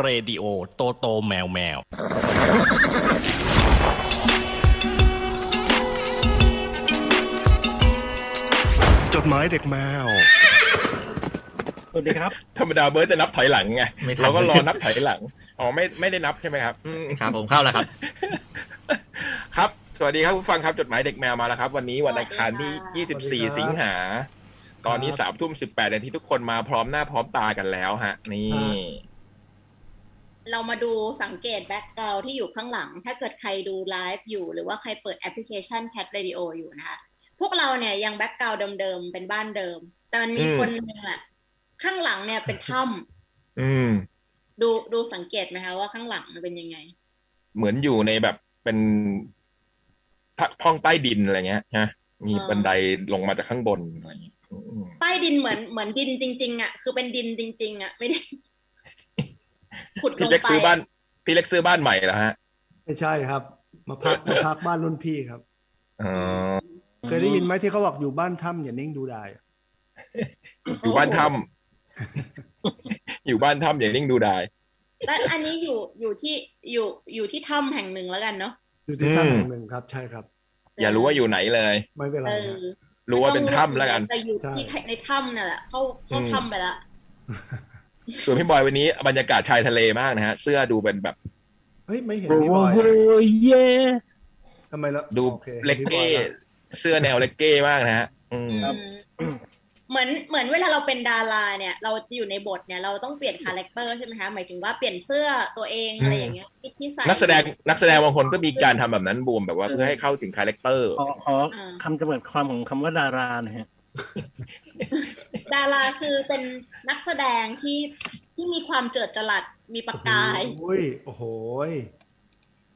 เรดิโอ โตโตแมวแมวจดหมายเด็กแมว สวัสดีครับ ธรรมดาเบิร์ดจะนับถอยหลังไงไม่ทัน เราก็รอนับถอยหลังอ๋อไม่ไม่ได้นับใช่ไหมครับอืมครับผมเข้าแล้วครับ ครับ สวัสดีครับผู้ฟังครับจดหมายเด็กแมวมาแล้วครับ วันนี้วันอังคารที่สวัสดีครับ24 สิงหา ตอนนี้สามทุ่มสิบแปดนาทีทุกคนมาพร้อมหน้าพร้อมตากันแล้วฮะ นี่ เรามาดูสังเกต background ที่อยู่ข้างหลัง ถ้าเกิดใครดูไลฟ์อยู่ หรือว่าใครเปิดแอปพลิเคชัน Cat Radio อยู่นะคะพวกเราเนี่ยยัง background เดิมๆเป็นบ้านเดิม แต่มันมีอืมคนหนึงอะข้างหลังเนี่ยเป็นถ้ำ อืม ดูดูสังเกตไหมคะว่าข้างหลังมันเป็นยังไง เหมือนอยู่ในแบบเป็นห้องใต้ดินอะไรเงี้ยฮะมีอ่าบันไดลงมาจากข้างบนอะไรเงี้ยอืมใต้ดินเหมือนเหมือนดินจริง ๆอะคือเป็นดินจริง ๆอะไม่ได้ ขุดลพี่งเล็กไปซื้อบ้าน พี่เล็กซื้อบ้านใหม่แล้วฮะไม่ใช่ครับ มาพักมาพักบ้านรุ่นพี่ครับ อ๋อเคยได้ยินไหมที่เขาบอกอยู่บ้านถ้ำอย่านิ่งดูได้อะอยู่บ้านถ้ำอยู่บ้านถ้ำอย่างนิ่งดูได้และอันนี้อยู่อยู่ที่อยู่อยู่ที่ถ้ำแห่งหนึ่งแล้วกันเนาะอยู่ที่อืมถ้ำแห่งหนึ่งครับ ใช่ครับ อย่ารู้ว่าอยู่ไหนเลย ไม่เป็นไรเอครัอบรู้ว่าเป็นถ้ำแล้วกัน แต่อยู่ใช่ที่ในถ้ำนั่นแหละ เข้าเข้าอืม ถ้ำไปละ ส่วนพี่บอยวันนี้บรรยากาศชายทะเลมากนะฮะ เสื้อดูเป็นแบบเฮ้ยไม่เห็นโอ้พี่บอยโหเย่ทำไมละดูโอคเล็กพี่บอเก้ยละเสื้อแนวเล็กเก้มากนะฮะอืมอืมเหมือนเหมือนเวลาเราเป็นดาราเนี่ย เราจะอยู่ในบทเนี่ยเราต้องเปลี่ยน character ใช่ไหมคะหมายถึงว่าเปลี่ยนเสื้อตัวเองอะไรอย่างเงี้ยที่ที่ใส่นักแสดงนักแสดงบางคนก็มีการทำแบบนั้นบูมแบบว่าเพื่อให้เข้าถึง character ขอขอคำจำกัดความของคำว่าดาราหนะฮะ ดาราคือเป็นนักแสดงที่ที่มีความเจิดจรัสมีประกาย โอ้ยโอ้โหย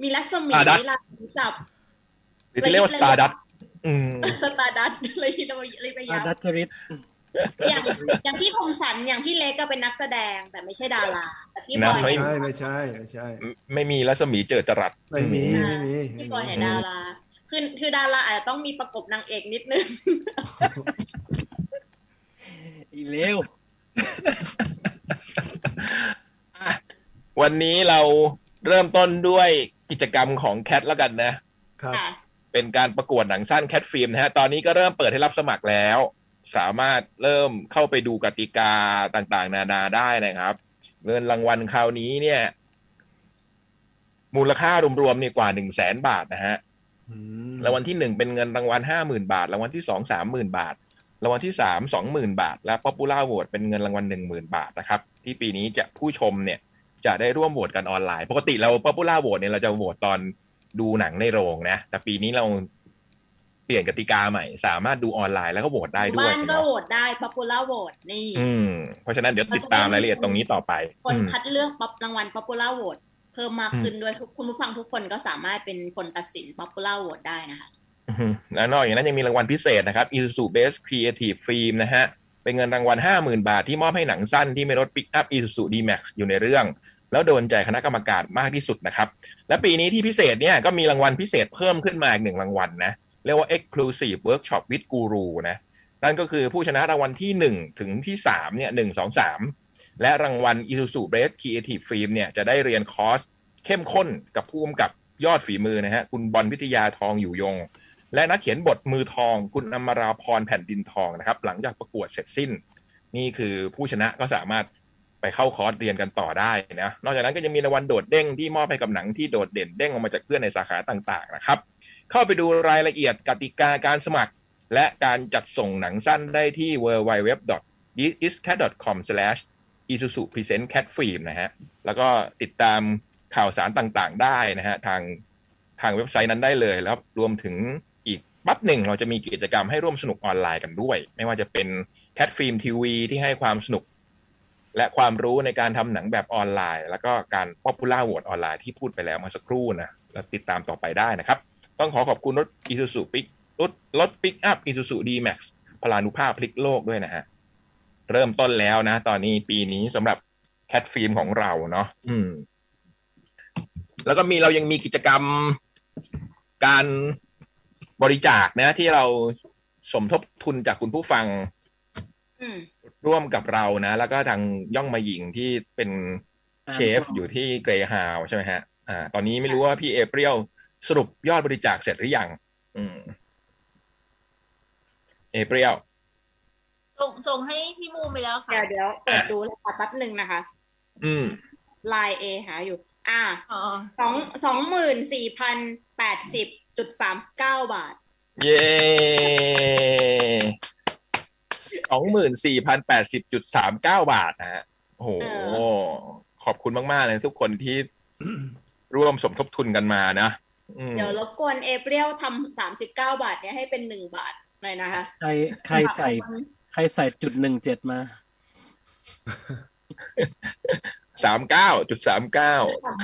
มีรัศมีอ่าดัสเวลาจับหรือที่เรียกว่าสตาร์ดัตอืมสตาร์ดัสอะไรที่เราเรียกไปอายับดัจจริตอย่างอย่างพี่คมสันอย่างพี่เล็กก็เป็นนักแสดงแต่ไม่ใช่ดาราแต่พี่บนะอยไม่ไม่ใช่ไม่ใช่ไม่ใช่ ไม่มีรัศมีเจิดจรัสไม่มีอืไม่มีพี่บอยเนี่ยดาราคือคือดาราอาจจะต้องมีประกบนางเอกนิดนึง อีเลวอะวันนี้เราเริ่มต้นด้วยกิจกรรมของแคทแล้วกันนะ ครับค่ะเป็นการประกวดหนังสั้นแคทฟิล์มนะฮะ ตอนนี้ก็เริ่มเปิดให้รับสมัครแล้ว สามารถเริ่มเข้าไปดูกติกาต่างๆ นานาได้นะครับ เงินรางวัลคราวนี้เนี่ย มูลค่ารวมๆเนี่ยกว่าหนึ่งแสนบาทนะฮะอืมรางวัลที่หนึ่งเป็นเงินรางวัลห้าหมื่นบาท รางวัลที่สองสามหมื่นบาท รางวัลที่สามสองหมื่นบาท และ popular vote เป็นเงินรางวัลหนึ่งหมื่นบาทนะครับ ที่ปีนี้จะผู้ชมเนี่ยจะได้ร่วมโหวตกันออนไลน์ ปกติเรา popular vote เนี่ยเราจะโหวตตอนดูหนังในโรงนะ แต่ปีนี้เราเปลี่ยนกติกาใหม่ สามารถดูออนไลน์แล้วก็โหวตได้ด้วยบ้านก็เนาะโหวตได้ popular vote นี่อืมเพราะฉะนั้นเดี๋ยวติดตามรายละเอียดตรงนี้ต่อไป คนอืมคัดเลือกป๊อปรางวัล popular vote เพิ่มมากขึ้นด้วยทุกคุณผู้ฟังทุกคนก็สามารถเป็นคนตัดสิน popular vote ได้นะคะอือฮึ และนอกจากนั้นยังมีรางวัลพิเศษนะครับ Isuzu Best Creative Film นะฮะ เป็นเงินรางวัล 50,000 บาทที่มอบให้หนังสั้นที่ไม่รถปิกอัพ Isuzu D-Max อยู่ในเรื่อง แล้วโดนใจคณะกรรมการมากที่สุดนะครับ และปีนี้ที่พิเศษเนี่ยก็มีรางวัลพิเศษเพิ่มขึ้นมาอีกหนึ่งรางวัลนะ เรียกว่า Exclusive Workshop with Guru นะ นั่นก็คือผู้ชนะรางวัลที่หนึ่งถึงที่สามเนี่ยหนึ่งสองสามและรางวัล Isuzu Best Creative Film เนี่ยจะได้เรียนคอร์สเข้มข้นกับผู้กำกับยอดฝีมือนะฮะคุณบอลวิทยาทองอยู่ยง และนักเขียนบทมือทองคุณอมราพรแผ่นดินทองนะครับ หลังจากประกวดเสร็จสิ้น นี่คือผู้ชนะก็สามารถไปเข้าคอร์สเรียนกันต่อได้นะนอกจากนั้นก็จะมีรางวัลโดดเด้งที่มอบให้กับหนังที่โดดเด่นเด้งออกมาจากเพื่อนในสาขาต่างๆนะครับ เข้าไปดูรายละเอียดกติกาการสมัคร และการจัดส่งหนังสั้นได้ที่ www.iscat.com/isuzu present cat film นะฮะแล้วก็ติดตามข่าวสารต่างๆ ได้นะฮะทางทางเว็บไซต์นั้นได้เลยแล้วรวมถึง ปั๊บหนึ่งเราจะมีกิจกรรมให้ร่วมสนุกออนไลน์กันด้วย ไม่ว่าจะเป็น Cat Film TV ที่ให้ความสนุก และความรู้ในการทำหนังแบบออนไลน์ แล้วก็การ Popular Vote ออนไลน์ที่พูดไปแล้วเมื่อสักครู่นะแล้วติดตามต่อไปได้นะครับ ต้องขอขอบคุณรถ Isuzu ปิกรถรถปิกอัพ Isuzu D-Max พลานุภาพพลิกโลกด้วยนะฮะเริ่มต้นแล้วนะ ตอนนี้ปีนี้สำหรับแคทฟิล์มของเราเนาะอืม แล้วก็มีเรายังมีกิจกรรมการ บริจาคนะที่เราสมทบทุนจากคุณผู้ฟังอืมร่วมกับเรานะ แล้วก็ทางย่องมาหญิงที่เป็นเชฟอยู่ที่เกรฮาวใช่ไหมฮะ อ่า ตอนนี้ไม่รู้ว่าพี่เอเปรียวสรุปยอดบริจาคเสร็จหรือยัง อืม เอเปรียวส่งส่งให้พี่บูมไปแล้วค่ะ เดี๋ยวเดี๋ยวเปิดดูแล้วแป๊บหนึ่งนะคะ อืมไลน์เอหาอยู่ อ่าอ๋อสองสองหมื่นสี่พันแปดสิบ จุดสามเก้าบาท เย้สองหมื่นสี่พันแปดสิบจุดสามเก้าบาทนะฮะโอ้โหเอขอบคุณมาก ๆ เลยทุกคนที่ร่วมสมทบทุนกันมานะอืมเดี๋ยวรบกวนเอเปรียลทำสามสิบเก้าบาทเนี้ยให้เป็นหนึ่งบาทหน่อยนะคะ ใครใครใส่ ใครใส่จุดหนึ่งเจ็ดมา สามเก้าจุดสามเก้า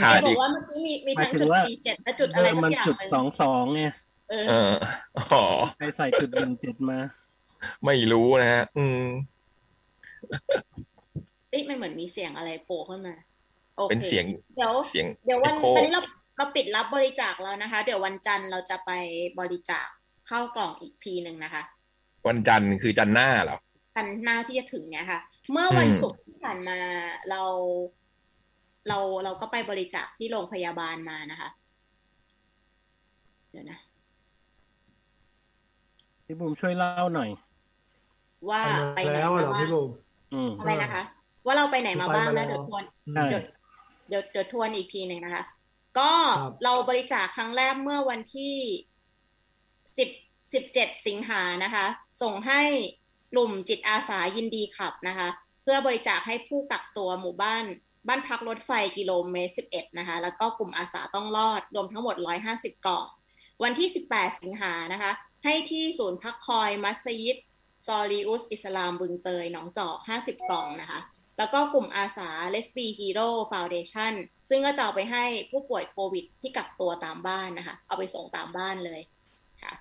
ขาดบออีกกว่าเมื่อกี้มีมีทั้งหมายถึจุงดว่าสี่เจ็ดและจุดเออะไรอสัมันกอย่างจุดหนึ่งสองสองไงเออเอออ๋อใครใส่จุดหนึ่งเจ็ดมา ไม่รู้นะฮะ อืมเอ๊ะมันเหมือนมีเสียงอะไรโผล่ขึ้นมาโอเคเป็นเสียงเดี๋ยวเสียงเดี๋ยววัน echo ตอนนี้เราเราปิดรับบริจาคแล้วนะคะ เดี๋ยววันจันทร์เราจะไปบริจาคเข้ากล่องอีกพีหนึ่งนะคะ วันจันทร์คือจันทร์หน้าเหรอกันหน้าที่จะถึงเนี่ยค่ะ เมื่อวันอืมศุกร์ที่ผ่านมาเรา เราเราก็ไปบริจาคที่โรงพยาบาลมานะคะ เดี๋ยวนะพี่บุ๋มช่วยเล่าหน่อย ว่าไปไปมาไหนแล้วมาเหรอบ้างพี่บูมอืมอะไรนะคะ ว่าเราไปไหนมาบ้างไปมาแล้วแล้วเดี๋ยวทวนใช่เดี๋ยวเดี๋ยวเดี๋ยวทวนอีกทีหนึ่งนะคะ ก็ครับเราบริจาคครั้งแรกเมื่อวันที่สิบสิบเจ็ดสิงหานะคะ ส่งให้กลุ่มจิตอาสายินดีขับนะคะ เพื่อบริจาคให้ผู้กักตัวหมู่บ้าน บ้านพักรถไฟกิโลเมตรสิบเอ็ดนะคะ แล้วก็กลุ่มอาสาต้องรอด รวมทั้งหมดร้อยห้าสิบกล่อง วันที่สิบแปดสิงหานะคะ ให้ที่ศูนย์พักคอยมัสยิดซอลีอุสอิสลามบึงเตย หนองจอกห้าสิบกล่องนะคะ แล้วก็กลุ่มอาสา Let's Be Hero Foundation ซึ่งก็จะเอาไปให้ผู้ป่วยโควิดที่กักตัวตามบ้านนะคะ เอาไปส่งตามบ้านเลยค่ะ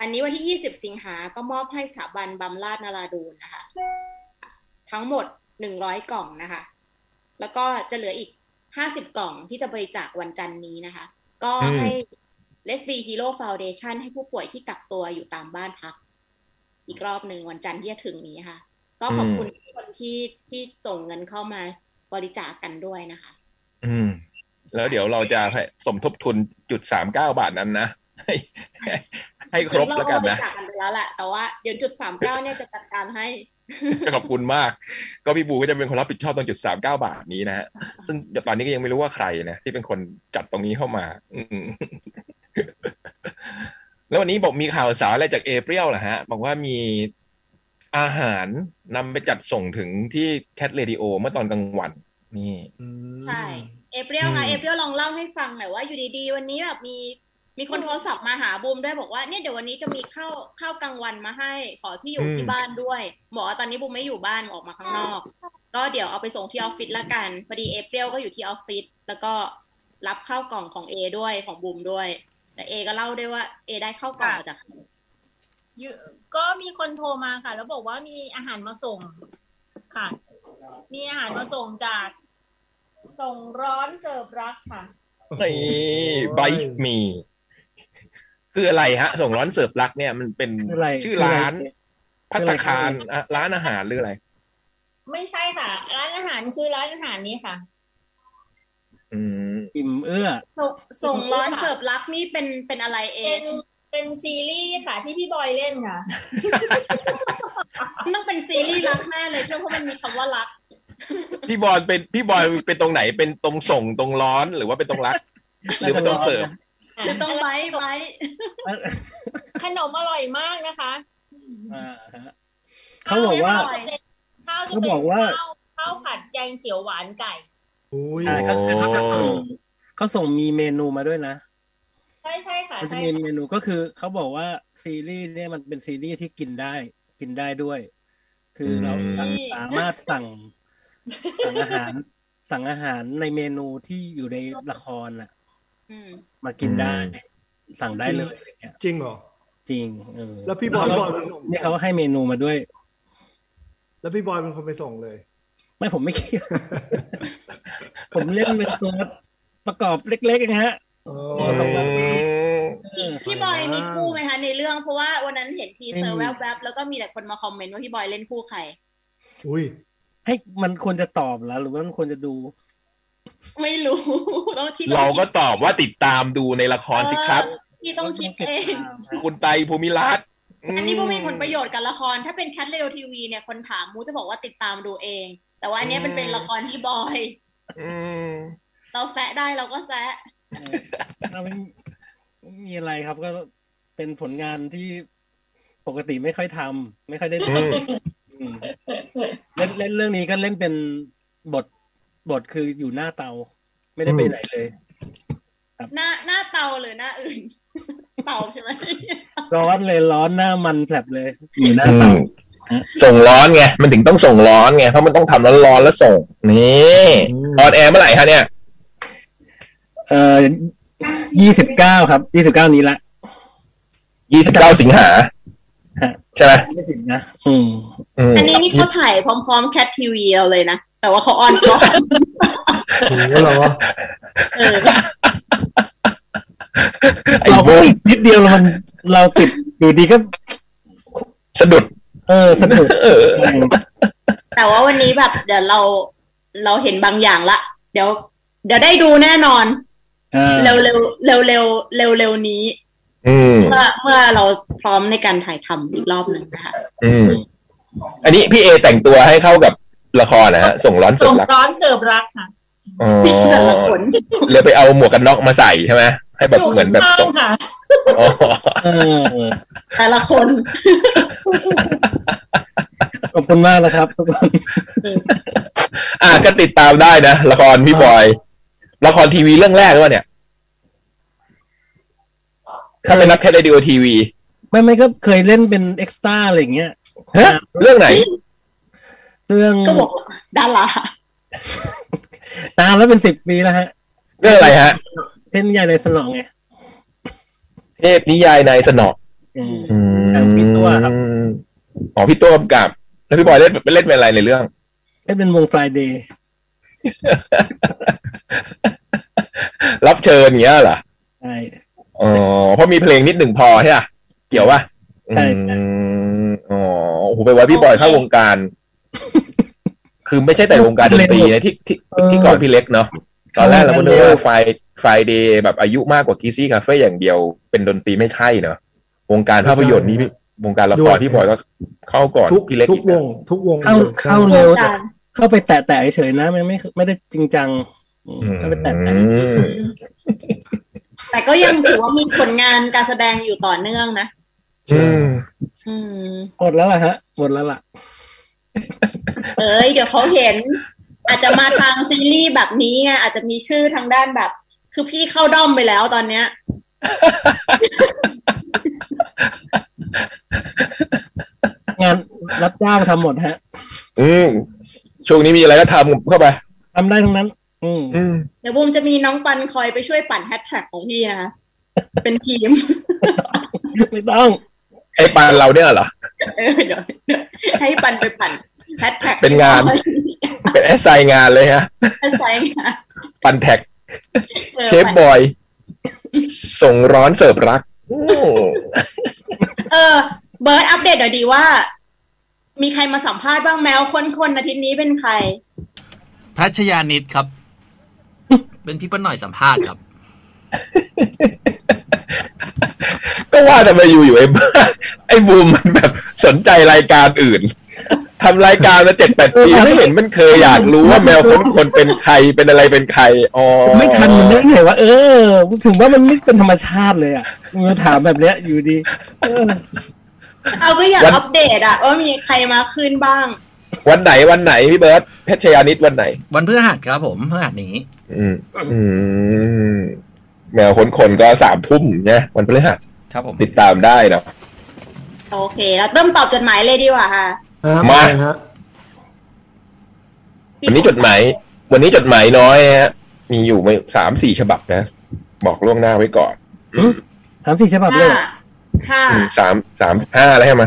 อันนี้วันที่ 20 สิงหา ก็มอบให้สถาบันบำราศนาราดูนนะคะ ทั้งหมด 100 กล่องนะคะ แล้วก็จะเหลืออีก50กล่องที่จะบริจาควันจันทร์นี้นะคะ ก็อืมให้ Let's Be Hero Foundation ให้ผู้ป่วยที่กักตัวอยู่ตามบ้านพัก อีกรอบหนึ่งวันจันทร์ที่จะถึงนี้ค่ะ ก็ขอบคุณทุกคนที่ที่ส่งเงินเข้ามาบริจาคกันด้วยนะคะ อืม แล้วเดี๋ยวเราจะสมทบทุนจุดสามเก้าบาทนั้นนะ ให้ให้ให้ครบแล้วกันเราบรินะจาคกันไปแล้วแหละแต่ว่าเดี๋ยวจุดสามเก้าเนี่ยจะจัดการให้ขอบคุณมาก ก็พี่บูก็จะเป็นคนรับผิดชอบตรงจุดสามเก้าบาทนี้นะฮะซึ่งตอนนี้ก็ยังไม่รู้ว่าใครนะที่เป็นคนจัดตรงนี้เข้ามา อืมแล้ววันนี้บอกมีข่าวสารอะไรจากเอเปรียลเหรอฮะ บอกว่ามีอาหารนำไปจัดส่งถึงที่ Cat Radio เมื่อตอนกลางวัน นี่อืมใช่ เอเปรียลค่ะอืมเอเปรียลลองเล่าให้ฟังหน่อยว่าอยู่ดีๆ วันนี้แบบมี มีคนโทรศัพท์มาหาบูมด้วยบอกว่าเนี่ยเดี๋ยววันนี้จะมีข้าวข้าวกลางวันมาให้ ขอที่อยู่ที่บ้านด้วยบอกว่าตอนนี้บูมไม่อยู่บ้านออกมาข้างนอก ก็เดี๋ยวเอาไปส่งที่ออฟฟิศละกันพอดีเอเปรียลก็อยู่ที่ออฟฟิศแล้วก็รับข้าวกล่องของเอด้วยของบูมด้วย แต่เอก็เล่าด้วยว่าเอได้ข้าวกล่องมาจากอยู่ก็มีคนโทรมาค่ะ แล้วบอกว่ามีอาหารมาส่งค่ะ มีอาหารมาส่งจาก ส่งร้อนเสิร์ฟรักค่ะนี่ไบมี คืออะไรฮะ ส่งร้อนเสิร์ฟรักเนี่ยมันเป็นคืออะไรชื่อร้านคืออะไรพัตตาคารอะร้านอาหารหรืออะไร ไม่ใช่ค่ะ ร้านอาหารคือร้านอาหารนี้ค่ะอืมอิ่มเอื้อส่งส่งร้อนเสิร์ฟรักนี่เป็นเป็นอะไรเอเป็นเป็นซีรีส์ค่ะที่พี่บอยเล่นค่ะต้องเป็นซีรีส์รักแน่เลยใช่ไหมเพราะมันมีคำว่ารัก พี่บอลเป็นพี่บอยเป็นตรงไหนเป็นตรงส่งตรงร้อนหรือว่าเป็นตรงรักหรือว่าตรงเสิร์ฟ หรือต้องไบท์ไบท์ขนมอร่อยมากนะคะอ่าฮะเขาบอกว่าข้าวจะเขาเป็บนอกว่าข้าวข้าวผัดแกงเขียวหวานไก่อุ้ยใช่เขาเขาจะส่งเขาส่งมีเมนูมาด้วยนะใช่ใช่ค่ะมันจะใช่มีค่ะเมนูก็คือเขาบอกว่าซีรีส์เนี่ยมันเป็นซีรีส์ที่กินได้ กินได้ด้วย คือเราอืมสามารถสั่งสั่งอาหาร สั่งอาหารในเมนูที่อยู่ในละครน่ะอื มมากินได้อืมสั่งได้เลยอะไรเงี้ยจริงเหรอจริงเออแล้วพี่บอยเขาบอยไปส่งนี่เขาให้เมนูมาด้วย แล้วพี่บอยเป็นคนไปส่งเลย ไม่ผมไม่เกี่ยวผมเล่นเป็นตัวประกอบเล็กๆเองฮะอ๋อส่งมาพี่พี่บอยมีคู่ไหมคะในเรื่องเพราะว่าวันนั้นเห็น teaser ไม่มีแวบๆแล้วก็มีแต่คนมาคอมเมนต์ว่าพี่บอยเล่นคู่ใคร อุ้ยให้มันควรจะตอบแล้ว หรือว่ามันควรจะดู ไม่รู้ต้องที่ต้องเราก็คิดตอบว่าติดตามดูในละครสิครับเออที่ต้องคิดเองคุณไตรภูมิรัตน์อันนี้ก็มีผลประโยชน์กับละคร ถ้าเป็นแคทเรโอทีวีเนี่ยคนถามมูจะบอกว่าติดตามดูเอง แต่ว่าอันเนี้ยมันเป็นละครที่บอยอืมเราแซะได้เราก็แซะเออเราไม่ไม่มีอะไรครับก็เป็นผลงานที่ปกติไม่ค่อยทำไม่ค่อยได้ทอืมำอืมเล่นเล่นเรื่องนี้ก็เล่นเป็นบท บทคืออยู่หน้าเตา ไม่ได้ไปไหนเลย หน้าหน้าเตาหรือหน้าอื่น เตาใช่ไหมร้อนเลยร้อนหน้ามันแผลบเลยอยู่หน้าอืเตามส่งร้อนไงมันถึงต้องส่งร้อนไงเพราะมันต้องทำร้อนๆแล้วส่งนี่ออนแอร์เมื่อไหร่คะเนี่ยเอ่อยี่สิบเก้าครับยี่สิบเก้านี้ละยี่สิบเก้าสิงหาฮะ ใช่ไหมไม่ถึงนะอืมอืมอันนี้นี่เขาถ่ายพร้อมๆแคททีวีเราเลยนะ แต่ว่าเขาออนก่อนโอ้โหเหรอเออไอ้เราก็บุ๊กติดนิดเดียวแล้วมันเราติดอยู่ดีก็สะดุด เออสนุกเออแต่ว่าวันนี้แบบ เดี๋ยวเราเราเห็นบางอย่างละ เดี๋ยว เดี๋ยวได้ดูแน่นอนอ่าเร็วเร็วเร็วเร็วเร็วเร็วๆนี้อืม เมื่อเมื่อเราพร้อมในการถ่ายทำอีกรอบหนึ่งนะคะอืม อันนี้พี่เอแต่งตัวให้เข้ากับละครนะฮะส่งร้อนเสิส่ร์งฟรักร้อนเสิร์ฟรักค่ะอ๋อแต่ละคนเลยไปเอาหมวกกันน็อกมาใส่ใช่ไหมให้แบบถูกเหมือนแบบต้องค่ะอ๋อเออแต่ละคน ขอบคุณมากนะครับทุกคนอะก็ติดตามได้นะละครพี่บอย ละครทีวีเรื่องแรกหรือเปล่าเนี่ย ถ้าเป็นนัก Cat Radio TVไม่ไม่ก็เคยเล่นเป็นเอ็กซ์ต้าอะไรอย่างเงี้ยฮะเรื่องไหน เรื่องก็บอกดารานานแล้วเป็นสิบปีแล้วฮะ เรื่องอะไรฮะเล่นใหญ่นายเสนาะไงเทพนิยายนายเสนาะอืมอืมแต่พี่ตัวครับอ๋อพี่ตัวกำกับ แล้วพี่บอยเล่นเล่นเป็นอะไรในเรื่องเล่นเป็นวงฟลายเดย์รับเชิญอย่างเงี้ยเหรอใช่ อ๋อเพราะมีเพลงนิดหนึ่งพอใช่ปะเกี่ยวปะใช่ใช่อืมอ๋อโอ้โหไปว่าพี่บอยเข้าวงการ คือไม่ใช่แต่วงการดนตรีนะที่ที่ที่ก่อนพี่เล็กเนาะตอนแรกเราก็นึกว่าไฟไฟเดย์แบบอายุมากกว่ากีซี่คาเฟ่อย่างเดียวเป็นดนตรีไม่ใช่เนาะวงการภาพยนตร์นี่พี่วงการละครพี่บอยก็เข้าก่อนทุกพี่เล็กทุอีกกวนะงทุกวงเข้าลยเข้าเร็วแต่เข้าไปแตะแตะเฉยๆนะไม่ไม่ไม่ได้จริงจังอืมอืมเข้าไปแตะแตะ แต่ก็ยังถือว่ามีผลงานการแสดงอยู่ต่อเนื่องนะอืมอืมหมดแล้วล่ะฮะหมดแล้วล่ะ เอ้ยเดี๋ยวเขาเห็น อาจจะมาทางซีรีส์แบบนี้ไงอาจจะมีชื่อทางด้านแบบ คือพี่เข้าด้อมไปแล้วตอนเนี้ยงานรับจ้างทำหมดฮะ อืมช่วงนี้มีอะไรก็ทำเข้าไปทำได้ทั้งนั้นอืมอืม เดี๋ยวบูมจะมีน้องปันคอยไปช่วยปั่นแฮชแท็กของพี่นะคะ เป็นทีม ไม่ต้อง ไอ้ปานเราเนี่ยเหรอเออเดี๋ยวเดี๋ยวให้ปันไปปั่นแฮชแท็กเป็นงาน เป็น assign งานเลยฮะ assign งานปันแท็กออเชฟบอย ส่งร้อนเสิร์ฟรักอืมเออ เบิร์ดอัปเดตหน่อยดีว่า มีใครมาสัมภาษณ์บ้างแมวคนๆอาทิตย์นี้เป็นใคร พัชยานิดครับ เป็นพี่ป้าหน่อยสัมภาษณ์ครับ ก็ว่าทำไมอยู่อยู่ไอ้บ้าไอ้บูมมันแบบสนใจรายการอื่นทำรายการมาเจ็ดแปดปีไม่เห็นมันเคยอยากรู้ว่าแมวคนคนเป็นใครเป็นอะไรเป็นใครอ๋อไม่ทันมันได้ไงว่าเออ ถึงว่ามันไม่เป็นธรรมชาติเลยอะมาถามแบบเนี้ยอยู่ดี เออเอาก็อยากอัปเดตอะว่ามีใครมาขึ้นบ้าง วันไหนวันไหนพี่เบิร์ตเพชรยานิดวันไหน วันพฤหัสครับผมพฤหัสนี้ อืมอืมแมวคนคนก็สามทุ่มเนี่ยวันพฤหัสครับผมติดตามได้เนาะโอเค แล้วเริ่มตอบจดหมายเลยดีกว่าค่ะฮะมาอะไรฮะวันนี้จดหมาย วันนี้จดหมายน้อยฮะมีอยู่ไม่สามสี่ฉบับนะ บอกล่วงหน้าไว้ก่อนถามสี่ฉบับเลยห้าเหรอห้าอืมสามสามห้าแล้วใช่ไหม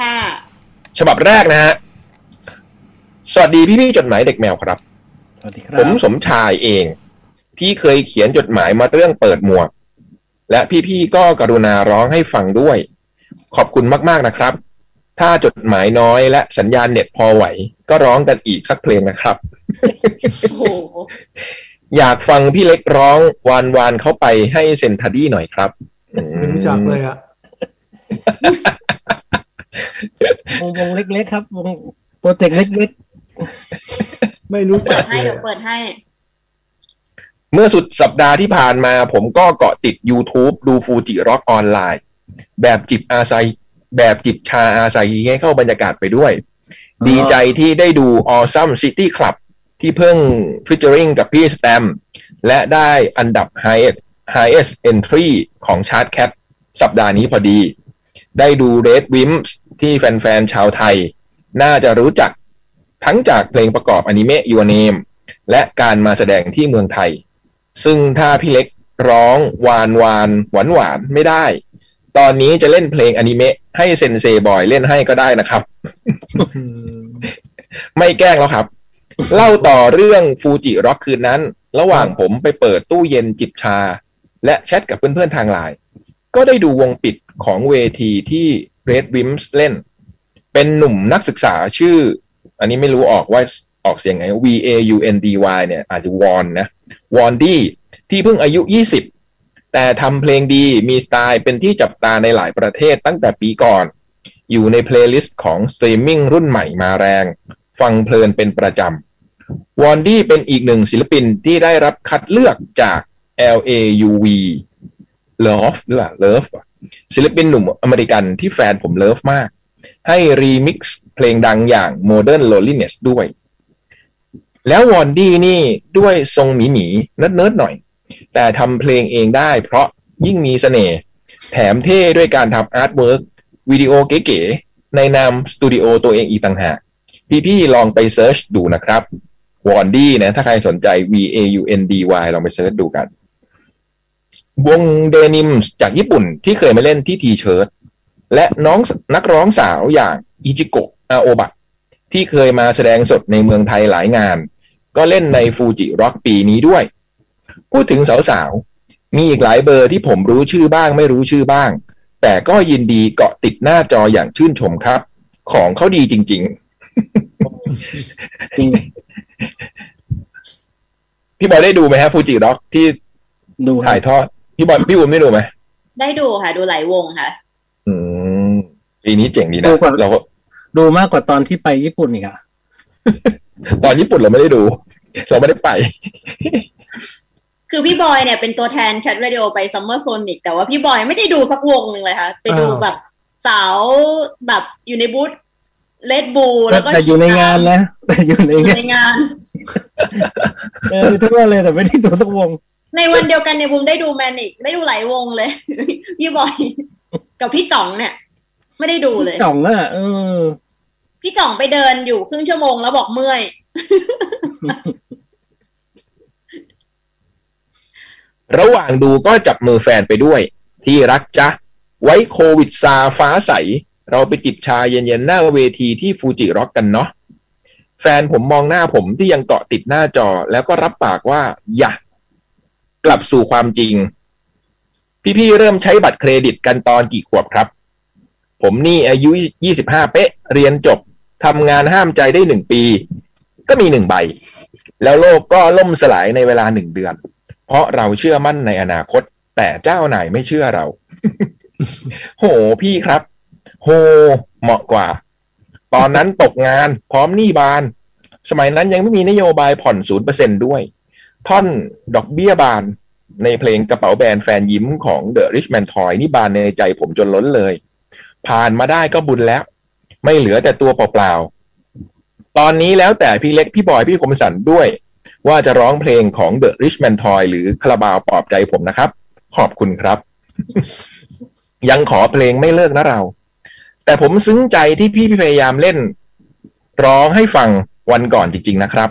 ห้าฉบับแรกนะฮะ สวัสดีพี่พี่ๆจดหมายเด็กแมวครับ สวัสดีครัผบมสมชายเองที่เคยเขียนจดหมายมาเรื่องเปิดหมวก และพี่ๆก็กรุณาร้องให้ฟังด้วย ขอบคุณมากๆนะครับ ถ้าจดหมายน้อยและสัญญาณเน็ตพอไหว ก็ร้องกันอีกสักเพลงนะครับโอ้โหอยากฟังพี่เล็กร้องวานวานเข้าไปให้เซนทัดดี้หน่อยครับอืมไม่รู้จักเลยอะวงวงเล็กๆครับวงโปรเจกต์เล็ก ไม่รู้จัเปิกดให้เลยเดี๋ยวเปิดให้ เมื่อสุดสัปดาห์ที่ผ่านมา ผมก็เกาะติด YouTube ดูฟูจิร็อกออนไลน์ แบบจิบอาไซแบบจิบชาอาไซให้เข้าบรรยากาศไปด้วย ดีใจที่ได้ดู Awesome City Club ที่เพิ่ง featuring กับพี่สแตมและได้อันดับ highest highest entry ของชาร์ต Cat สัปดาห์นี้พอดี ได้ดู Radwimps ที่แฟนๆชาวไทย น่าจะรู้จัก ทั้งจากเพลงประกอบอนิเมะ Your Name และการมาแสดงที่เมืองไทย ซึ่งถ้าพี่เล็กร้องวานวานหวานหวานไม่ได้ ตอนนี้จะเล่นเพลงอนิเมะให้เซนเซบอยเล่นให้ก็ได้นะครับ ไม่แกล้งแล้วครับ เล่าต่อเรื่อง Fuji Rock คืนนั้น ระหว่างผมไปเปิดตู้เย็นจิบชา และแชทกับเพื่อนๆทางไลน์ก็ได้ดูวงปิดของเวทีที่ Radwimps เล่น เป็นหนุ่มนักศึกษาชื่อ อันนี้ไม่รู้ออกว่าออกเสียงไง V A U N D Y เนี่ย อาจจะวอนนะวอนดี้ที่เพิ่งอายุ 20 แต่ทำเพลงดีมีสไตล์เป็นที่จับตาในหลายประเทศตั้งแต่ปีก่อน อยู่ใน playlist ของสตรีมมิ่งรุ่นใหม่มาแรง ฟังเพลินเป็นประจำวอนดี้เป็นอีกหนึ่งศิลปินที่ได้รับคัดเลือกจาก LAUV Love หรือเปล่า Love ศิลปินหนุ่มอเมริกันที่แฟนผม love มาก ให้รีมิกซ์ เพลงดังอย่าง Modern Loneliness ด้วย แล้ววอนดี้นี่ด้วยทรงหมีหมี nerd nerd หน่อย แต่ทำเพลงเองได้เพราะยิ่งมีเสน่ห์แถมเท่ด้วยการทำ artworkวิดีโอเก๋ๆในนามสตูดิโอตัวเองอีกต่างหากพี่ๆลองไป search ดูนะครับวอนดี้นะ ถ้าใครสนใจ V A U N D Y ลองไป search ดูกัน วง DENIMS จากญี่ปุ่นที่เคยมาเล่นที่ T-Shirt และน้องนักร้องสาวอย่างอิจิโกะ อาโอบะที่เคยมาแสดงสดในเมืองไทยหลายงาน ก็เล่นใน Fuji Rock ปีนี้ด้วย พูดถึงสาวๆ มีอีกหลายเบอร์ที่ผมรู้ชื่อบ้างไม่รู้ชื่อบ้าง แต่ก็ยินดีเกาะติดหน้าจออย่างชื่นชมครับ ของเขาดีจริงๆจริงๆพี่บอยได้ดูไหมฮะฟูจิร็อกที่ดูครัถ่าบยทอด พี่บอยพี่บุ๋มได้ดูไหมได้ดูค่ะ ดูหลายวงค่ะ อืมปีนี้เจ๋งดีนะดูก่อนเราก็ ดูมากกว่าตอนที่ไปญี่ปุ่นอีกอะตอนญี่ปุ่นเราไม่ได้ดู เราไม่ได้ไป คือพี่บอยเนี่ยเป็นตัวแทนแคท r a ดิโอไปซัมเมอร์โซนิกแต่ว่าพี่บอยไม่ได้ดูสักวงหนึ่งเลยค่ะ ไปดูอ้าวแบบสาวแบบอยู่ในบูธเลดบูแล้วก็แต่อยู่ในงานนะแต่อยู่ในอยู่งานในงานเออทั่วเลยแต่ไม่ได้ดูสักวง ในวันเดียวกันในยบูมได้ดูแมนอีกได้ดูหลายวงเลย พี่บอย กับพี่จ่องเนี่ย ไม่ได้ดูเลยจ่องอะเออ พี่จ่องไปเดินอยู่ครึ่งชั่วโมงแล้วบอกเมื่อย ระหว่างดูก็จับมือแฟนไปด้วย ที่รักจ๊ะ ไว้โควิดซาฟ้าใส เราไปจิบชาเย็นๆหน้าเวทีที่ฟูจิร็อกกันเนาะแฟนผมมองหน้าผมที่ยังเกาะติดหน้าจอ แล้วก็รับปากว่า อย่ากลับสู่ความจริง พี่ๆเริ่มใช้บัตรเครดิตกันตอนกี่ขวบครับ ผมนี่อายุ 25 เป๊ะ เรียนจบ ทำงานห้ามใจได้หนึ่งปี ก็มีหนึ่งใบ แล้วโลกก็ล่มสลายในเวลาหนึ่งเดือน เพราะเราเชื่อมั่นในอนาคต แต่เจ้านายไม่เชื่อเรา โหพี่ครับ โห เหมาะกว่า ตอนนั้นตกงานพร้อมหนี้บาน สมัยนั้นยังไม่มีนโยบายผ่อนศูนย์เปอร์เซ็นต์ด้วย ท่อนดอกเบี้ยบานในเพลงกระเป๋าแบรนด์แฟนยิ้มของ The Richman Toy นี่บานในใจผมจนล้นเลย ผ่านมาได้ก็บุญแล้ว ไม่เหลือแต่ตัวเปล่าๆ ตอนนี้แล้วแต่พี่เล็กพี่บอยพี่คมสันด้วย ว่าจะร้องเพลงของ The Richman Toy หรือคาราบาวปลอบใจผมนะครับ ขอบคุณครับ ยังขอเพลงไม่เลิกนะเรา แต่ผมซึ้งใจที่พี่พยายามเล่น ร้องให้ฟังวันก่อนจริง ๆ นะครับ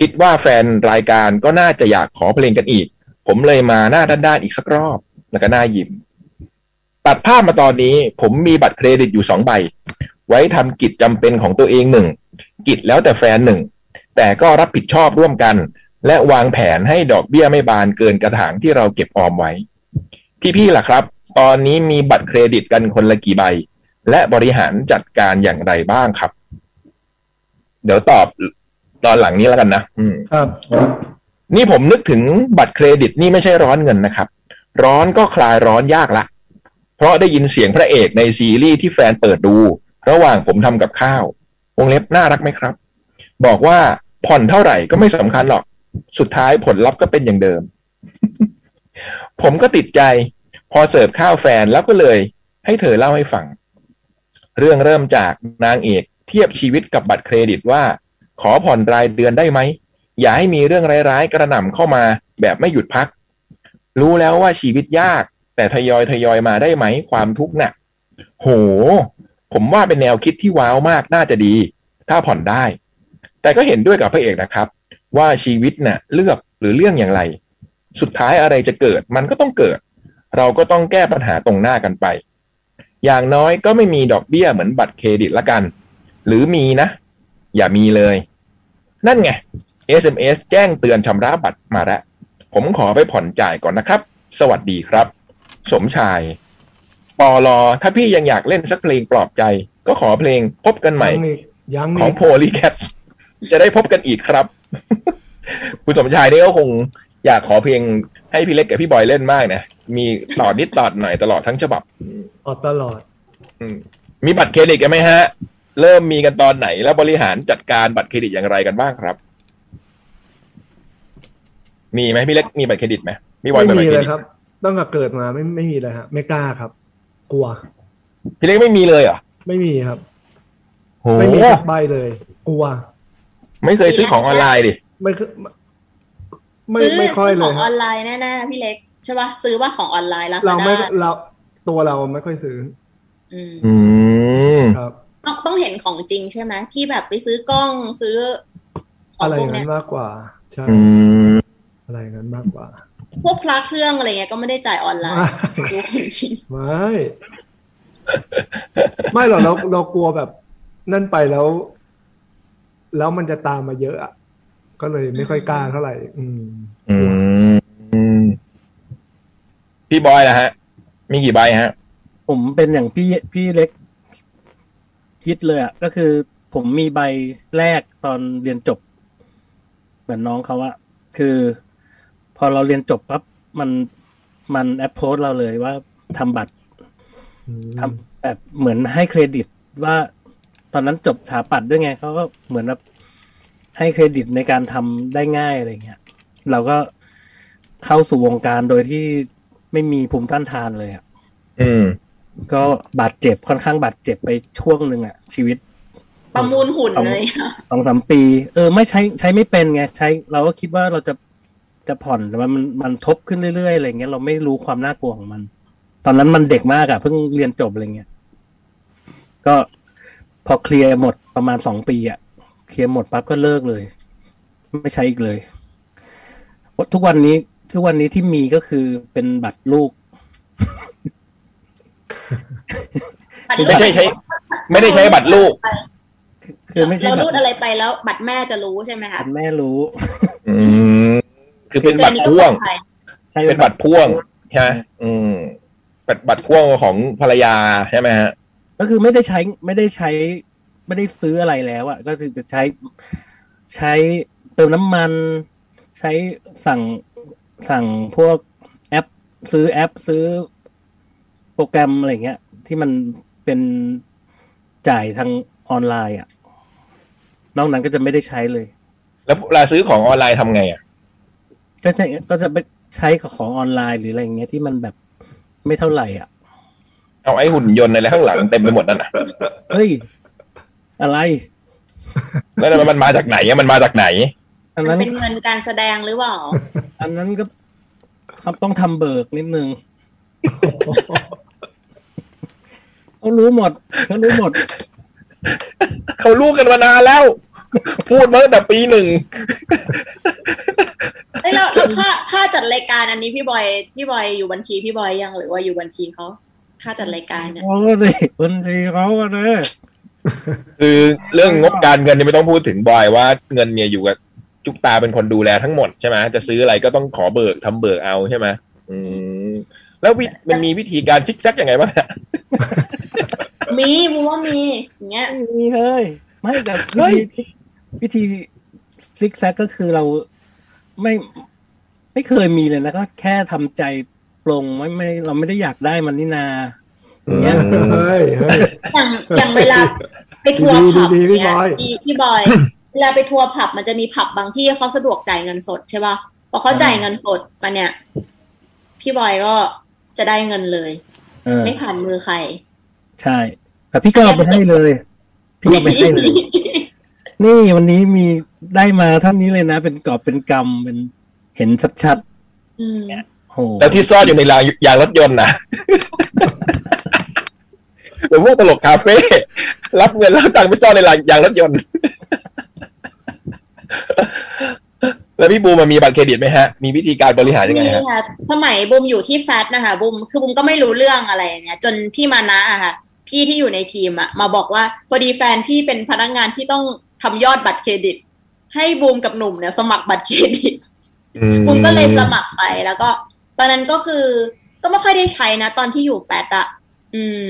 คิดว่าแฟนรายการก็น่าจะอยากขอเพลงกันอีก ผมเลยมาหน้าด้านๆอีกสักรอบ แล้วก็หน้ายิ้มตัดภาพมาตอนนี้ผมมีบัตรเครดิตอยู่สองใบ ไว้ทำกิจจำเป็นของตัวเองหนึ่งกิจแล้วแต่แฟนหนึ่งแต่ก็รับผิดชอบร่วมกัน และวางแผนให้ดอกเบี้ยไม่บานเกินกระถางที่เราเก็บออมไว้ พี่ๆล่ะครับ ตอนนี้มีบัตรเครดิตกันคนละกี่ใบ และบริหารจัดการอย่างไรบ้างครับ เดี๋ยวตอบตอนหลังนี้แล้วกันนะอืมครับ นี่ผมนึกถึงบัตรเครดิตนี่ไม่ใช่ร้อนเงินนะครับ ร้อนก็คลายร้อนยากละ เพราะได้ยินเสียงพระเอกในซีรีส์ที่แฟนเปิดดู ระหว่างผมทำกับข้าววงเล็บน่ารักไหมครับ บอกว่าผ่อนเท่าไหร่ก็ไม่สำคัญหรอก สุดท้ายผลลัพธ์ก็เป็นอย่างเดิม ผมก็ติดใจ พอเสิร์ฟข้าวแฟนแล้วก็เลย ให้เธอเล่าให้ฟัง เรื่องเริ่มจากนางเอกเทียบชีวิตกับบัตรเครดิตว่า ขอผ่อนรายเดือนได้ไหม อย่าให้มีเรื่องร้ายๆ กระหน่ำเข้ามาแบบไม่หยุดพัก รู้แล้วว่าชีวิตยาก แต่ทยอยทยอยมาได้ไหมความทุกข์หนักโห ผมว่าเป็นแนวคิดที่ว้าวมากน่าจะดี ถ้าผ่อนได้ แต่ก็เห็นด้วยกับพระเอกนะครับ ว่าชีวิตน่ะเลือกหรือเรื่องอย่างไร สุดท้ายอะไรจะเกิดมันก็ต้องเกิด เราก็ต้องแก้ปัญหาตรงหน้ากันไป อย่างน้อยก็ไม่มีดอกเบี้ยเหมือนบัตรเครดิตละกัน หรือมีนะ อย่ามีเลย นั่นไง SMS แจ้งเตือนชำระบัตรมาแล้วผมขอไปผ่อนจ่ายก่อนนะครับ สวัสดีครับ สมชาย ปอลอถ้าพี่ยังอยากเล่นสักเพลงปลอบใจ ก็ขอเพลงพบกันใหม่ยังอีกยังของอีกโพลีแคทจะได้พบกันอีกครับ คุณสมชายนี่ก็คงอยากขอเพลงให้พี่เล็กกับพี่บอยเล่นมากนะมีต่อนิดต่อหน่อยตลอดทั้งฉบับออกตลอดอืมมีบัตรเครดิตกันไหมฮะ เริ่มมีกันตอนไหน แล้วบริหารจัดการบัตรเครดิตอย่างไรกันบ้างครับ มีไหมพี่เล็กมีบัตรเครดิตไหมพี่บอยไม่มีบัตมีรเครเลยดิตครับตั้งแต่เกิดมาไม่ไม่มีเลยฮะไม่กล้าครับ กลัว พี่เล็กไม่มีเลยเหรอไม่มีครับ โหไม่มีสักใบเลย กลัว ไม่เคยซื้อของออนไลน์ดิ ไม่คือไม่ซื้อไม่ค่อยเลซื้อยของคอรับอนไลน์แน่ๆพี่เล็กใช่ปะซื้อว่าของออนไลน์ลาซาเราไม่ด้าเราตัวเราไม่ค่อยซื้ออืมอืมครับ ต้องต้องเห็นของจริงใช่ไหมที่แบบไปซื้อกล้องซื้อขออะงไรพอวกย่างเนี้นั้ยนมากกว่า ใช่ อืม อะไรอย่างนั้นมากกว่า พวกพระเครื่องอะไรเงี้ยก็ไม่ได้จ่ายออนไลน์ไม่ดูของจริงไม่ไม่หรอกเราเรากลัวแบบ นั่นไปแล้ว แล้วมันจะตามมาเยอะอะก็เลยไม่ค่อยกล้าเท่าไหร่อืมอืม อืม พี่บอยนะฮะ มีกี่ใบฮะ ผมเป็นอย่างพี่พี่เล็ก คิดเลยอะก็คือ ผมมีใบแรกตอนเรียนจบ เหมือนน้องเขาอะคือพ อเราเรียนจบปั๊บมันมันแอปโพสเราเลยว่าทำบัตรอืมทำแบบเหมือนให้เครดิตว่าตอนนั้นจบสถาปัตย์ด้วยไงเขาก็เหมือนแบบให้เครดิตในการทำได้ง่ายอะไรเงี้ย เราก็เข้าสู่วงการโดยที่ไม่มีภูมิต้านทานเลยอะอืม ก็บาดเจ็บค่อนข้างบาดเจ็บไปช่วงหนึ่งอะชีวิต ประมูลหุ่นเลยอะสองสามปี เออ ไม่ใช้ใช้ไม่เป็นไง ใช้ เราก็คิดว่าเราจะ จะผ่อนแต่ว่ามันมันทบขึ้นเรื่อยๆอะไรเงี้ยเราไม่รู้ความน่ากลัวของมัน ตอนนั้นมันเด็กมากอะเพิ่งเรียนจบอะไรเงี้ยก็พอเคลียร์หมดประมาณสองปีอะเคลียร์หมดปั๊บก็เลิกเลย ไม่ใช้อีกเลยทุกวันนี้ทุกวันนี้ที่มีก็คือเป็นบัตรลูก ไม่ใช่ใช้ ไม่ได้ใช้บัตรลูก คือไม่ใช่เราบัตรูดรอะไรไปแล้ว บัตรแม่จะรู้ใช่ไหมคะบัตรแม่รู้อืม คือเป็นบัตรแต่อัพ่วงก็ปลอดภัยใช่เป็นบัตรพ่วงใช่ไหมอืมบัตรบัตรพ่วงของภรรยาใช่ไหมฮะ ก็คือไม่ได้ใช้ไม่ได้ใช้ ไม่ได้ซื้ออะไรแล้วอะก็คือจะใช้ใช้เติมน้ำมัน ใช้สั่งสั่งพวกแอป ซื้อแอปซื้อโปรแกรมอะไรเงี้ย ที่มันเป็นจ่ายทางออนไลน์อะนอกนั้นก็จะไม่ได้ใช้เลย แล้วเวลาซื้อของออนไลน์ทำไงอะ ก็จะก็จะไปใช้กับของออนไลน์หรืออะไรเงี้ยที่มันแบบไม่เท่าไหร่อะ เอาไอ้หุ่นยนต์อะไรข้างหลังเต็มไปหมดนั่นน่ะเฮ้ย อะไร แล้วมันมาจากไหนอะมันมาจากไหน อันมันั้นนเป็นเงินการแสดงหรือเปล่า อันนั้นก็ครับต้องทำเบิกนิดนึงเขารู้หมดเขารู้หมด เขารู้กันมานานแล้ว พูดมาตั้งแต่ปีหนึ่งเอ้ยแล้วแล้วค่าค่าจัดรายการอันนี้พี่บอยพี่บอยอยู่บัญชีพี่บอยยังหรือว่าอยู่บัญชีเขาค่าจัดรายการเนี่ยเขาก็ดิบัญชีเขาก็เลยคือเรื่องงบการเงินนี่ไม่ต้องพูดถึงบอยว่าเงินเนี่ยอยู่กับจุกตาเป็นคนดูแลทั้งหมดใช่ไหมจะซื้ออะไรก็ต้องขอเบิกทำเบิกเอาใช่ไหมอืมแล้ววิมันมีวิธีการซิกแซกยังไงบ้างอะมีมูว่ามีอย่างเงี้ยไม่มีเฮ้ยไม่แต่เฮ้วิยธี วิธีซิกแซกก็คือเราไม่ไม่เคยมีเลยนะก็แค่ทำใจปลงไม่ไม่ เราไม่ได้อยากได้มันนี่นาเนี่ยเฮ้ยเฮ้ยอย่างอย่างเวลาไปทัวร์ดีผับดีดีพี่เนี่ยบอยพี่พี่บอยเวลาไปทัวร์ผับมันจะมีผับบางที่เขาสะดวกจ่ายเงินสดใช่ป่ะพอเขาจ่ายเงินสดมาเนี่ย พี่บอยก็จะได้เงินเลยเออไม่ผ่านมือใคร ใช่แต่พี่ก็เอาไปให้เลย พี่เอาไปให้เลย นี่วันนี้มีได้มาเท่านี้เลยนะ เป็นกอบเป็นกำเป็นเห็นชัดอืมๆโหแล้วที่ซ่อนอยู่ในรางยางรถยนต์นะหรือพวกตลกคาเฟ่รับเงินแล้วตังค์ไปซ่อนในรางยางรถยนต์ แล้วพี่บูมมันมีบัตรเครดิตไหมฮะ มีวิธีการบริหารยังไงฮะนี่ค่ะสมัยบุมอยู่ที่แฟตนะคะบุมคือบุมก็ไม่รู้เรื่องอะไรเนี่ย จนพี่มานะอะค่ะ พี่ที่อยู่ในทีมอะมาบอกว่าพอดีแฟนพี่เป็นพนักงานที่ต้อง ทำยอดบัตรเครดิต ให้บูมกับหนุ่มเนี่ยสมัครบัตรเครดิตบุมก็เลยสมัครไปแล้วก็ ตอนนั้นก็คือ ก็ไม่ค่อยได้ใช้นะ ตอนที่อยู่แฟตอะอืม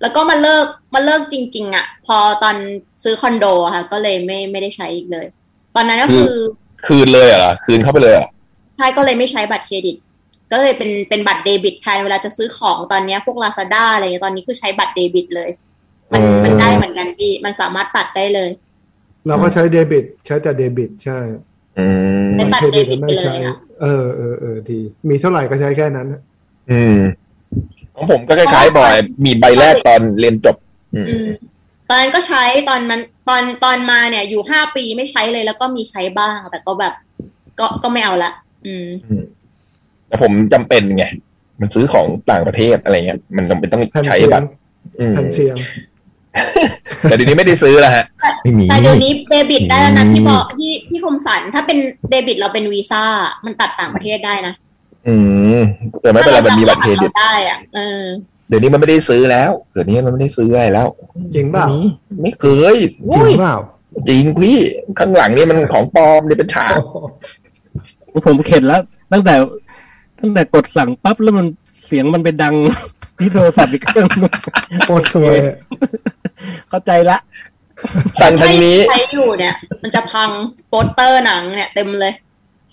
แล้วก็มาเลิกมาเลิกจริง ๆอะพอตอนซื้อคอนโดอะค่ะ ก็เลยไม่ไม่ได้ใช้อีกเลย ตอนนั้นก็คือ คืนเลยเหรอคืนเข้าไปเลยเหรอใช่ก็เลยไม่ใช้บัตรเครดิต ก็เลยเป็นเป็นบัตรเดบิตแทนเวลาจะซื้อของตอนเนี้ยพวกลาซาด้าอะไรเงี้ยตอนนี้คือใช้บัตรเดบิตเลย มันอืมมันได้เหมือนกันพี่ มันสามารถตัดได้เลย เราก็ใช้เดบิต ใช้แต่เดบิต ใช่อืมเป็นบัตรเครดิตเดบิตไม่ใช้ไปเลยอะเออเออเออดีมีเท่าไหร่ก็ใช้แค่นั้นอืมของผมก็คล้ายๆบอย มีใบแรกตอนเรียนจบอืมอืมตอนนั้นก็ใช้ตอนมันตอนตอนมาเนี่ย อยู่ห้าปีไม่ใช้เลยแล้วก็มีใช้บ้าง แต่ก็แบบ ก็ก็ไม่เอาละอืมแต่ผมจำเป็นไงมันซื้อของต่างประเทศอะไรเงี้ยมันจำเป็นต้องแผ่นใช้เสียบังตรอืมแผ่นเสียง แต่เดี๋ยวนี้ไม่ได้ซื้อแล้วฮะไม่มีแต่เดี๋ยวนี้เดบิตได้แล้วนะอืมพี่บอกที่ที่คมสันถ้าเป็นเดบิตเราเป็นวีซ่ามันตัดต่างประเทศได้นะอืมแต่ไม่เป็นไรมันมีบัตรเครดิตาได้อะเออเดี๋ยวนี้มันไม่ได้ซื้อแล้ว เดี๋ยวนี้มันไม่ได้ซื้ออะไรแล้ว จริงเปล่าไม่มีไม่เคยจริงโอ้ยเปล่าจริงพี่ข้างหลังนี่มันของปลอมนี่เป็นฉากผมเข็ดแล้ว ตั้งแต่ ตั้งแต่กดสั่งปั๊บแล้วมันเสียงมันไปดังที่โทรศัพท์อีกเครื่องโคตรสวย เข้าใจละ สั่งทางนี้ใช้อยู่เนี่ย มันจะพังโปสเตอร์หนังเนี่ยเต็มเลย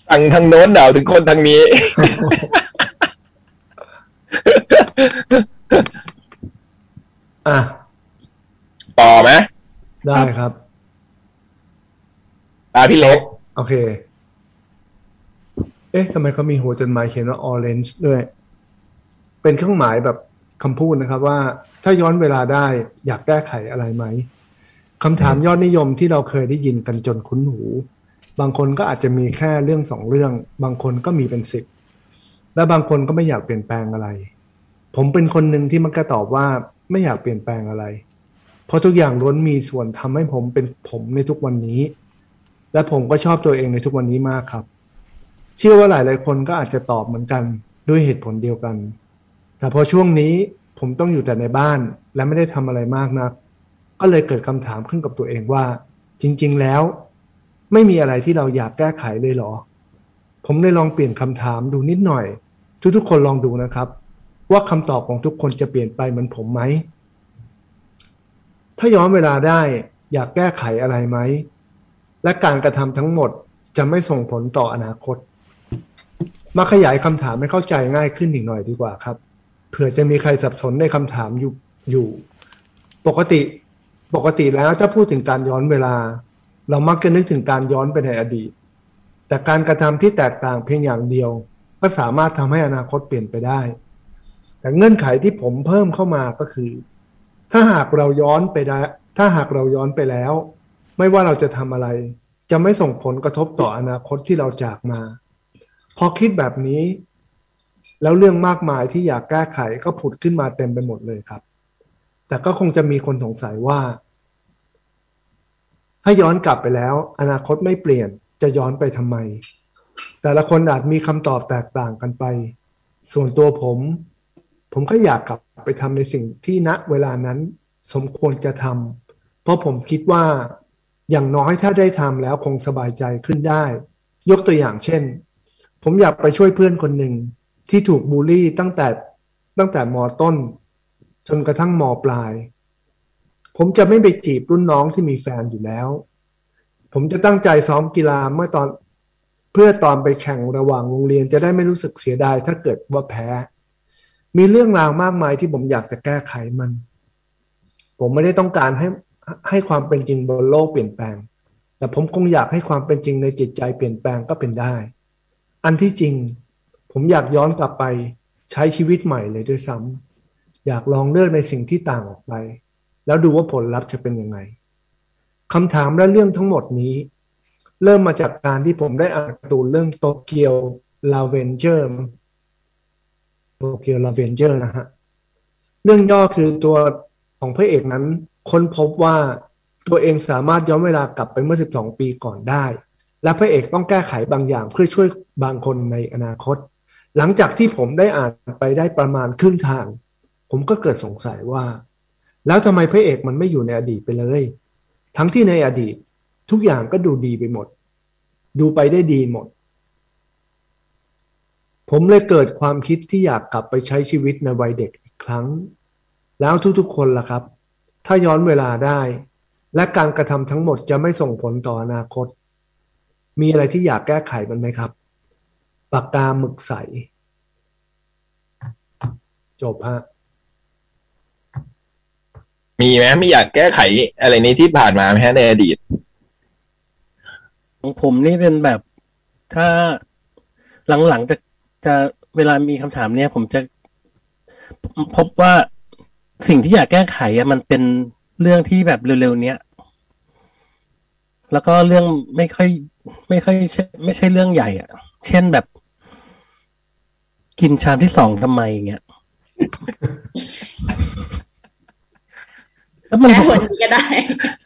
สั่งทางโน้นเดาถึงคนทางนี้ อะ ต่อไหมได้ครับตาพี่เล็ก โอเค เอ๊ะทำไมเขามีหัวจดหมายเขียนว่า orange ด้วย เป็นเครื่องหมายแบบ คำพูดนะครับว่าถ้าย้อนเวลาได้อยากแก้ไขอะไรไหมคำถามยอดนิยมที่เราเคยได้ยินกันจนคุ้นหู บางคนก็อาจจะมีแค่เรื่องสองเรื่อง บางคนก็มีเป็นสิบและบางคนก็ไม่อยากเปลี่ยนแปลงอะไร ผมเป็นคนหนึ่งที่มักจะตอบว่าไม่อยากเปลี่ยนแปลงอะไร เพราะทุกอย่างล้วนมีส่วนทำให้ผมเป็นผมในทุกวันนี้ และผมก็ชอบตัวเองในทุกวันนี้มากครับ เชื่อว่าหลายๆคนก็อาจจะตอบเหมือนกันด้วยเหตุผลเดียวกัน แต่พอช่วงนี้ผมต้องอยู่แต่ในบ้านและไม่ได้ทำอะไรมากนัก ก็เลยเกิดคำถามขึ้นกับตัวเองว่า จริง ๆ แล้ว ไม่มีอะไรที่เราอยากแก้ไขเลยเหรอ ผมเลยลองเปลี่ยนคำถามดูนิดหน่อย ทุกๆ คนลองดูนะครับ ว่าคำตอบของทุกคนจะเปลี่ยนไปเหมือนผมไหม ถ้าย้อนเวลาได้อยากแก้ไขอะไรไหม และการกระทำทั้งหมดจะไม่ส่งผลต่ออนาคต มาขยายคำถามให้เข้าใจง่ายขึ้นอีกหน่อยดีกว่าครับ เผื่อจะมีใครสับสนในคำถามอยู่อยู่ ปกติปกติแล้วถ้าพูดถึงการย้อนเวลา เรามักจะนึกถึงการย้อนไปในอดีต แต่การกระทำที่แตกต่างเพียงอย่างเดียว ก็สามารถทำให้อนาคตเปลี่ยนไปได้ แต่เงื่อนไขที่ผมเพิ่มเข้ามาก็คือ ถ้าหากเราย้อนไปได้ ถ้าหากเราย้อนไปแล้ว ไม่ว่าเราจะทำอะไร จะไม่ส่งผลกระทบต่ออนาคตที่เราจากมา พอคิดแบบนี้ แล้วเรื่องมากมายที่อยากแก้ไขก็ผุดขึ้นมาเต็มไปหมดเลยครับ แต่ก็คงจะมีคนสงสัยว่า ถ้าย้อนกลับไปแล้ว อนาคตไม่เปลี่ยนจะย้อนไปทำไม แต่ละคนอาจมีคำตอบแตกต่างกันไป ส่วนตัวผม ผมก็อยากกลับไปทำในสิ่งที่ณเวลานั้นสมควรจะทำเพราะผมคิดว่าอย่างน้อยถ้าได้ทำแล้วคงสบายใจขึ้นได้ ยกตัวอย่างเช่น ผมอยากไปช่วยเพื่อนคนหนึ่ง ที่ถูกบูลลี่ตั้งแต่ตั้งแต่มต้น จนกระทั่งมปลาย ผมจะไม่ไปจีบรุ่นน้องที่มีแฟนอยู่แล้ว ผมจะตั้งใจซ้อมกีฬาเมื่อตอนเพื่อตอนไปแข่งระหว่างโรงเรียนจะได้ไม่รู้สึกเสียดายถ้าเกิดว่าแพ้ มีเรื่องราวมากมายที่ผมอยากจะแก้ไขมัน ผมไม่ได้ต้องการให้ให้ความเป็นจริงบนโลกเปลี่ยนแปลง แต่ผมคงอยากให้ความเป็นจริงในจิตใจเปลี่ยนแปลงก็เป็นได้ อันที่จริง ผมอยากย้อนกลับไปใช้ชีวิตใหม่เลยด้วยซ้อยากลองเลือกในสิ่งที่ต่างออกไป แล้วดูว่าผลลัพธ์จะเป็นยังไงคำถามและเรื่องทั้งหมดนี้ เริ่มมาจากการที่ผมได้อ่านตูนเรื่อง Tokyo Revengers Tokyo Revengers นะฮะเรื่องย่อคือตัวของพระเอกนั้น ค้นพบว่าตัวเองสามารถย้อนเวลากลับไปเมื่อ 12 ปีก่อนได้ และพระเอกต้องแก้ไขบางอย่างเพื่อช่วยบางคนในอนาคต หลังจากที่ผมได้อ่านไปได้ประมาณครึ่งทาง ผมก็เกิดสงสัยว่า แล้วทำไมพระเอกมันไม่อยู่ในอดีตไปเลย ทั้งที่ในอดีตทุกอย่างก็ดูดีไปหมด ดูไปได้ดีหมด ผมเลยเกิดความคิดที่อยากกลับไปใช้ชีวิตในวัยเด็กอีกครั้ง แล้วทุกๆคนล่ะครับ ถ้าย้อนเวลาได้ และการกระทำทั้งหมดจะไม่ส่งผลต่ออนาคต มีอะไรที่อยากแก้ไขมันไหมครับ ปากกาหมึกใส จบฮะมีไหมไม่อยากแก้ไขอะไรนี้ที่ผ่านมาไหมฮะในอดีตของผมนี่เป็นแบบถ้าหลังๆจะจะเวลามีคำถามเนี้ยผมจะพบว่าสิ่งที่อยากแก้ไขอะมันเป็นเรื่องที่แบบเร็วๆเนี้ย แล้วก็เรื่องไม่ค่อย ไม่ค่อยใช่ไม่ใช่เรื่องใหญ่อะเช่นแบบ กินชามที่สองทำไมเงี้ยแล้วมันแก้คนนี้ก็ได้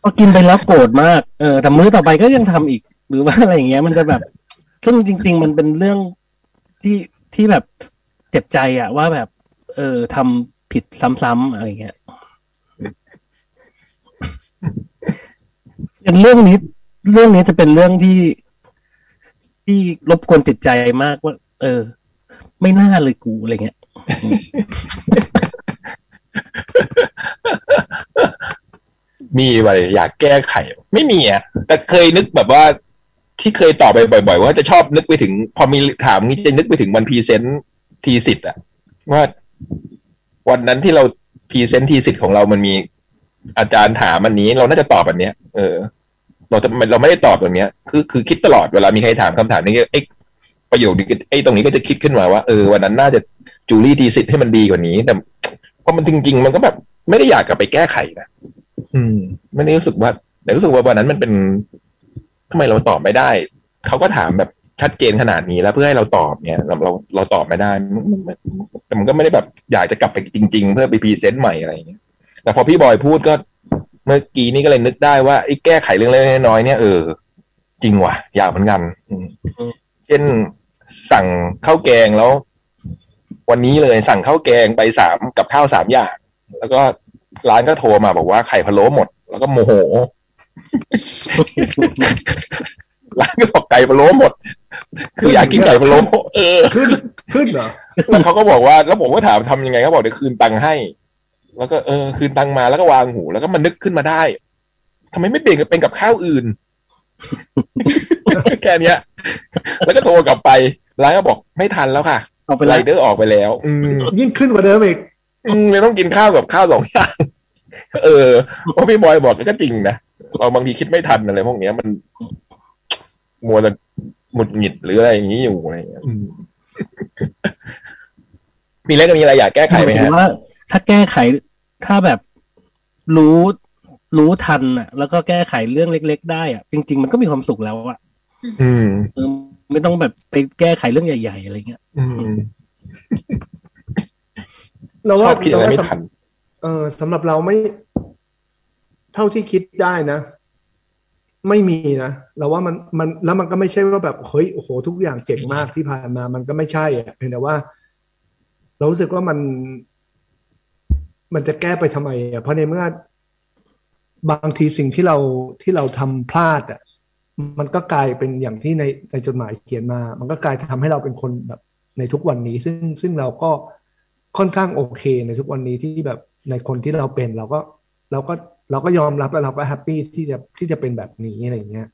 พอกินไปแล้วโกรธมาก เออแต่มื้อต่อไปก็ยังทำอีก หรือว่าอะไรอย่างเงี้ย มันจะแบบ ซึ่งจริง ๆ มันเป็นเรื่องที่ที่แบบเจ็บใจอะว่าแบบ เออทำผิดซ้ำๆอะไรเงี้ยอย่างเรื่องนี้เรื่องนี้จะเป็นเรื่องที่ที่รบกวนจิตใจมากว่า เออ ไม่น่าเลยกูอะไรเงี้ยมีอะไรอยากแก้ไข ไม่มีอะ แต่เคยนึกแบบว่า ที่เคยตอบไปบ่อย ๆ ว่าจะชอบนึกไปถึง พอมีถามนี้จะนึกไปถึงวันพรีเซนต์ทีสิทธ์อะ ว่าวันนั้นที่เราpresent thesis ของเรามันมีอาจารย์ถามอันนี้ เราน่าจะตอบอันเนี้ย เออ เราจะเราไม่ได้ตอบตรงเนี้ย คือคือคิดตลอดเวลามีใครถามคำถามนี้ไอ้ ประโยคนี้ไอ้ตรงนี้ก็จะคิดขึ้นมาว่าเออวันนั้นน่าจะจูลี่ thesis ให้มันดีกว่านี้ แต่พอมันจริงๆ มันก็แบบไม่ได้อยากกลับไปแก้ไขนะอืมไม่ได้รู้สึกว่า แต่รู้สึกว่าวันนั้นมันเป็นทำไมเราตอบไม่ได้ เขาก็ถามแบบชัดเจนขนาดนี้แล้วเพื่อให้เราตอบเนี่ยเราเราเราตอบไม่ได้แต่มันก็ไม่ได้แบบอยากจะกลับไปจริง ๆ เพื่อไปพรีเซนต์ใหม่อะไรอย่างเงี้ยแต่พอพี่บอยพูดก็ เมื่อกี้นี้ก็เลยนึกได้ว่าไอ้แก้ไขเรื่องเล็กๆน้อยๆเนี่ยเออจริงว่ะอยากเหมือนกันอืมเช่น สั่งข้าวแกงแล้ว วันนี้เลยสั่งข้าวแกงไปสามกับข้าวสามอย่าง แล้วก็ร้านก็โทรมาบอกว่าไข่พะโล้หมด แล้วก็โมโหร้านก็บอกไก่พะโล้หมด คืออยากกินไก่พะโล้เออขึ้นขึ้นเหรอแล้วเขาก็บอกว่าแล้วผมก็ถามทำยังไงเขาบอกเดี๋ยวคืนตังค์ให้ แล้วก็เออคืนตังค์มาแล้วก็วางหู แล้วก็มันนึกขึ้นมาได้ทำไมไม่เปลี่ยนเป็นกับข้าวอื่น แค่เนี้ย แล้วก็โทรกลับไป ร้านก็บอกไม่ทันแล้วค่ะเอาไปไรไล่เดอร์ออกไปแล้ว อืมยิ่งขึ้นกว่าเดิมอีกอืมเลยต้องกินข้าวกับข้าวสองอย่างเออเพราะพี่บอยบอกก็จริงนะเราบางทีคิดไม่ทันอะไรพวกเนี้ยมันมัวแต่หมุดหงิดหรืออะไรอย่างนี้อยู่อะไรอย่างเงี้ยอืมมีเล็กมีอะไรอยากแก้ไขไหมผฮะว่า ถ้าแก้ไขถ้าแบบรู้ รู้ทันอะ แล้วก็แก้ไขเรื่องเล็ก ๆ ได้อะ จริง ๆ มันก็มีความสุขแล้วอะอืมเออไม่ต้องแบบไปแก้ไขเรื่องใหญ่ ๆ อะไรเงี้ยอืมเราชว่าอบคิดอะไรเราว่าไม่สำทันเออสำหรับเราไม่ เท่าที่คิดได้นะไม่มีนะเราว่ามันมันแล้วมันก็ไม่ใช่ว่าแบบเฮ้ยโอ้โหทุกอย่างเจ๋งมากที่ผ่านมา มันก็ไม่ใช่อะเพียงแต่ว่า เรารู้สึกว่ามัน มันจะแก้ไปทำไมอะเพราะในเมื่อ บางทีสิ่งที่เราที่เราทำพลาดอะมันก็กลายเป็นอย่างที่ในในจดหมายเขียนมา มันก็กลายทำให้เราเป็นคนแบบในทุกวันนี้ ซึ่งซึ่งเราก็ค่อนข้างโอเค ในทุกวันนี้ที่แบบในคนที่เราเป็นเราก็เราก็เราก็ยอมรับและเราก็ happy ที่จะที่จะเป็นแบบนี้อะไรเงี้ย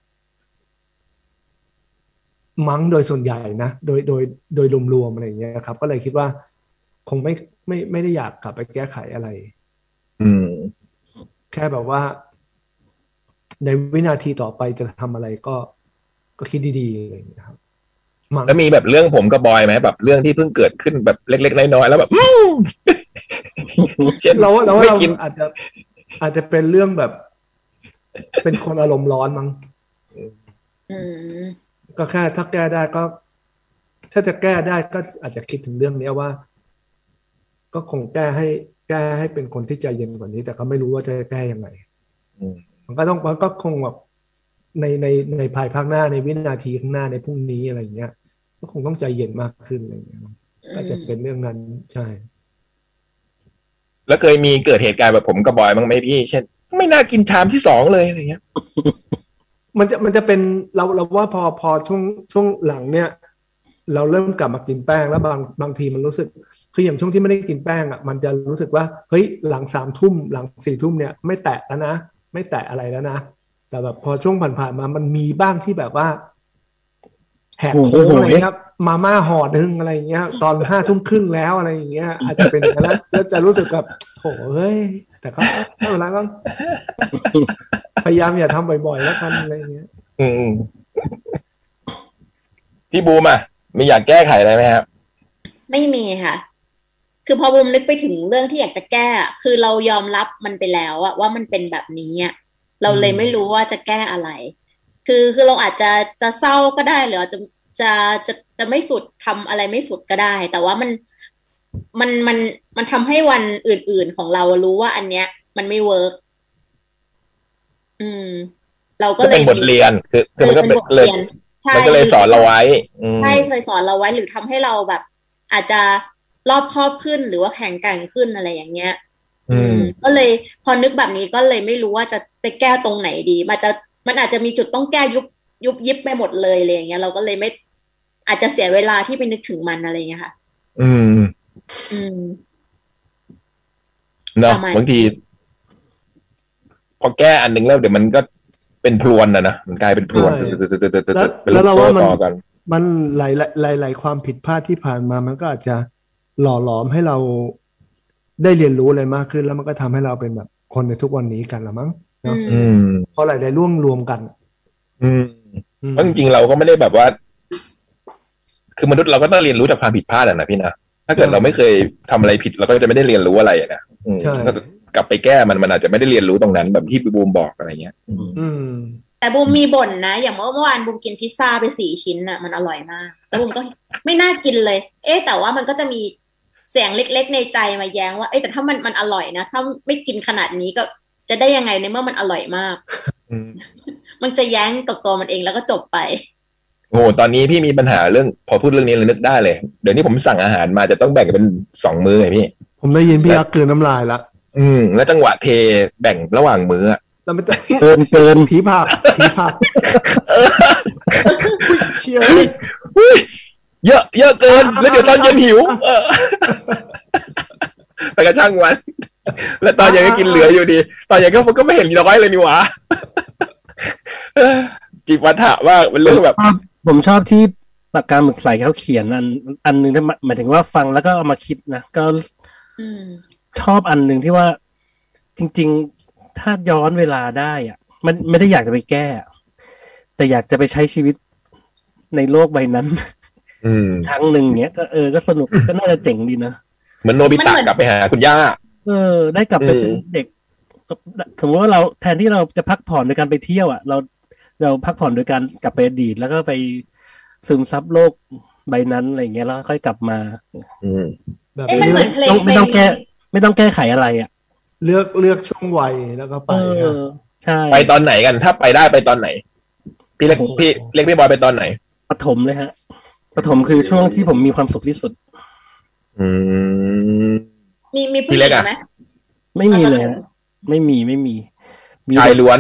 มั้งโดยส่วนใหญ่นะโดยโดยโดยรวมๆอะไรเงี้ยครับ ก็เลยคิดว่า คงไม่ไม่ไม่ได้อยากกลับไปแก้ไขอะไร อืม แค่แบบว่า ในวินาทีต่อไปจะทำอะไรก็ก็คิดดีๆอะไรอย่างเงี้ยครับมั้งแล้วมีแบบเรื่องผมกับบอยไหมแบบเรื่องที่เพิ่งเกิดขึ้นแบบเล็ก ๆ น้อยๆแล้วแบบอื้อเช่นเราว่าเราว่าไม่เรากินอาจจะอาจจะเป็นเรื่องแบบ เป็นคนอารมณ์ร้อนมั้งอืมก็แค่ถ้าแก้ได้ก็ ถ้าจะแก้ได้ก็อาจจะคิดถึงเรื่องเนี้ยว่า ก็คงแก้ให้แก้ให้เป็นคนที่ใจเย็นกว่านี้ แต่ก็ไม่รู้ว่าจะแก้ยังไงอืมมันก็ต้องมันก็คงแบบในในในภายภาคหน้าในวินาทีข้างหน้าในพรุ่งนี้อะไรอย่างเงี้ย ก็คงต้องใจเย็นมากขึ้นอะไรอย่างเงี้ยก็จะเป็นเรื่องนั้นใช่ แล้วเคยมีเกิดเหตุการณ์แบบผมกับบอยบ้างไหมพี่ เช่น ไม่น่ากินชามที่สองเลยอะไรเงี้ย มันจะมันจะเป็นเราเราว่าพอพอช่วงช่วงหลังเนี่ย เราเริ่มกลับมากินแป้งแล้วบางบางทีมันรู้สึก คืออย่างช่วงที่ไม่ได้กินแป้งอะมันจะรู้สึกว่าเฮ้ยหลังสามทุ่มหลังสี่ทุ่มเนี่ยไม่แตะแล้วนะ ไม่แตะอะไรแล้วนะ แต่แบบพอช่วงผ่านๆมามันมีบ้างที่แบบว่าแหกโค้งอะไรเงี้ยครับ มาม่าห่อหนึ่งอะไรอย่างเงี้ย ตอนห้าทุ่มครึ่งแล้วอะไรอย่างเงี้ย อาจจะเป็นอย่างนั้นแล้วแล้วจะรู้สึกแบบโหเฮ้ย แต่ก็ไม่เป็นไรบ้างพยายามอย่าทำบ่อยๆแล้วกันอะไรอย่างเงี้ย อืมพี่บูมอะมีอยากแก้ไขอะไรไหมครับไม่มีค่ะ คือพอบูมนึกไปถึงเรื่องที่อยากจะแก้อะคือเรายอมรับมันไปแล้วอะว่ามันเป็นแบบนี้อะเราเลยไม่รู้ว่าจะแก้อะไร คือคือเราอาจจะจะเศร้าก็ได้หรืออาจจะจะจะจะไม่สุดทำอะไรไม่สุดก็ได้ แต่ว่ามันมันมันมันทำให้วันอื่น ๆของเรารู้ว่าอันเนี้ย มันไม่ work อืม เราก็ก็เลยเป็นบทเรียน คือคือมันก็เป็นบทเลยเรียนใช่มันก็เลยสอนเราไว้อืมใช่เคยสอนเราไว้หรือทำให้เราแบบ อาจจะ รอบคอบขึ้นหรือว่าแข็งแกร่งขึ้นอะไรอย่างเงี้ย อืม ก็เลยพอนึกแบบนี้ก็เลยไม่รู้ว่าจะไปแก้ตรงไหนดี มันจะมันอาจจะมีจุดต้องแก้ยุบยุบยิบไปหมดเลยอะไรอย่างเงี้ย เราก็เลยไม่ อาจจะเสียเวลาที่ไปนึกถึงมันอะไรอย่างเงี้ยค่ะ อืม อืมเนาะประมาณบางทีพอแก้อันหนึ่งแล้วเดี๋ยวมันก็เป็นพรวนนะนะมันกลายเป็นพรวนใช่เป็นแล้วเป็นแล้วเราว่ามันต่อกันมันหลายหลายหลายความผิดพลาดที่ผ่านมามันก็อาจจะ หล่อหลอมให้เราได้เรียนรู้อะไรมากขึ้น แล้วมันก็ทำให้เราเป็นแบบคนในทุกวันนี้กันละมั้งเนอะอือืมมเพราะหลายหลายร่วงรวมกันอืมอืมเพราะจริงๆเราก็ไม่ได้แบบว่า คือมนุษย์เราก็ต้องเรียนรู้จากความผิดพลาดอะนะพี่นะถ้าเกิดเราไม่เคยทำอะไรผิดเราก็จะไม่ได้เรียนรู้อะไรอะนะอืมใช่ก็กลับไปแก้มันมันอาจจะไม่ได้เรียนรู้ตรงนั้น แบบที่พี่บูมบอกอะไรเงี้ย อืมแต่บูมมีบ่นนะ อย่างเมื่อเมื่อวานบูมกินพิซซ่าไปสี่ชิ้นน่ะ มันอร่อยมากแล้วบูมก็ไม่น่ากินเลย เอ๊ะแต่ว่ามันก็จะมี เสียงเล็ก ๆ ในใจมาแย้งว่าเอ๊ะแต่ถ้ามันมันอร่อยนะ ถ้าไม่กินขนาดนี้ก็จะได้ยังไงในเมื่อมันอร่อยมากอืมมันจะแย้งกับตัวมันเองแล้วก็จบไปโอ้โหตอนนี้พี่มีปัญหาเรื่องพอพูดเรื่องนี้เลยนึกได้เลย เดี๋ยวนี้ผมสั่งอาหารมาจะต้องแบ่งเป็นสองมื้อไงพี่ ผมได้ยินพี่อักเกลืนน้ำลายละอืม แล้วจังหวะเทแบ่งระหว่างมื้ออะแล้วมันจะเกินเกินผีผักผีผักเชี่ยอุ๊ย เยอะเยอะเกิน แล้วเดี๋ยวตอนเย็นหิว เออแต่ก็ช่างวันแล้วตอนเย็นก็กินเหลืออยู่ดี ตอนเย็นก็มันก็ไม่เห็นน้อยเลยนี่หว่าเออจิวัฒะว่ามันเรื่องแบบชอบผมชอบที่ปากกาหมึกใสเขาเขียนอัน อันหนึ่งที่หมายถึงว่าฟังแล้วก็เอามาคิดนะก็อืมชอบอันหนึ่งที่ว่า จริง ๆ ถ้าย้อนเวลาได้อะ มันไม่ได้อยากจะไปแก้ แต่อยากจะไปใช้ชีวิตในโลกใบนั้นอืม ครั้งหนึ่งเนี้ยก็เออก็สนุกก็น่าจะเจ๋งดีนะเหมือนโนบิมันตะเหมือนกลับไปหาคุณย่าเออ ได้กลับไปอืมเป็นเด็กสมมติว่าเราแทนที่เราจะพักผ่อนโดยการไปเที่ยวอะเราเราพักผ่อนโดยการกลับไปอดีตแล้วก็ไปซึมซับโลกใบนั้นอะไรอย่างเงี้ยแล้วค่อยกลับมา อืมแบบเอ๊ะมันเหมือนเพลงต้องเพลไม่ต้องงแก้ไม่ต้องแก้ไขอะไรอะ เลือกเลือกช่วงวัยแล้วก็ไปเอนะอใช่ไปตอนไหนกัน ถ้าไปได้ไปตอนไหน พี่เล็กพี่เล็กพี่บอยไปตอนไหนปฐมเลยฮะ ปฐมคือช่วงที่ผมมีความสุขที่สุด อืม มีมีผู้พี่หเล็ญิกงอะไหมไม่มีเลยฮะไม่มีไม่มีมีชายล้วน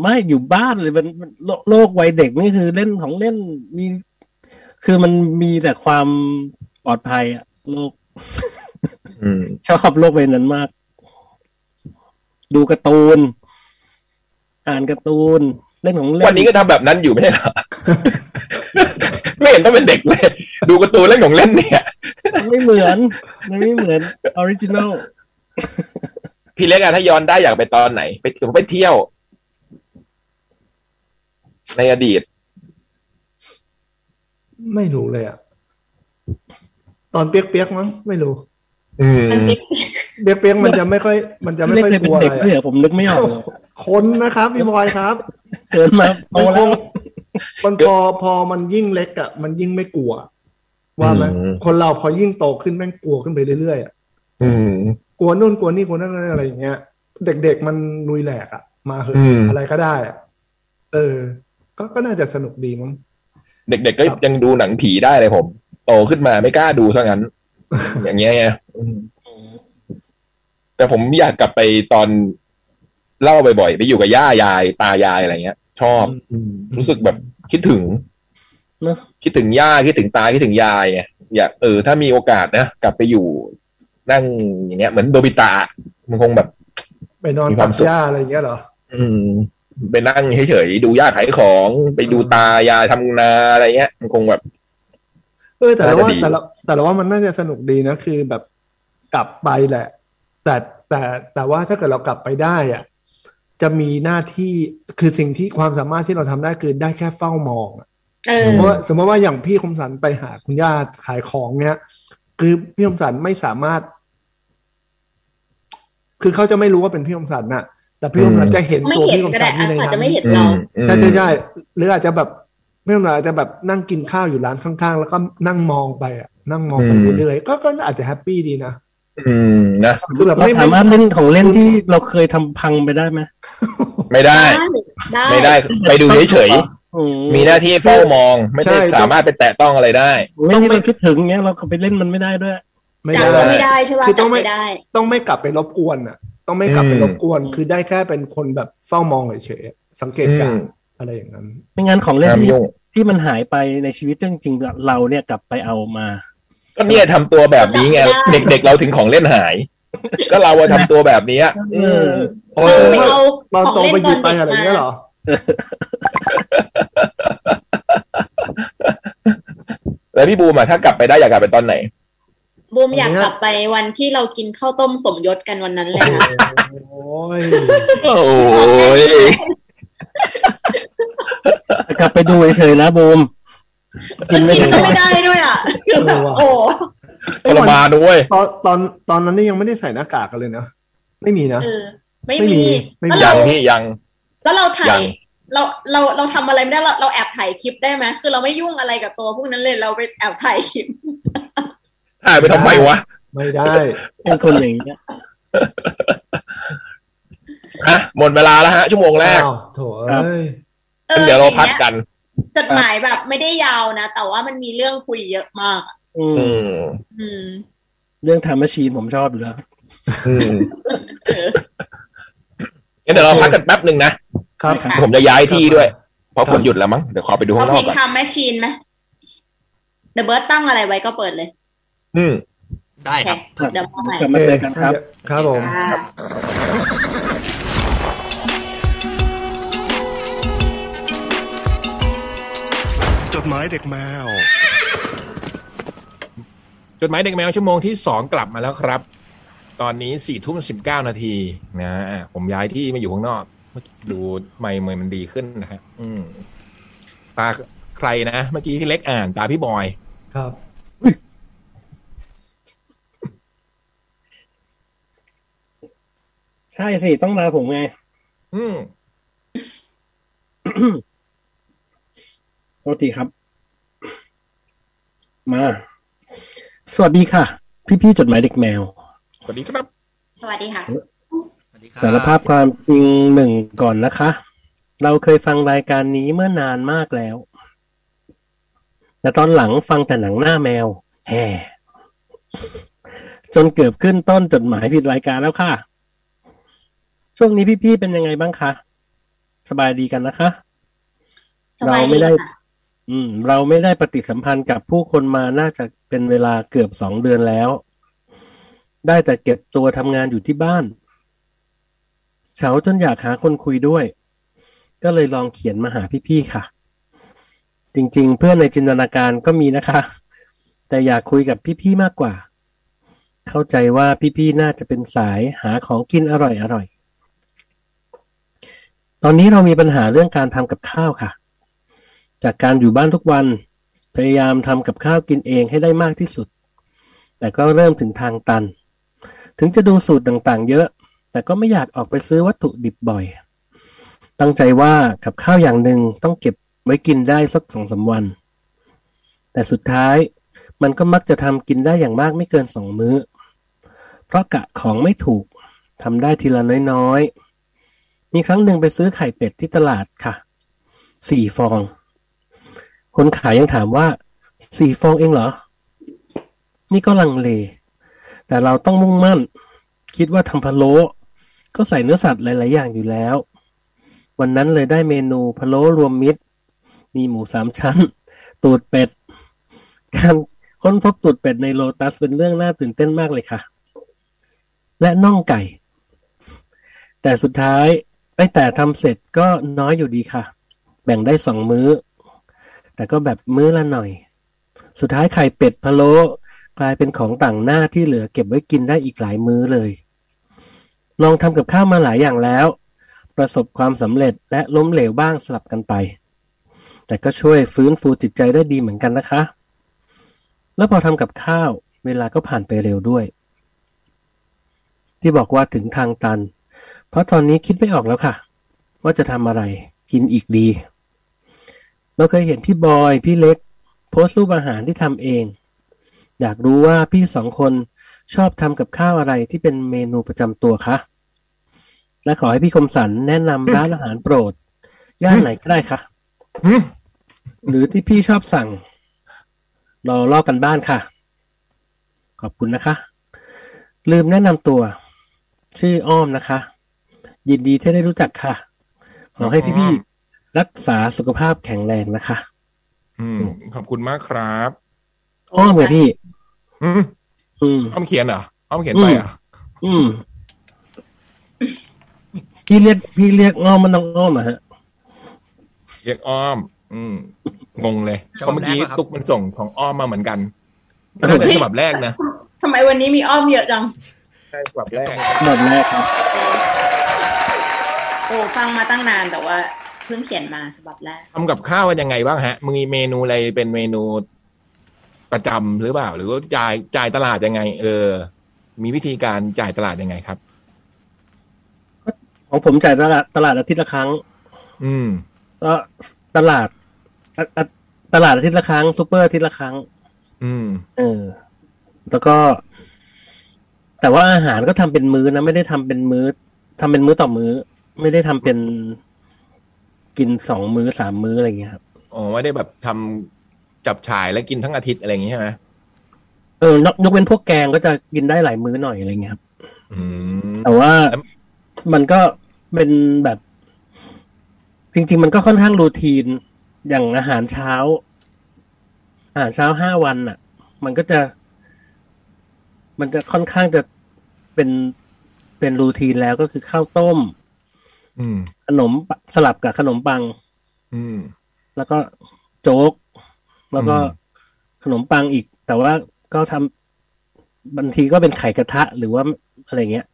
ไม่อยู่บ้านเลยมันมันโลโลกวัยเด็กนี่คือเล่นของเล่นมี คือมันมีแต่ความปลอดภัยอะโลกอืมชอบโลกใบนั้นมาก ดูการ์ตูน อ่านการ์ตูน เล่นของเล่นวันนี้ก็ทำแบบนั้นอยู่ไม่ใช่เหรอ ไม่เห็นต้องเป็นเด็กเลย ดูการ์ตูนเล่นของเล่นเนี่ยมันไม่เหมือนมันไม่เหมือนออริจินอลพี่เล็กอะถ้าย้อนได้อยากไปตอนไหน ไปผมไปเที่ยว ในอดีต ไม่รู้เลยอะตอนเปียกๆมั้งไม่รู้อืมมันติดเปียกๆมันจะไม่ค่อย มันจะไม่เล็กค่อยเลยกเป็นลัวอะเด็กไรด้วยเหรอะอผมนึกไม่ออกเลยคนนะครับพี่บอยครับเกินมาโตมันคแล้วง มันพอพอมันยิ่งเล็กอะมันยิ่งไม่กลัว ว่าไหมอืมคนเราพอยิ่งโตขึ้นแม่งกลัวขึ้นไปเรื่อยๆอะอืมกลัวนู่นกลัวนี่กลัวนั่นอะไรอย่างเงี้ย เด็กๆมันลุยแหลกอะ มาเหอะอืมอะไรก็ได้อะเออ ก็ก็น่าจะสนุกดีมั้งเด็กๆก็ครับยังดูหนังผีได้เลยผม โตขึ้นมาไม่กล้าดูซะงั้น อย่างเงี้ยไงอืมแต่ผมอยากกลับไปตอนเล่าบ่อยๆไปอยู่กับย่ายาย ตายายอะไรเงี้ย ชอบอืมรู้สึกแบบคิดถึงเนอะคิดถึงย่าคิดถึงตาคิดถึงยายไงอยากเออ ถ้ามีโอกาสนะกลับไปอยู่ นั่งอย่างเงี้ย เหมือนโดบิตะมันคงแบบ ไปนอนมีคตัวามดสุขหญ้าอะไรอย่างเงี้ยเหรออืมไปนั่งเฉยๆดูย่าขายของ ไปดูตายายทำนาอะไรเงี้ย มันคงแบบ เออแต่เราว่าน่าจะดีแต่เราแต่เราว่ามันน่าจะสนุกดีนะคือแบบกลับไปแหละ แต่แต่แต่ว่าถ้าเกิดเรากลับไปได้อะ จะมีหน้าที่คือสิ่งที่ความสามารถที่เราทำได้คือได้แค่เฝ้ามองอะเออสมมติว่าสมมติว่าอย่างพี่คมสันไปหาคุณย่าขายของเนี้ยคือพี่คมสันไม่สามารถ คือเขาจะไม่รู้ว่าเป็นพี่คมสันน่ะ แต่พี่คมสันจะเห็นไม่ตัวเห็นพี่คมก็สัได้นที่ในอาจนั้จะนไม่เห็นอืเรามอืมใช่ใช่ใช่หรืออาจจะแบบไม่รู้อาจจะแบบนั่งกินข้าวอยู่ร้านข้างๆ แล้วก็นั่งมองไปอะ นั่งมองไปอืมเรื่อยๆก็ก็อาจจะแฮปปี้ดีนะ อืมนะคือแบบเราไม่สามารถเล่นของเล่นที่เราเคยทำพังไปได้ไหมไม่ได้ได้ไม่ได้ไปดูเฉยอืๆมีหน้าที่เฝ้ามอง ไม่ได้สามารถไปแตะต้องอะไรได้เล่นที่เราคิดถึงเงี้ยเราก็ไปเล่นมันไม่ได้ด้วย ไม่จับได้ก็ไม่ได้ใช่ป่ะคือต้จัอบงไม่ไม่ได้ต้องไม่กลับไปรบกวนอะ ต้องไม่กลับไปอืมรบกวน คือได้แค่เป็นคนแบบเฝ้ามองเฉยๆสังเกตการอืณ์มอะไรอย่างนั้น ไม่งั้นของเล่นห้ามที่ยุ่งที่มันหายไปในชีวิตจริงๆเราเนี่ยกลับไปเอามา ก็เนี่ยทำตัวแบบนี้ไงเด็กๆเราถึงของเล่นหาย ก็เราอะทำตัวแบบนี้อะอืมเอเราอไปเอาตอนของโตเล่นไปหตยิอบนไปเด็กอะไรอย่างเงี้ยเหรมาอแล้วพี่บูมอะถ้ากลับไปได้อยากกลับไปตอนไหน บูมอยากอันเนี้ยกลับไปวันที่เรากินข้าวต้มสมยศกันวันนั้นเลยค่ะโอ้ยโอ้ยแต่กลับไปดูเฉยๆนะบูม กินไม่กินได้ไม่ได้ด้วยอะคือแบบโอ้ทรมานด้วยตอนตอนตอนนั้นนี่ยังไม่ได้ใส่หน้ากากกันเลยนะไม่มีนะเออไม่ไม่มีมีไม่มีแล้วยัเรางพี่ยัง แล้วเราถ่ายัยงเราเราเราทำอะไรไม่ได้เราเราแอบถ่ายคลิปได้ไหมคือเราไม่ยุ่งอะไรกับตัวพวกนั้นเลยเราไปแอบถ่ายคลิปถ่ายไปทำไมวะไม่ได้เป็นคนอย่างเงี้ยอะหมดเวลาแล้วฮะชั่วโมงแรกอ้าวโถเอ้ยออเดี๋ยวเราพักกัน จดหมายแบบไม่ได้ยาวนะ แต่ว่ามันมีเรื่องคุยเยอะมากอะอืมอืมอืม เรื่องทำแมชชีนผมชอบอยู่แล้วอืมงั้นเดี๋ยวเราพักกันแป๊บหนึ่งนะครับค่ะผมจะย้ายที่ด้วย เพราะครับฝนหยุดแล้วมั้งเดี๋ยวขอไปดูเอาข้างนเพลอกงก่อนทำแมชชีนไหมเดอะเบิร์ตตั้งอะไรไว้ก็เปิดเลย อืม ได้โอเคครับเดี๋ยวมาใหม่กลับมาเจอกันครับ ครับผม ดหมายเด็กแมว จดหมายเด็กแมวชั่วโมงที่สองกลับมาแล้วครับ ตอนนี้สี่ทุ่มสิบเก้านาทีนะอะผมย้ายที่มาอยู่ข้างนอก ดูไม่เมยมันดีขึ้นนะฮะอืมตาใครนะ เมื่อกี้พี่เล็กอ่าน ตาพี่บอย ครับใช่สิ ต้องมาผมไง อืม โทษทีครับ มา สวัสดีค่ะ พี่ๆจดหมายเด็กแมว สวัสดีครับ สวัสดีค่ะสวัสดีคบสารภาพความจริงหนึ่งก่อนนะคะ เราเคยฟังรายการนี้เมื่อนานมากแล้ว แต่ตอนหลังฟังแต่หนังหน้าแมวแฮ่จนเกือบขึ้นต้นจดหมายผิดรายการแล้วค่ะ ช่วงนี้พี่ๆเป็นยังไงบ้างคะ สบายดีกันนะคะสบายเราไม่ดีได้ค่ะ อืม เราไม่ได้ปฏิสัมพันธ์กับผู้คนมาน่าจะเป็นเวลาเกือบสองเดือนแล้ว ได้แต่เก็บตัวทำงานอยู่ที่บ้านเฉาจนอยากหาคนคุยด้วย ก็เลยลองเขียนมาหาพี่ๆค่ะ จริงๆ เพื่อนในจินตนาการก็มีนะคะ แต่อยากคุยกับพี่ๆมากกว่า เข้าใจว่าพี่ๆน่าจะเป็นสายหาของกินอร่อยๆตอนนี้เรามีปัญหาเรื่องการทำกับข้าวค่ะ จากการอยู่บ้านทุกวัน พยายามทำกับข้าวกินเองให้ได้มากที่สุด แต่ก็เริ่มถึงทางตัน ถึงจะดูสูตรต่างๆ เยอะ แต่ก็ไม่อยากออกไปซื้อวัตถุดิบบ่อย ตั้งใจว่ากับข้าวอย่างหนึ่งต้องเก็บไว้กินได้สักสองสามวัน แต่สุดท้ายมันก็มักจะทำกินได้อย่างมากไม่เกินสองมื้อ เพราะกะของไม่ถูกทำได้ทีละน้อยๆ มีครั้งหนึ่งไปซื้อไข่เป็ดที่ตลาดค่ะ สี่ฟอง คนขายยังถามว่าสี่ฟองเองเหรอ นี่ก็ลังเล แต่เราต้องมุ่งมั่น คิดว่าทำพะโล้ก็ใส่เนื้อสัตว์หลาย ๆ อย่างอยู่แล้ว วันนั้นเลยได้เมนูพะโล้รวมมิตร มีหมูสามชั้น ตูดเป็ด การค้นพบตูดเป็ดในโลตัสเป็นเรื่องน่าตื่นเต้นมากเลยค่ะ และน่องไก่ แต่สุดท้ายไอ้แต่ทำเสร็จก็น้อยอยู่ดีค่ะ แบ่งได้สองมื้อ แต่ก็แบบมื้อละหน่อย สุดท้ายไข่เป็ดพะโล้กลายเป็นของต่างหน้าที่เหลือเก็บไว้กินได้อีกหลายมื้อเลย ลองทำกับข้าวมาหลายอย่างแล้ว ประสบความสำเร็จและล้มเหลวบ้างสลับกันไป แต่ก็ช่วยฟื้นฟูจิตใจได้ดีเหมือนกันนะคะ แล้วพอทำกับข้าว เวลาก็ผ่านไปเร็วด้วย ที่บอกว่าถึงทางตัน เพราะตอนนี้คิดไม่ออกแล้วค่ะ ว่าจะทำอะไรกินอีกดี เราเคยเห็นพี่บอย พี่เล็ก โพสต์รูปอาหารที่ทำเอง อยากรู้ว่าพี่สองคนชอบทำกับข้าวอะไรที่เป็นเมนูประจำตัวคะและขอให้พี่คมสันแนะนำร้านอาหารโปรด ย่านไหนก็ได้คะหืมหรือที่พี่ชอบสั่ง รอลอกกันบ้านค่ะ ขอบคุณนะคะ ลืมแนะนำตัว ชื่ออ้อมนะคะ ยินดีที่ได้รู้จักค่ะ ขอให้พี่ๆ รักษาสุขภาพแข็งแรงนะคะ อืม ขอบคุณมากครับอ้อมเลยพี่ อืมอืมอ้อมเขียนเหรออ้อมเขียนไปเหรอะอืมพี่เรียกพี่เรียกอ้อมมันต้องอ้อมอะฮะเรียกอ้อม อืมงงเลยฉเพราะบับเมื่อกี้แรกเหรอครับตุ๊กมันส่งของอ้อมมาเหมือนกันน่าจะฉบับแรกนะทำไมวันนี้มีอ้อมเยอะจังใช่ฉบับแรกแบบแรกครับโอ้ฟังมาตั้งนานแต่ว่าเพิ่งเขียนมาฉบับแรกทำกับข้าวกันยังไงบ้างฮะมีเมนูอะไรเป็นเมนูประจำหรือเปล่า หรือว่าจ่ายจ่ายตลาดยังไง เออ มีวิธีการจ่ายตลาดยังไงครับ ของผมจ่ายตลาดตลาดอาทิตย์ละครั้ง อืมก็ตลาดอะอะตลาดอาทิตย์ละครั้งซูเปอร์อาทิตย์ละครั้ง อืม เออ แล้วก็ แต่ว่าอาหารก็ทำเป็นมื้อนะไม่ได้ทำเป็นมื้อทำเป็นมื้อต่อมื้อ ไม่ได้ทำเป็น กินสองมื้อสามมื้ออะไรอย่างเงี้ยครับอ๋อไม่ได้แบบทำจับฉ่ายแล้วกินทั้งอาทิตย์อะไรอย่างงี้ใช่ไหมเออยกยกเว้นพวกแกงก็จะกินได้หลายมื้อหน่อยอะไรเงี้ยครับอืมแต่ว่าแล้วมันก็เป็นแบบ จริง ๆ มันก็ค่อนข้างรูทีนอย่างอาหารเช้า อาหารเช้าห้าวันอะ มันก็จะ มันจะค่อนข้างจะเป็นเป็นรูทีนแล้วก็คือข้าวต้มอืม ขนมปะสลับกับขนมปัง อืม แล้วก็โจ๊ก แล้วก็อืมขนมปังอีก แต่ว่าก็ทำบางทีก็เป็นไข่กระทะหรือว่าอะไรเงี้ย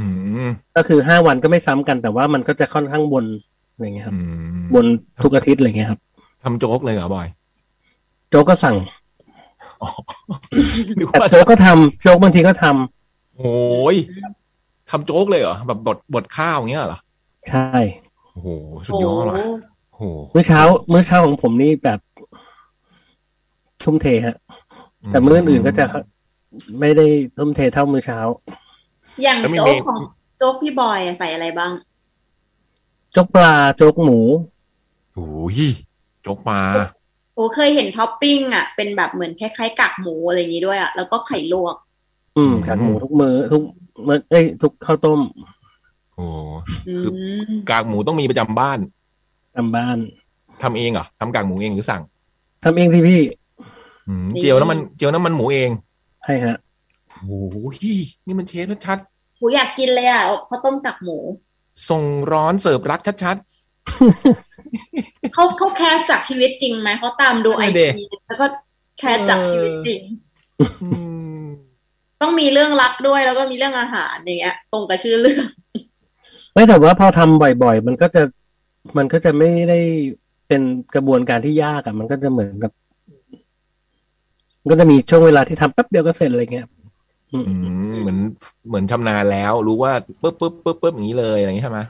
อืมก็คือห้าวันก็ไม่ซ้ำกัน แต่ว่ามันก็จะค่อนข้างบนอะไรเงี้ยครับอืมบนทุกอาทิตย์อะไรเงี้ยครับทำโจ๊กเลยเหรอบอย โจ๊กก็สั่งอ๋อนึกแต่ว่าโจ๊กก็ทำโจ๊กบางทีก็ทำโอ้ยทำโจ๊กเลยเหรอแบบบดบดข้าวอย่างเงี้ยเหรอ ใช่โอ้โหสุดยอดว่ะโอ้โหมื้อเช้ามื้อเช้าของผมนี่แบบทุ่มเทฮะ แต่มื้ออื่นก็จะไม่ได้ทุ่มเทเท่ามื้อเช้า อย่างแล้วมีโจ๊เมกของโจ๊กพี่บอยอะใส่อะไรบ้าง โจ๊กปลาโจ๊กหมูโอ้ยโจ๊กมาโอ้เคยเห็นท็อปปิ้งอะเป็นแบบเหมือนคล้ายๆกากหมูอะไรอย่างนี้ด้วยอะแล้วก็ไข่ลวก อืมกากหมูทุกมือทุกมื้อเอ้ยทุกข้าวต้ม โอ้อืคือมกากหมูต้องมีประจำบ้านทำบ้านทำเองเหรอทำกากหมูเองหรือสั่งทำเองที่พี่อืมเจียวน้ำมันเจียวน้ำมันหมูเองใช่ฮะโอ้ยนี่มันเชฟชัดหมูอยากกินเลยอะข้าวต้มกากหมูๆส่งร้อนเสิร์ฟรักชัดเขาเขาแคสจากชีวิตจริงไหมเขาตามดูไอใช่ดิจีแล้วก็แคสจากชีวิตจริงอืมต้องมีเรื่องรักด้วยแล้วก็มีเรื่องอาหารอย่างเงี้ย ตรงกับชื่อเรื่อง ไม่แต่ว่าพอทำบ่อยๆ มันก็จะมันก็จะไม่ได้เป็นกระบวนการที่ยากอะมันก็จะเหมือนกับมันก็จะมีช่วงเวลาที่ทำแป๊บเดียวก็เสร็จอะไรเงี้ยอืมอืมเหมือนเหมือนชำนาญแล้ว รู้ว่าปุ๊บปุ๊บปุ๊บปุ๊บอย่างนี้เลยอะไรอย่างนี้ใช่ไหม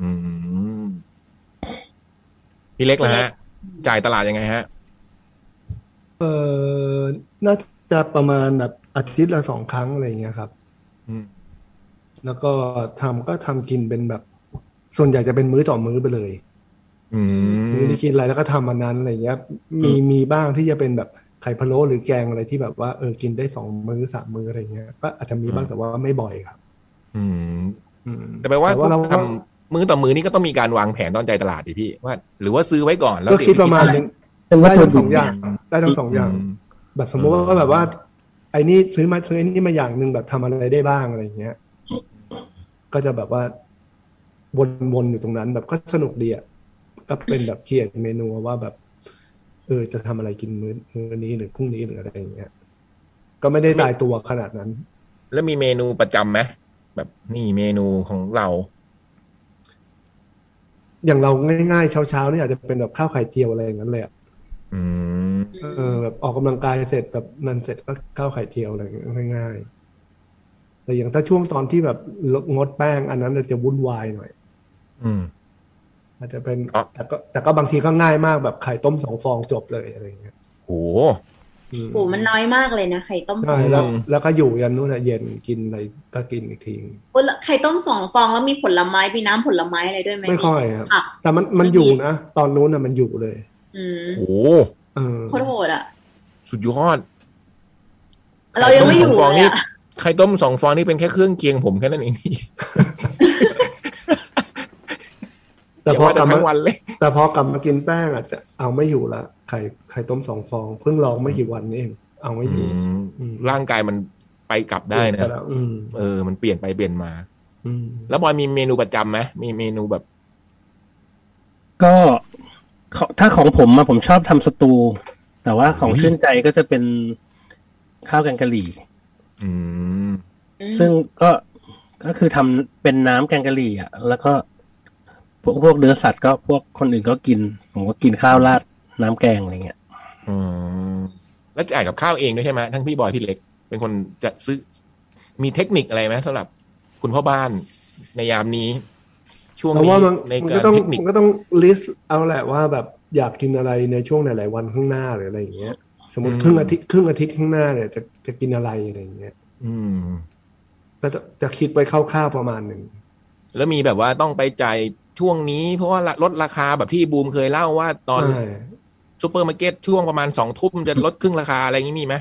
อืมพี่เล็กล่ะฮะ จ่ายตลาดยังไงฮะ เออน่าจะประมาณแบบอาทิตย์ละสองครั้งอะไรอย่างเงี้ยครับอืม แล้วก็ทำก็ทำกินเป็นแบบ ส่วนใหญ่จะเป็นมื้อต่อมื้อไปเลยอืมมื้อนี้กินอะไรแล้วก็ทำมันนั้นอะไรเงี้ย มีมีบ้างที่จะเป็นแบบไข่พะโล้หรือแกงอะไรที่แบบว่าเออกินได้สองมื้อสามมื้ออะไรเงี้ยก็อาจจะมีบ้างแต่ว่าไม่บ่อยครับ อืมอืมแต่แปลว่าเราทำมือต่อมือนี่ก็ต้องมีการวางแผนตอนใจตลาดดิพี่ว่า หรือว่าซื้อไว้ก่อนแล้วก็คิดประมาณเดี๋นึยวงเป็นวัตได้ถุทั้งดิสบองอย่างได้ทั้งสองอย่างมแบบสมมติว่าแบบว่าไอ้นี่ซื้อมาซื้อไอ้นี่มาอย่างหนึ่งแบบทำอะไรได้บ้างอะไรเงี้ย ก็จะแบบว่าวนๆอยู่ตรงนั้น แบบก็สนุกดีอะก็เป็นแบบเขียนเมนูว่าแบบ เออจะทำอะไรกินมื้อมื้อนี้หรือพรุ่งนี้หรืออะไรอย่างเงี้ยก็ไม่ได้ตายตัวขนาดนั้น แล้วมีเมนูประจำไหมแบบนี่เมนูของเรา อย่างเราง่ายๆเช้าๆนี่อาจจะเป็นแบบข้าวไข่เจียวอะไรอย่างนั้นเลยอะอืมเออแบบออกกำลังกายเสร็จแบบนั้นเสร็จก็ข้าวไข่เจียวอะไรอย่างเงี้ยง่ายๆ แต่อย่างถ้าช่วงตอนที่แบบงดแป้ง อันนั้นจะวุ่นวายหน่อย อืม อาจจะเป็นอ๋อแต่ก็แต่ก็บางทีก็ง่ายมากแบบไข่ต้มสองฟองจบเลยอะไรอย่างเงี้ยโหอืมโหมันน้อยมากเลยนะไข่ต้มสใช่องฟแล้อวงแล้วก็อยู่ยันนู่นอะเย็นกินอะไรก็กินอีกทีโอ้แล้วไข่ต้มสองฟองแล้วมีผลไม้มีน้ำผลไม้อะไรด้วยไหมไม่ค่อยครับผักแต่มันมันอยู่นะตอนนู้นอะมันอยู่เลยอืมโหเออโคตรโหดอะ สุดยอดเรายังไม่อยู่ไข่ต้สงฟองเลยนี่อะ ไข่ต้มสองฟองนี่เป็นแค่เครื่องเคียงผมแค่นั้นเองพี่แต่อย่าพอว่ากแต่ลับทั้มางวันเลย แต่พอกลับมากินแป้งอาจจะเอาไม่อยู่ละไข่ไข่ต้มสองฟอง เพิ่งลองไม่กี่วันนี่เองเอาไม่อยู่อืมอืมร่างกายมันไปกลับได้นะปแล้วอืมเออ มันเปลี่ยนไปเปลี่ยนมาอืมแล้วบอยมีเมนูประจำไหมมีเมนูแบบ ก็ขอถ้าของผมอะผมชอบทำสตู แต่ว่าของโอ้ยชื่นใจก็จะเป็นข้าวแกงกะหรี่อืมอืม ซึ่งก็ก็คือทำเป็นน้ำแกงกะหรี่อะ แล้วก็ พวกพวกเนื้อสัตว์ก็พวกคนอื่นก็กิน ผมก็กินข้าวราดน้ำแกงอะไรเงี้ยอืมแล้วจ่ายกับข้าวเองด้วยใช่ไหมทั้งพี่บอยพี่เล็ก เป็นคนจะซื้อมีเทคนิคอะไรไหมสำหรับคุณพ่อบ้านในยามนี้ ช่วงเพราะนี้ว่ามันในมันกาก็รต้องเทคนิคมันก็ต้องลิสต์เอาแหละว่าแบบอยากกินอะไรในช่วงหลาย ๆ วันข้างหน้าหรืออะไรอย่างเงี้ย สมมติครึ่งอาทิตย์ครึ่งอาทิตย์ข้างหน้าเนี่ยจะจะกินอะไรอะไรอย่างเงี้ยอืมก็จะจะคิดไว้คร่าวๆประมาณหนึ่งแล้วมีแบบว่าต้องไปจ่ายช่วงนี้ เพราะว่าลดราคาแบบที่บูมเคยเล่าว่าตอนไม่ซูเปอร์มาร์เก็ตช่วงประมาณสองทุ่มจะลดครึ่งราคาอะไรอย่างนี้มีไหม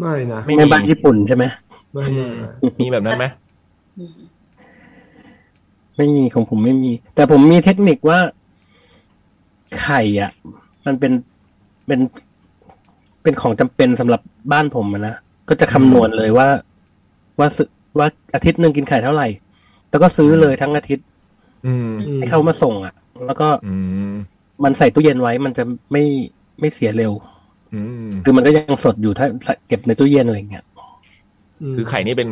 ไม่นะไม่ในบ้านญี่ปุ่นใช่ไหมไม่อืมมีแบบนั้นไหมอืมไม่มีของผมไม่มี แต่ผมมีเทคนิคว่าไข่อะ มันเป็นเป็น เป็นของจำเป็นสำหรับบ้านผมอะนะก็จะคำนวณเลยว่า ว่าซื้อว่าอาทิตย์หนึ่งกินไข่เท่าไหร่ แล้วก็ซื้อเลยทั้งอาทิตย์อืมอืมให้เขามาส่ง อะ แล้วก็อืมมันใส่ตู้เย็นไว้มันจะไม่ไม่เสียเร็วอืมคือมันก็ยังสดอยู่ถ้าเก็บในตู้เย็นอะไรเงี้ยมคือไข่นี่เป็น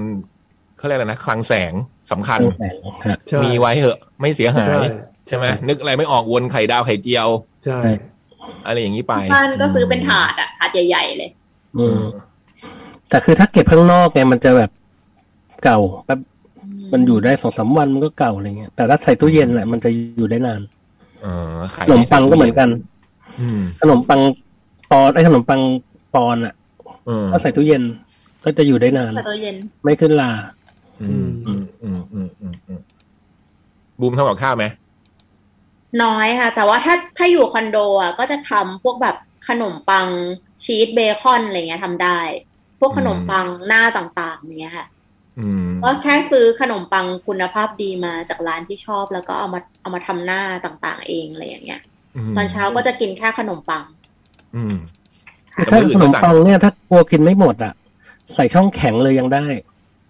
เขาเรียกอะไรนะคลังแสงสำคัญตั้งแต่ฮะใช่มีไว้เหอะ ไม่เสียหาใช่ยใช่ไหมนึกอะไรไม่ออกวนไข่ดาวไข่เจียว ใช่ อะไรอย่างนี้ไปบ้านก็ซื้อเป็นถาดอะถาดใหญ่ๆเลย อืม แต่คือถ้าเก็บข้างนอกไงมันจะแบบเก่าแป๊บมันอยู่ได้สองสามวันมันก็เก่าอะไรเงี้ยแต่ถ้าใส่ตู้เย็นแหละมันจะอยู่ได้นานเออไข่ขนมปังก็เหมือนกันอืมขนมปังปอนไอ้ขนมปังปอนอะเออถ้าใส่ตู้เย็นก็จะอยู่ได้นานแต่ตัวเย็น ไม่ขึ้นลาอืมอืมอืมอืมอืมอืมบูมทำกับข้าวไหม น้อยค่ะ แต่ว่าถ้าถ้าอยู่คอนโดอะก็จะทำพวกแบบขนมปังชีสเบคอนอะไรเงี้ยทำได้ พวกขนมปังหน้าต่างๆอย่างเงี้ยค่ะอืมก็แค่ซื้อขนมปังคุณภาพดีมาจากร้านที่ชอบแล้วก็เอามาเอามาทำหน้าต่างๆ เองอะไรอย่างเงี้ยมตอนเช้าก็จะกินแค่ขนมปังอืมแต่ถ้าแต่มื้ออื่ขนนก็มสั่งปังเนี่ยถ้ากลัวกินไม่หมดอะ ใส่ช่องแข็งเลยยังได้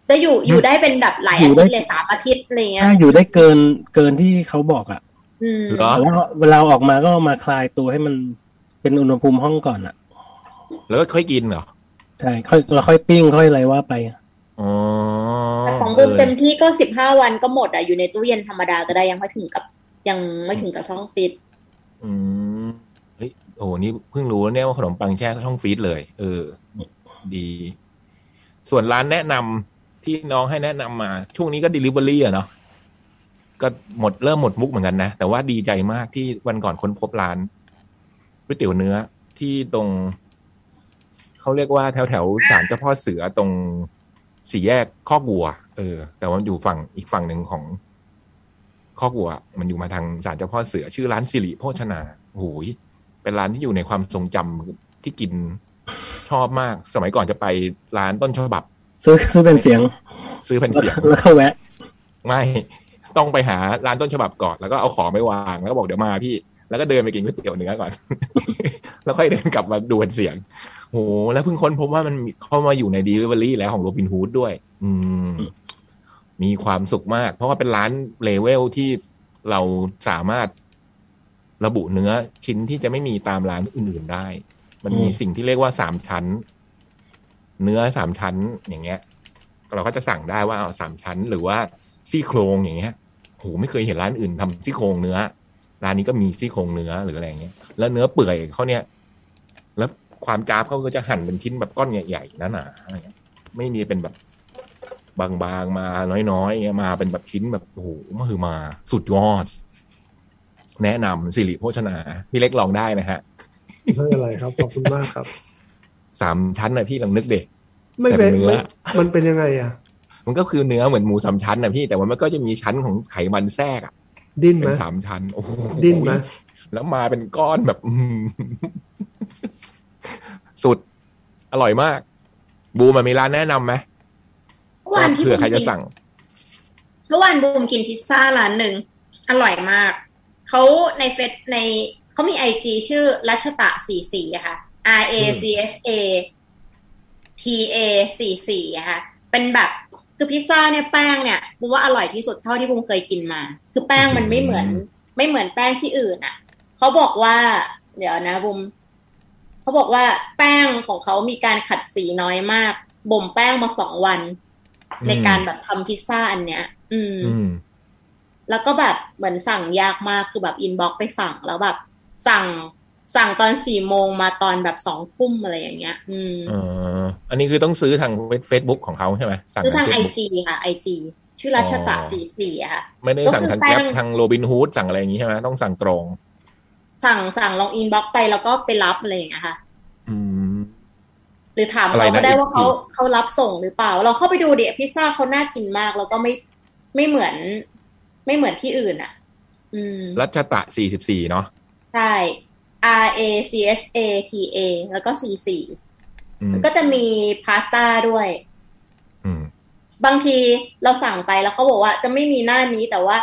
จะอยู่อยู่ได้เป็นแบบหลายอยู่อาได้ทิตย์เลยสามอาทิตย์อะไรเงี้ยถ้าอยู่ได้เกินเกินที่เขาบอกอะอืมเหรอ แล้วเวลาเอาออกมาก็เอามาคลายตัวให้มันเป็นอุณหภูมิห้องก่อนอะ แล้วก็ค่อยกินเหรอ ใช่ค่อยเราค่อยปิ้งค่อยอะไรว่าไปอ๋อแต่ของบูมเต็มที่ก็สิบห้าวันก็หมดอะอยู่ในตู้เย็นธรรมดาก็ได้ยังไม่ถึงกับยังไม่ถึงกับช่องฟิตอืมเฮ้ยโอ้โหนี่เพิ่งรู้เนี่ยว่าขนมปังแช่ช่องฟรีซเลย เออ ดี ส่วนร้านแนะนำที่น้องให้แนะนำมา ช่วงนี้ก็ Delivery อะเนาะ ก็หมดเริ่มหมดมุกเหมือนกันนะ แต่ว่าดีใจมากที่วันก่อนค้นพบร้านก๋วยเตี๋ยวเนื้อที่ตรง เขาเรียกว่าแถวแถวๆศาลเจ้าพ่อเสือตรงสี่แยกข้อกวัว เออ แต่ว่าอยู่ฝั่งอีกฝั่งหนึ่งของข้อกวัว มันอยู่มาทางศาลเจ้าพ่อเสือ ชื่อร้านสิริโภชนาโอ้โหยเป็นร้านที่อยู่ในความทรงจำที่กินชอบมาก สมัยก่อนจะไปร้านต้นฉบับ ซื้อซื้อเป็นเสียง ซื้อแผ่นแล้วเสียงแล้วก็แวะ ไม่ ต้องไปหาร้านต้นฉบับก่อนแล้วก็เอาของไปวางแล้วก็บอกเดี๋ยวมาพี่ แล้วก็เดินไปกินก๋วยเตี๋ยวเนื้อก่อน แล้วค่อยเดินกลับมาดูแผ่นเสียงโหแล้วเพิ่งค้นพบว่ามันมีเข้ามาอยู่ใน Delivery แล้วของโรบินฮูดด้วย อืม มีความสุขมาก เพราะว่าเป็นร้านเลเวลที่เราสามารถระบุเนื้อชิ้นที่จะไม่มีตามร้านอื่นๆได้ มันมีอืมสิ่งที่เรียกว่าสามชั้น เนื้อสามชั้นอย่างเงี้ย เราก็จะสั่งได้ว่าเอาสามชั้นหรือว่าซี่โครงอย่างเงี้ย โหไม่เคยเห็นร้านอื่นทำซี่โครงเนื้อ ร้านนี้ก็มีซี่โครงเนื้อหรืออะไรอย่างเงี้ย แล้วเนื้อเปื่อยเขาเนี่ย แล้วความจ้าบเขาก็จะหั่นเป็นชิ้นแบบก้อนใหญ่ๆหนาๆอะไรเงี้ย ไม่มีเป็นแบบบางๆมาน้อยๆเงี้ยมาเป็นแบบชิ้นแบบโอ้โหมาคือมาสุดยอด แนะนำสิริโภชนา พี่เล็กลองได้นะฮะไม่เป็นไรครับ ขอบคุณมากครับ สามชั้นนะพี่ลองนึกเด็ไม่เป็นแต่เนื้อไม่มันเป็นยังไงอะ มันก็คือเนื้อเหมือนหมูสามชั้นนะพี่แต่ว่ามันก็จะมีชั้นของไขมันแทรกอะดิ้นเป็ไหมนสามชั้น โอ้โหดิ้นไหมแล้วมาเป็นก้อนแบบอืมสุด อร่อยมาก บูมันมีร้านแนะนำไหมเมื่อวานที่เผื่อใครจะบูมกินสั่งเมื่อวานบูมกินพิซซ่าร้านหนึ่ง อร่อยมาก เขาในเฟซในเขามีไอจีชื่อรัชตะสี่สี่อะค่ะ R A C S A T A สี่สี่อะค่ะ เป็นแบบ คือพิซซ่าเนี่ยแป้งเนี่ยบูมว่าอร่อยที่สุดเท่าที่บูมเคยกินมา คือแป้งมันไม่เหมือน ไม่เหมือนแป้งที่อื่นอะเขาบอกว่า เดี๋ยวนะบูมเขาบอกว่าแป้งของเขามีการขัดสีน้อยมากบ่มแป้งมาสองวันอืมในการแบบทำพิซซ่าอันเนี้ยอืมอืม แล้วก็แบบเหมือนสั่งยากมากคือแบบอินบ็อกไปสั่งแล้วแบบ สั่ง สั่งตอนสี่โมงมาตอนแบบสองทุ่มอะไรอย่างเงี้ย อืมเอออันนี้คือต้องซื้อทางเฟซบุ๊กของเขาใช่ไหมสั่งซื้อทางไอ Facebook จีค่ะไอจีชื่อรัชตะอ๋อสี่สี่อะค่ะ ไม่ได้สั่งทางก็คือแก๊ปแป้งทางโรบินฮูดสั่งอะไรอย่างนี้ใช่ไหมต้องสั่งตรง สั่งสั่งลองอินบ็อกไปแล้วก็ไปรับอะไรอย่างเงี้ยค่ะ อืมหรือถามอะไรเขานะก็ได้อีกว่าเขาอีกเขารับส่งหรือเปล่า เราเข้าไปดูดิพิซซ่าเขาน่ากินมากแล้วก็ไม่ไม่เหมือน ไม่เหมือนที่อื่นอะ อืม รัชตะสี่สิบสี่เนาะใช่ R A C S A T A แล้วก็ C สี่อืมก็จะมีพาสต้าด้วยอืมบางทีเราสั่งไปแล้วเขาบอกว่าจะไม่มีหน้านี้แต่ว่า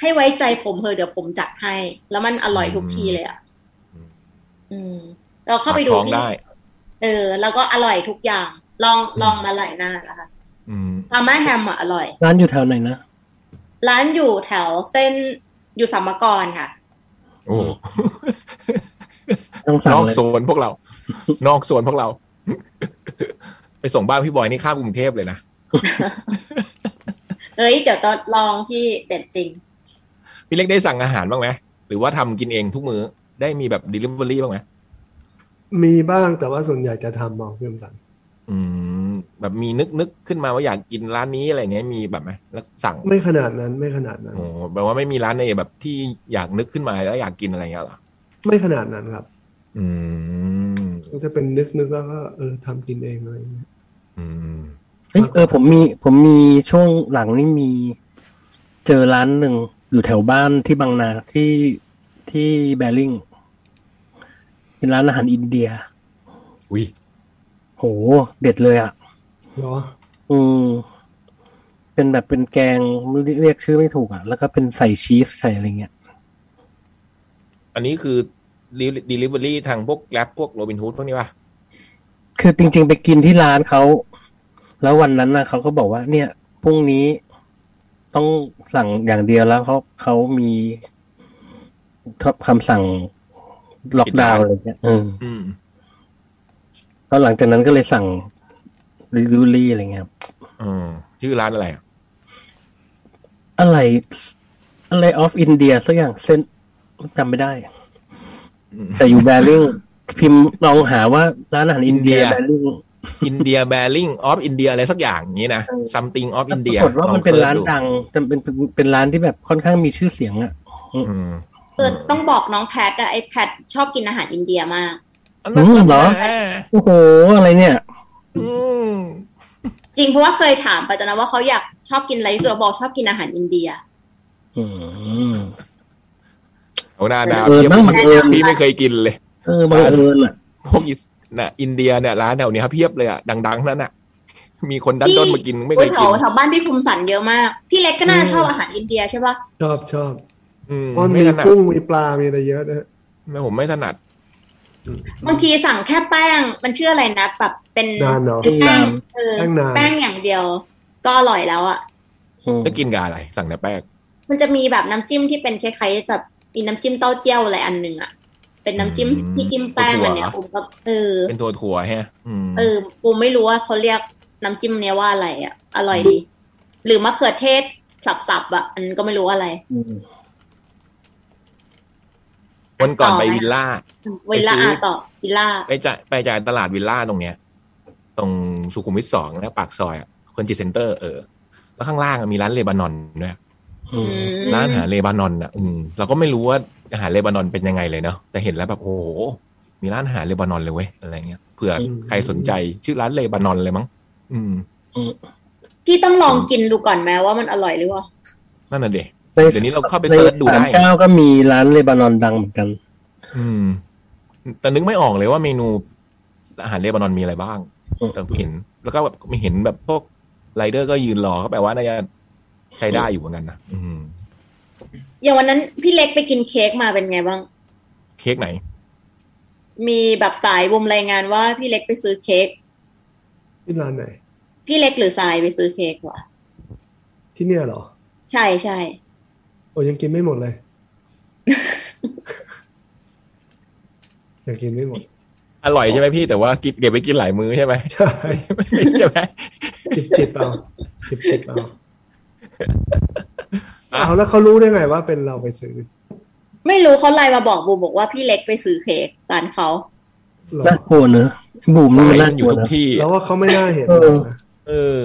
ให้ไว้ใจผมเถอะเดี๋ยวผมจัดให้ แล้วมันอร่อยทุกทีเลยอะอืมอืมเราเข้าไปดูฝกท้องที่ได้เออ แล้วก็อร่อยทุกอย่าง ลองลองมาหลายหน้าแล้วค่ะอืมพาม่าแฮมอะอร่อย ร้านอยู่แถวไหนนะ ร้านอยู่แถวเส้นอยู่สัมมกรค่ะ โอ้ต้องสั่ นงอกเลยโซนพวกเรา นอกโซนพวกเรา ไปส่งบ้านพี่บอยนี่ข้ามกรุงเทพเลยนะเอ้ยเดี๋ยวต้องลองพี่เด็ดจริง พี่เล็กได้สั่งอาหารบ้างไหมหรือว่าทำกินเองทุกมื้อได้มีแบบ delivery บ้างไหมมีบ้างแต่ว่าส่วนใหญ่จะทำเอาเพิ่มกันอืม แบบมีนึกนึกขึ้นมาว่าอยากกินร้านนี้อะไรเงี้ยมีแบบไหมแล้วสั่งไม่ขนาดนั้นไม่ขนาดนั้นโอ้แปลว่าไม่มีร้านในแบบที่อยากนึกขึ้นมาแล้วอยากกินอะไรเงี้ยเหรอ ไม่ขนาดนั้นครับ อืมก็จะเป็นนึกนึกแล้วก็เออทำกินเองอะไรอย่างเงี้ยอืมเฮ้ยเออผมมีผมมีช่วงหลังนี่มีเจอร้านหนึ่งอยู่แถวบ้านที่บางนาที่ที่แบริ่งเป็นร้านอาหารอินเดีย อุ้ยโห เด็ดเลยอะเหรออืมเป็นแบบเป็นแกงเรียกชื่อไม่ถูกอะ แล้วก็เป็นใส่ชีสใส่อะไรเงี้ย อันนี้คือ delivery ทางพวก Grab พวก Robin Hood พวกนี้ป่ะคือจริง ๆ ไปกินที่ร้านเขา แล้ววันนั้นนะเขาก็บอกว่า เนี่ยพรุ่งนี้ต้องสั่งอย่างเดียวแล้วเขาเขามีคำสั่งล็อกดาวน์อะไรเงี้ยเอออืมแล้วหลังจากนั้นก็เลยสั่งรีวิวรี่อะไรเงี้ยครับอืมชื่อร้านอะไรอะอะไร อะไรออฟอินเดียสักอย่างเส้น จำไม่ได้อืมแต่อยู่แบริ่งพิมพ์ลองหาว่าร้านอาหารอินเดียอินเดียแบริ่งอินเดียแบริ่งออฟอินเดียอะไรสักอย่างอย่างนี้นะเออ something of ป India รากฏว่ามันเป็นร้านลองสิชดังแต่เป็นเป็นเป็นร้านที่แบบค่อนข้างมีชื่อเสียงอะอืมเออต้องบอกน้องแพทอะไอแพทชอบกินอาหารอินเดียมากอันนั้นอืมเหรอแหมโอ้โหอะไรเนี่ยอืมจริงเพราะว่าเคยถามไปตอนนั้นว่าเขาอยากชอบกินอะไรที่สุดบอกชอบกินอาหารอินเดีย อืมโอ้หน้าดาวเออเทียบนั่งบังเอิญพี่ไม่เคยกินเลย เออบังเอิญอะพวกอิสน่ะอินเดียเนี่ยร้านแถวเนี้ยเพียบเลยอะดัง ๆ นั่นน่ะ มีคนดันด้นมากินไม่เคโอ้ยยแถกินวแถวบ้านพี่ภูมิสันเยอะมาก พี่เล็กก็น่าชอบอาหารอินเดียใช่ปะชอบชอบอืมเพราะไม่มีถนัดกุ้งมีปลา มีอะไรเยอะนะฮะไม่ผมไม่ถนัด บางทีสั่งแค่แป้ง มันชื่ออะไรนะแบบเป็นนานเนาะเป็นแป้งเออแป้งนานแป้งอย่างเดียว ก็อร่อยแล้วอะอืมแล้วกินกับอะไร สั่งแต่แป้งมันจะมีแบบน้ำจิ้มที่เป็นคล้ายๆแบบ มีน้ำจิ้มเต้าเจี้ยวอะไรอันหนึ่งอะเป็นน้ำจิ้มที่จิ้มแป้งอันเนี้ยผมก็เออเป็นตัวถั่วๆฮะอืมเออปูไม่รู้ว่าเขาเรียกน้ำจิ้มเนี้ยว่าอะไรอะอร่อยดี หรือมะเขือเทศสับๆอะอันนั้นก็ไม่รู้อะไรอืมวันก่อนไปต่อไหมวิลล่าเวลาไปซื้ออะต่อวิลล่าไปจ่ายไปจ่ายตลาดวิลล่าตรงเนี้ย ตรงสุขุมวิทสองนะปากซอยอะเพลินจิตเซ็นเตอร์เออแล้วข้างล่างอะมีร้านเลบานอนด้วยอืม ร้านอาหารเลบานอนอะ อืมเราก็ไม่รู้ว่าอาหารเลบานอนเป็นยังไงเลยเนาะแต่เห็นแล้วแบบโอ้โหมีร้านอาหารเลบานอนเลยเว้ยอะไรเงี้ยเผื่อใครสนใจชื่อร้านเลบานอนเลยมั้งอืมพี่ต้องลองกินดูก่อนไหมว่ามันอร่อยหรือเปล่านั่นน่ะเด็ในเดี๋ยวนี้เราเข้าไป search ดูได้ในสามเก้าก็มีร้านเลบานอนดังเหมือนกัน อืม แต่นึกไม่ออกเลยว่าเมนูอาหารเลบานอนมีอะไรบ้างอืมแต่เห็น แล้วก็แบบไม่เห็นแบบพวกไรเดอร์ก็ยืนรอก็แปลว่าน่าจะ ใช้ได้อยู่เหมือนกันนะอืมอย่างวันนั้นพี่เล็กไปกินเค้กมาเป็นไงบ้าง เค้กไหน มีแบบสายวมรายงานว่าพี่เล็กไปซื้อเค้กที่ร้านไหน พี่เล็กหรือสายไปซื้อเค้กวะที่เนี่ยเหรอ ใช่ใช่โอ้ยังกินไม่หมดเลย ยังกินไม่หมด อร่อยใช่ไหมพี่แต่ว่ากินเก็บไปกินหลายมื้อใช่ไหมใช่ใช่ไหมจิบจิบเอาจิบจิบเอา เอาแล้วเขารู้ได้ไงว่าเป็นเราไปซื้อ ไม่รู้เขาไลน์มาบอกบูมบอกว่าพี่เล็กไปซื้อเค้กร้านเขาเหรอน่ากลัวเนอะบูมนี่มันไปน่าอกลัยู่วทุกนะที่ แล้วว่าเขาไม่น่าเห็นเออนะเออ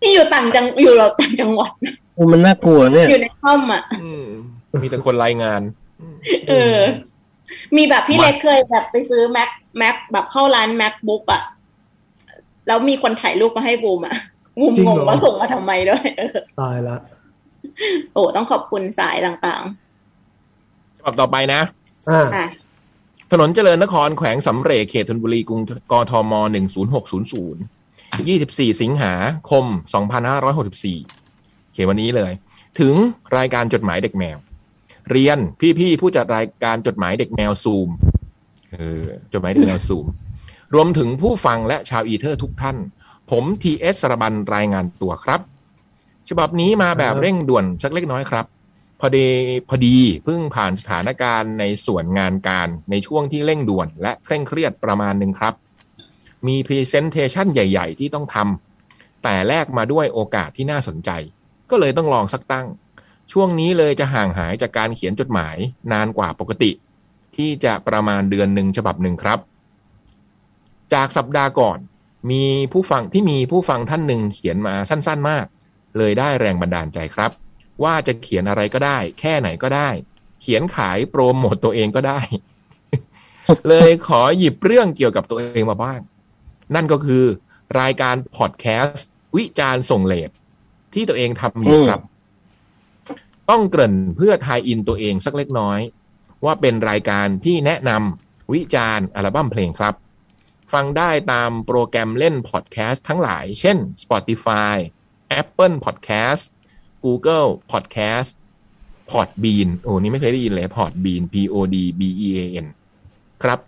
ที่อยู่ต่างจังอยู่เราต่างจังหวัดบูมมันน่ากลัวเนี่ย อยู่ในห้องอะอืมมีแต่คนรายงาน เออ มีแบบพี่เล็กเคยแบบไปซื้อแม็กแม็กแบบเข้าร้าน macbook อะ แล้วมีคนถ่ายรูปมาให้บูมอะบูมจริ งงเหงรอว่าส่งมาทำไมด้วยเออตายละ โอ้ต้องขอบคุณสายต่างฉบับต่อไปนะอ่าๆค่ะถนนเจริญนครแขวงสำเร็จเขตธนบุรีกรุงกทม10600 24สิงหาคม2564เขียนวันนี้เลย ถึงรายการจดหมายเด็กแมว เรียนพี่ๆผู้จัดรายการจดหมายเด็กแมวซูมเออจดหมายเด็กแมวซูม รวมถึงผู้ฟังและชาวอีเทอร์ทุกท่าน ผมทีเอสสรบันรายงานตัวครับ ฉบับนี้มาแบบเร่งด่วนสักเล็กน้อยครับ พอดีพอดีเพิ่งผ่านสถานการณ์ในส่วนงานการในช่วงที่เร่งด่วน และเคร่งเครียดประมาณหนึ่งครับ มี presentation ใหญ่ ๆ ที่ต้องทำแต่แลกมาด้วยโอกาสที่น่าสนใจ ก็เลยต้องลองสักตั้ง ช่วงนี้เลยจะห่างหายจากการเขียนจดหมายนานกว่าปกติ ที่จะประมาณเดือนหนึ่งฉบับหนึ่งครับ จากสัปดาห์ก่อน มีผู้ฟังที่มีผู้ฟังท่านหนึ่งเขียนมาสั้นๆมาก เลยได้แรงบันดาลใจครับ ว่าจะเขียนอะไรก็ได้ แค่ไหนก็ได้ เขียนขายโปรโมตตัวเองก็ได้ เลยขอหยิบเรื่องเกี่ยวกับตัวเองมาบ้าง นั่นก็คือ รายการพอดแคสต์วิจารณ์ส่งเลทที่ตัวเองทำอยู่ครับ ต้องเกริ่นเพื่อทายอินตัวเองสักเล็กน้อย ว่าเป็นรายการที่แนะนำวิจารณ์อัลบั้มเพลงครับ ฟังได้ตามโปรแกรมเล่นพอดแคสต์ทั้งหลาย เช่น Spotify Apple Podcast Google Podcast Podbean โอ้นี่ไม่เคยได้ยินเลย Podbean P O D B E A N ครับ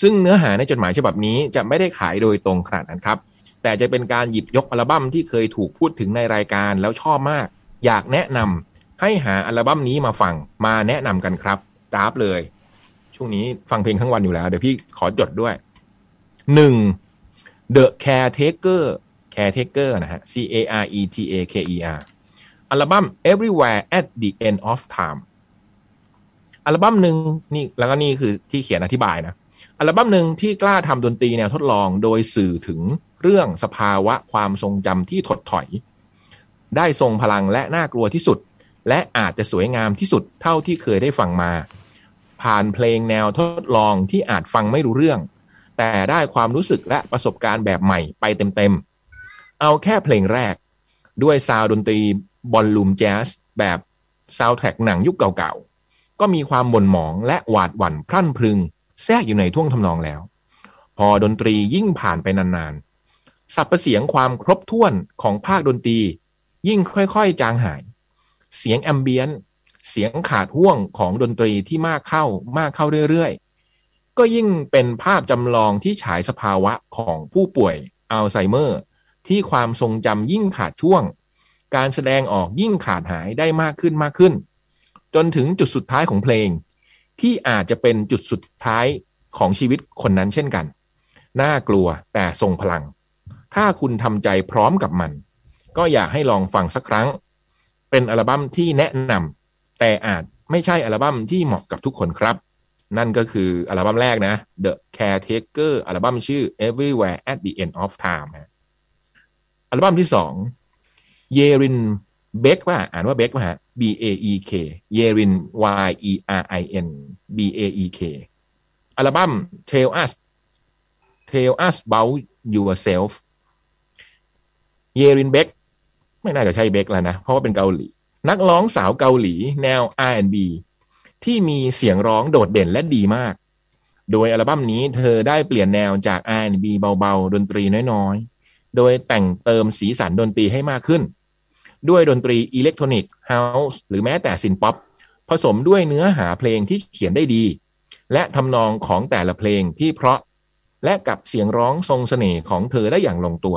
ซึ่งเนื้อหาในจดหมายฉบับนี้จะไม่ได้ขายโดยตรงขนาดนั้นครับ แต่จะเป็นการหยิบยกอัลบั้มที่เคยถูกพูดถึงในรายการแล้วชอบมาก อยากแนะนำให้หาอัลบั้มนี้มาฟังมาแนะนำกันครับกราฟเลย ช่วงนี้ฟังเพลงทั้งวันอยู่แล้ว เดี๋ยวพี่ขอจดด้วยหนึ่ง The Caretaker Caretaker นะฮะ C A R E T A K E R อัลบั้ม Everywhere at the End of Time อัลบั้มหนึ่งนี่แล้วก็นี่คือที่เขียนอธิบายนะ อัลบั้มหนึ่งที่กล้าทำดนตรีแนวทดลองโดยสื่อถึงเรื่องสภาวะความทรงจำที่ถดถอย ได้ทรงพลังและน่ากลัวที่สุด และอาจจะสวยงามที่สุดเท่าที่เคยได้ฟังมา ผ่านเพลงแนวทดลองที่อาจฟังไม่รู้เรื่อง แต่ได้ความรู้สึกและประสบการณ์แบบใหม่ไปเต็มๆ เอาแค่เพลงแรก ด้วยซาวดนตรีบอลลูมแจ๊สแบบซาวแทร็กหนังยุคเก่าๆ ก็มีความหม่นหมองและหวาดหวั่นพรั่นพรึง แทรกอยู่ในท่วงทำนองแล้ว พอดนตรียิ่งผ่านไปนานๆสับประเสียงความครบถ้วนของภาคดนตรี ยิ่งค่อยๆ จางหาย เสียงแอมเบียน เสียงขาดห่วงของดนตรีที่มากเข้ามากเข้าเรื่อยๆ ก็ยิ่งเป็นภาพจำลองที่ฉายสภาวะของผู้ป่วยอัลไซเมอร์ ที่ความทรงจำยิ่งขาดช่วง การแสดงออกยิ่งขาดหายได้มากขึ้นมากขึ้น จนถึงจุดสุดท้ายของเพลง ที่อาจจะเป็นจุดสุดท้ายของชีวิตคนนั้นเช่นกัน น่ากลัวแต่ทรงพลัง ถ้าคุณทำใจพร้อมกับมัน ก็อยากให้ลองฟังสักครั้ง เป็นอัลบั้มที่แนะนำ แต่อาจไม่ใช่อัลบั้มที่เหมาะกับทุกคนครับ นั่นก็คืออัลบั้มแรกนะ The Caretaker อัลบั้มชื่อ Everywhere at the End of Time อัลบั้มที่สองเยรินเบกว่าอ่านว่าเบกว่าฮะ B A E K เยริน Y E R I N B A E K อัลบั้ม Tell Us Tell Us About Yourself เยรินเบกไม่น่าจะใช่เบกแล้วนะ เพราะว่าเป็นเกาหลี นักร้องสาวเกาหลีแนว R&B ที่มีเสียงร้องโดดเด่นและดีมาก โดยอัลบั้มนี้เธอได้เปลี่ยนแนวจาก R&B เบาๆ ดนตรีน้อยๆ โดยแต่งเติมสีสันดนตรีให้มากขึ้น ด้วยดนตรี electronic house หรือแม้แต่ synth-pop ผสมด้วยเนื้อหาเพลงที่เขียนได้ดี และทำนองของแต่ละเพลงที่เพราะ และกับเสียงร้องทรงเสน่ห์ของเธอได้อย่างลงตัว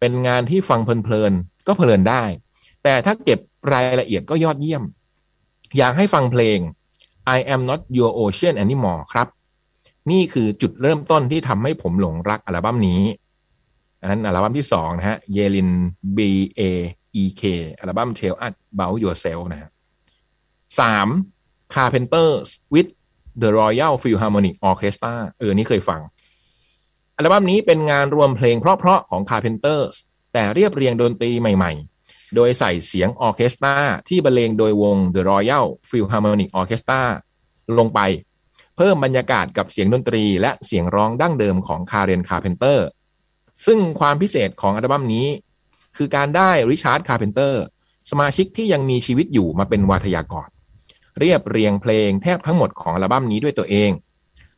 เป็นงานที่ฟังเพลินๆก็เพลินได้ แต่ถ้าเก็บ รายละเอียดก็ยอดเยี่ยม อยากให้ฟังเพลง I am not your ocean anymore ครับ นี่คือจุดเริ่มต้นที่ทำให้ผมหลงรักอัลบั้มนี้ อันนั้นอัลบั้มที่สองนะฮะเยลิน B A E K อัลบั้ม Tell Us About Yourself นะฮะสาม Carpenters with the Royal Philharmonic Orchestra เออ นี่เคยฟัง อัลบั้มนี้เป็นงานรวมเพลงเพราะๆของ Carpenters แต่เรียบเรียงดนตรีใหม่ๆ โดยใส่เสียงออเคสตราที่บรรเลงโดยวง The Royal Philharmonic Orchestra ลงไป เพิ่มบรรยากาศกับเสียงดนตรีและเสียงร้องดั้งเดิมของคาเรนคาร์เพนเตอร์ซึ่งความพิเศษของอัลบั้มนี้ คือการได้ริชาร์ดคาร์เพนเตอร์สมาชิกที่ยังมีชีวิตอยู่มาเป็นวาทยากร เรียบเรียงเพลงแทบทั้งหมดของอัลบั้มนี้ด้วยตัวเอง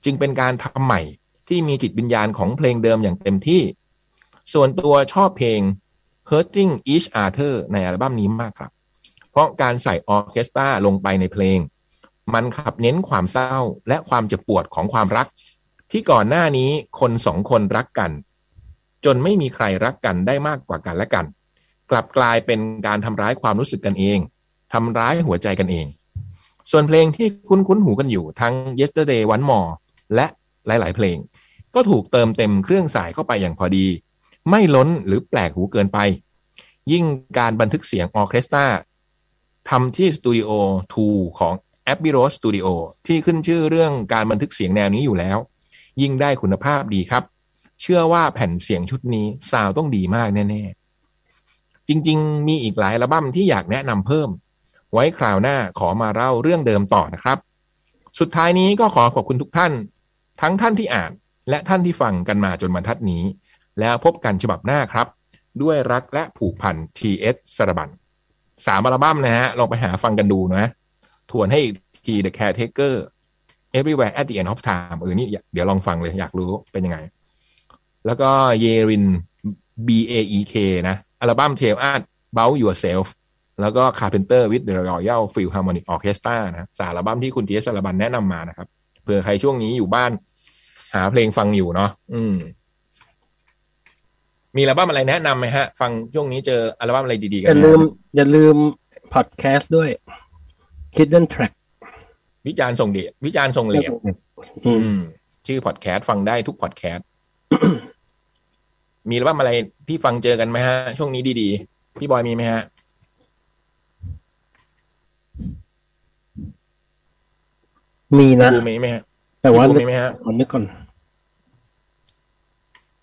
จึงเป็นการทำใหม่ที่มีจิตวิญญาณของเพลงเดิมอย่างเต็มที่ ส่วนตัวชอบเพลง Hurting Each Other ในอัลบั้มนี้มากครับ เพราะการใส่ออเคสตราลงไปในเพลง มันขับเน้นความเศร้าและความเจ็บปวดของความรัก ที่ก่อนหน้านี้คนสองคนรักกัน จนไม่มีใครรักกันได้มากกว่ากันและกัน กลับกลายเป็นการทำร้ายความรู้สึกกันเองทำร้ายหัวใจกันเอง ส่วนเพลงที่คุ้นคุ้นหูกันอยู่ทั้ง Yesterday One More และหลาย ๆ เพลง ก็ถูกเติมเต็มเครื่องสายเข้าไปอย่างพอดี ไม่ล้นหรือแปลกหูเกินไป ยิ่งการบันทึกเสียงออเคสตราทำที่สตูดิโอ2ของ a b b y r o s Studio ที่ขึ้นชื่อเรื่องการบันทึกเสียงแนวนี้อยู่แล้ว ยิ่งได้คุณภาพดีครับ เชื่อว่าแผ่นเสียงชุดนี้ซาวต้องดีมากแน่ๆ จริงๆ มีอีกหลายอัลบั้มที่อยากแนะนำเพิ่ม ไว้คราวหน้าขอมาเล่าเรื่องเดิมต่อนะครับ สุดท้ายนี้ก็ขอขอบคุณทุกท่าน ทั้งท่านที่อ่านและท่านที่ฟังกันมาจนบรรทัดนี้ แล้วพบกันฉบับหน้าครับ ด้วยรักและผูกพัน T.S. สรบันสามอัลบั้มนะฮะ ลองไปหาฟังกันดูนะ ทวนให้อีกที The Caretaker Everywhere at the End of Time เออนี่เดี๋ยวลองฟังเลยอยากรู้เป็นยังไง แล้วก็เยริน B A E K นะ อัลบั้ม Tell Us About Yourself แล้วก็ Carpenter with the Royal Philharmonic Orchestra นะสามอัลบั้มที่คุณเทียสารบันแนะนำมานะครับ เผื่อใครช่วงนี้อยู่บ้าน หาเพลงฟังอยู่เนาะอืม มีอัลบั้มอะไรแนะนำไหมฮะ ฟังช่วงนี้เจออัลบั้มอะไรดีๆกัอย่าลืม อย่าลืมพอดแคสต์ด้วย Hidden Track วิจารณ์ส่งเดชวิจารณ์ส่งเหลียบอืมอืมชื่อพอดแคสต์ฟังได้ทุกพอดแคสต์มีอัลบั้มอะไรที่ฟังเจอกันไหมฮะ ช่วงนี้ดีๆ พี่บอยมีไหมฮะมีนะดูมีไหมฮะแต่ว่าพี่บูมมีไหมฮะขอนึกก่อน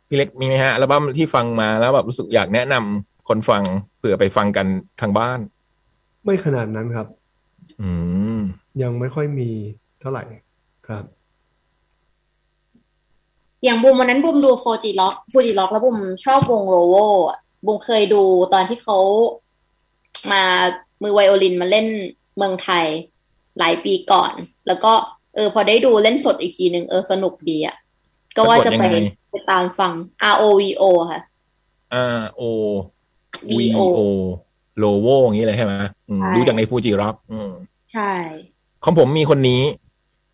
พี่เล็กมีไหมฮะอัลบั้มที่ฟังมาแล้วแบบรู้สึกอยากแนะนำคนฟังเผื่อไปฟังกันทางบ้าน ไม่ขนาดนั้นครับ อืม ยังไม่ค่อยมีเท่าไหร่ครับ อย่างบูมวันนั้นบูมดู Fuji Rock Fuji Rock แล้วบูมชอบวง ROVO อะบูมเคยดูตอนที่เขามามือไวโอลินมาเล่นเมืองไทย หลายปีก่อน แล้วก็เออพอได้ดูเล่นสดอีกทีหนึ่งเออสนุกดีอะ ก็ว่าจะไปสะกดยังไงไปตามฟัง R O V O ค่ะ R O V VO O ROVO อย่างนี้เลยใช่ไหมอืมใช่ดูจากใน Fuji Rockอืมใช่ ของผมมีคนนี้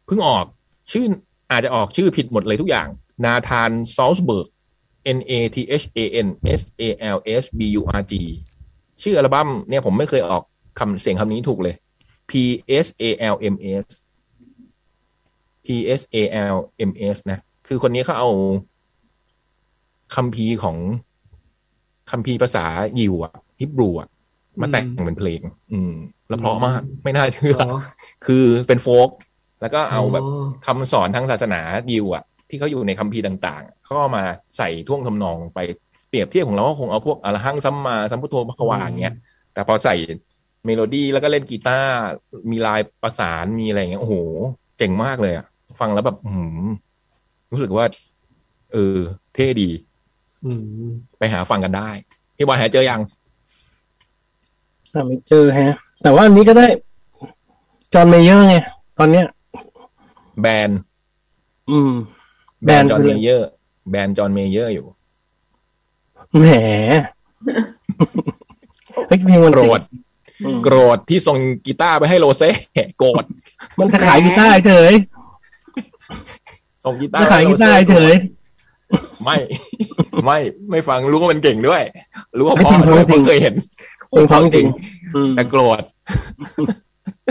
เพิ่งออกชื่ออาจจะออกชื่อผิดหมดเลยทุกอย่าง นาธานซอลสเบิร์ก N A T H A N S A L S B U R G ชื่ออัลบั้มเนี่ยผมไม่เคยออกคำเสียงคำนี้ถูกเลย P S A L M S P S A L M S นะ คือคนนี้เขาเอาคัมภีร์ของคัมภีร์ภาษายิวอะฮิบรูอะมาแต่งเป็นเพลง อืม แล้วเพราะมาก ไม่น่าเชื่ออ๋อคือเป็นโฟก แล้วก็เอาแบบอ๋อคำสอนทางศาสนายิวอะที่เขาอยู่ในคัมภีร์ต่าง ๆ เขาก็เอามาใส่ท่วงทำนองไปเปรียบเทียบของเราก็คงเอาพวกอรหังซัมมาสัมพุทโธภะคะวาอย่างเงี้ย แต่พอใส่เมโลดี้แล้วก็เล่นกีตาร์มีลายประสานมีอะไรอย่างเงี้ยโอ้โห เจ๋งมากเลยอะฟังแล้วแบบหืม รู้สึกว่า เออ เท่ดีอืมไปหาฟังกันได้ พี่บอยหาเจอยังแต่ไม่เจอแฮะ แต่ว่าอันนี้ก็ได้ จอห์นเมเยอร์ไงตอนเนี้ย แบรนด์อืม แบรนด์แบจรอนด์เมเยอร์ แบรนด์จอห์นเมเยอร์อยู่แหมเฮ้ยเพลงมันโกรเจ๋งธอืมโกรธที่ส่งกีตาร์ไปให้โรเซ่โกรธมันจะขายกีตาร์เฉย ส่งกีตาร์จะขายให้กีโรตาเซ่ร์เฉยไม่ไม่ไม่ฟังรู้ว่ามันเก่งด้วย รู้ว่าเพราะไม่ด้วยจริงเพราะเคยเห็นเพลงเพราะจริงอืมแต่โกรธ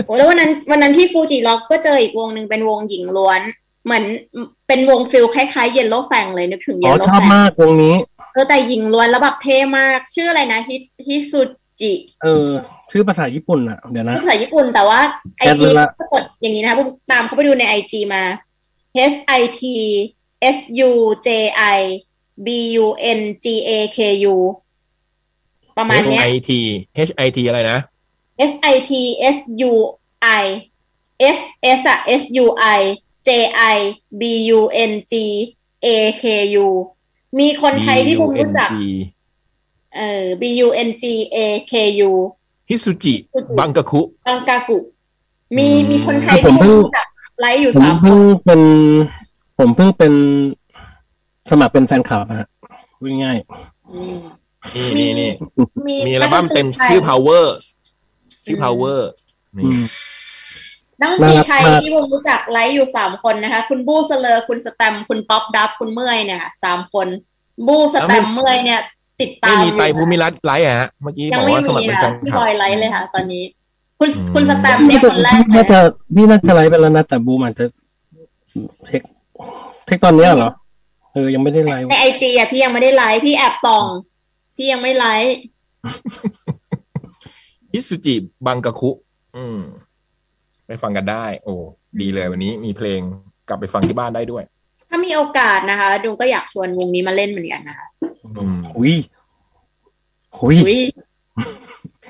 โอ้แล้ววันนั้นวันนั้นที่ฟูจิล็อกก็เจออีกวงหนึ่งเป็นวงหญิงล้วน เหมือนเป็นวงฟิลคล้ายๆเยลโล่แฟงเลยนึกถึงเยอ๋อลโล่ชอบแฟงมากวงนี้เออแต่หญิงล้วนแล้วแบบเท่มาก ชื่ออะไรนะฮิฮิสุจิเออ ชื่อภาษาญี่ปุ่นอะเดี๋ยวนะภาษาญี่ปุ่นแต่ว่าไอแอดจีละสะกดอย่างนี้นะคะผมตามเขาไปดูในไอจีมา H I T S U J I B U N G A K U ประมาณ H เนี้ย I T H I T อะไรนะ S I T S U I S S อะ S U I J I B U N G A K U มีคนไทย B ที่ U ผม N รู้จัก G เอ่อ B U N G A K U ฮิสุจิฮิสุจิบังกะคุ บังกากุมีอืมมีคนไทยผมที่ผมเพิ่งรู้จัก ไลฟ์อยู่ผมสามคเพิ่งนเป็น ผมเพิ่งเป็นสมัครเป็นแฟนคลับอะฮะวิ่งง่ายอืมนี่นี่นี่มีมีอัลบั้มเต็มนักดนตรีไทยชื่อ power ชื่ออืม power นี่อืมนักดนตรีไทยน่ารักมากที่ผมรู้จักไลฟ์อยู่สามคนนะคะ คุณบู้เสเลอคุณสแตมป์คุณป๊อปดับ คุณเมื่อยเนี่ยค่ะสามคน บู้สแตมป์เมื่อยเนี่ย ติดตาไม่มมีไตรอยู่ภูมิรัตน์ไลฟ์อะฮะเมื่อกี้ยับงอกไม่ว่าสมัครมีเป็นแฟค่ะนพี่คลับบอยไลฟ์เลยค่ะ ตอนนี้ คุณอืมคุณสแตมป์เนี่ยคนแรกน่านะจะพี่น่าจะไลฟ์ไปแล้วนะแต่บูมอาจจะเช็คเช็คตอนเนี้ยเหรอเออยังไม่ได้ไลฟ์ในไอจีอะพี่ยังไม่ได้ไลฟ์พี่แอบส่อง พี่ยังไม่ไลฟ์ฮิสุจิบังกะคุ อืม ไปฟังกันได้ โอ้ดีเลยวันนี้มีเพลงกลับไปฟังที่บ้านได้ด้วย ถ้ามีโอกาสนะคะ ดูก็อยากชวนวงนี้มาเล่นเหมือนกันนะคะ อืมหุยหุยอุ๊ย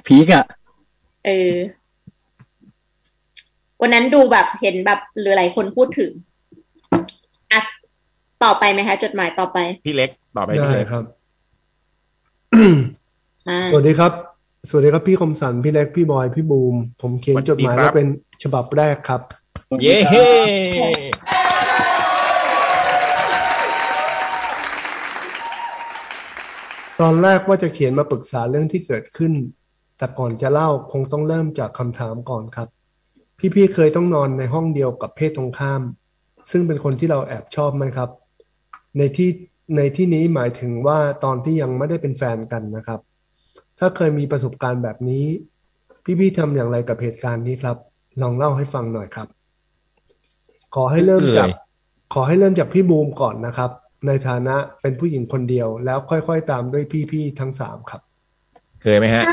พีกอะ เออ วันนั้นดูแบบเห็นแบบหรือหลายคนพูดถึงอะต่อไปไหมคะจดหมายต่อไป พี่เล็กต่อไปพี่ได้เล็กครับ อ่าสวัสดีครับ สวัสดีครับพี่คมสันพี่เล็กพี่บอยพี่บูม ผมเขียนจดหมายไว้เป็นฉบับแรกครับ เย้เฮ้ตอนแรกว่าจะเขียนมาปรึกษาเรื่องที่เกิดขึ้น แต่ก่อนจะเล่าคงต้องเริ่มจากคำถามก่อนครับ พี่ๆเคยต้องนอนในห้องเดียวกับเพศตรงข้าม ซึ่งเป็นคนที่เราแอบชอบไหมครับ ในที่ในที่นี้หมายถึงว่าตอนที่ยังไม่ได้เป็นแฟนกันนะครับ ถ้าเคยมีประสบการณ์แบบนี้ พี่ๆทำอย่างไรกับเหตุการณ์นี้ครับ ลองเล่าให้ฟังหน่อยครับ ขอให้เริ่มจากเคยขอให้เริ่มจากพี่บูมก่อนนะครับ ในฐานะเป็นผู้หญิงคนเดียว แล้วค่อยๆตามด้วยพี่ๆทั้งสามครับ เคยไหมฮะ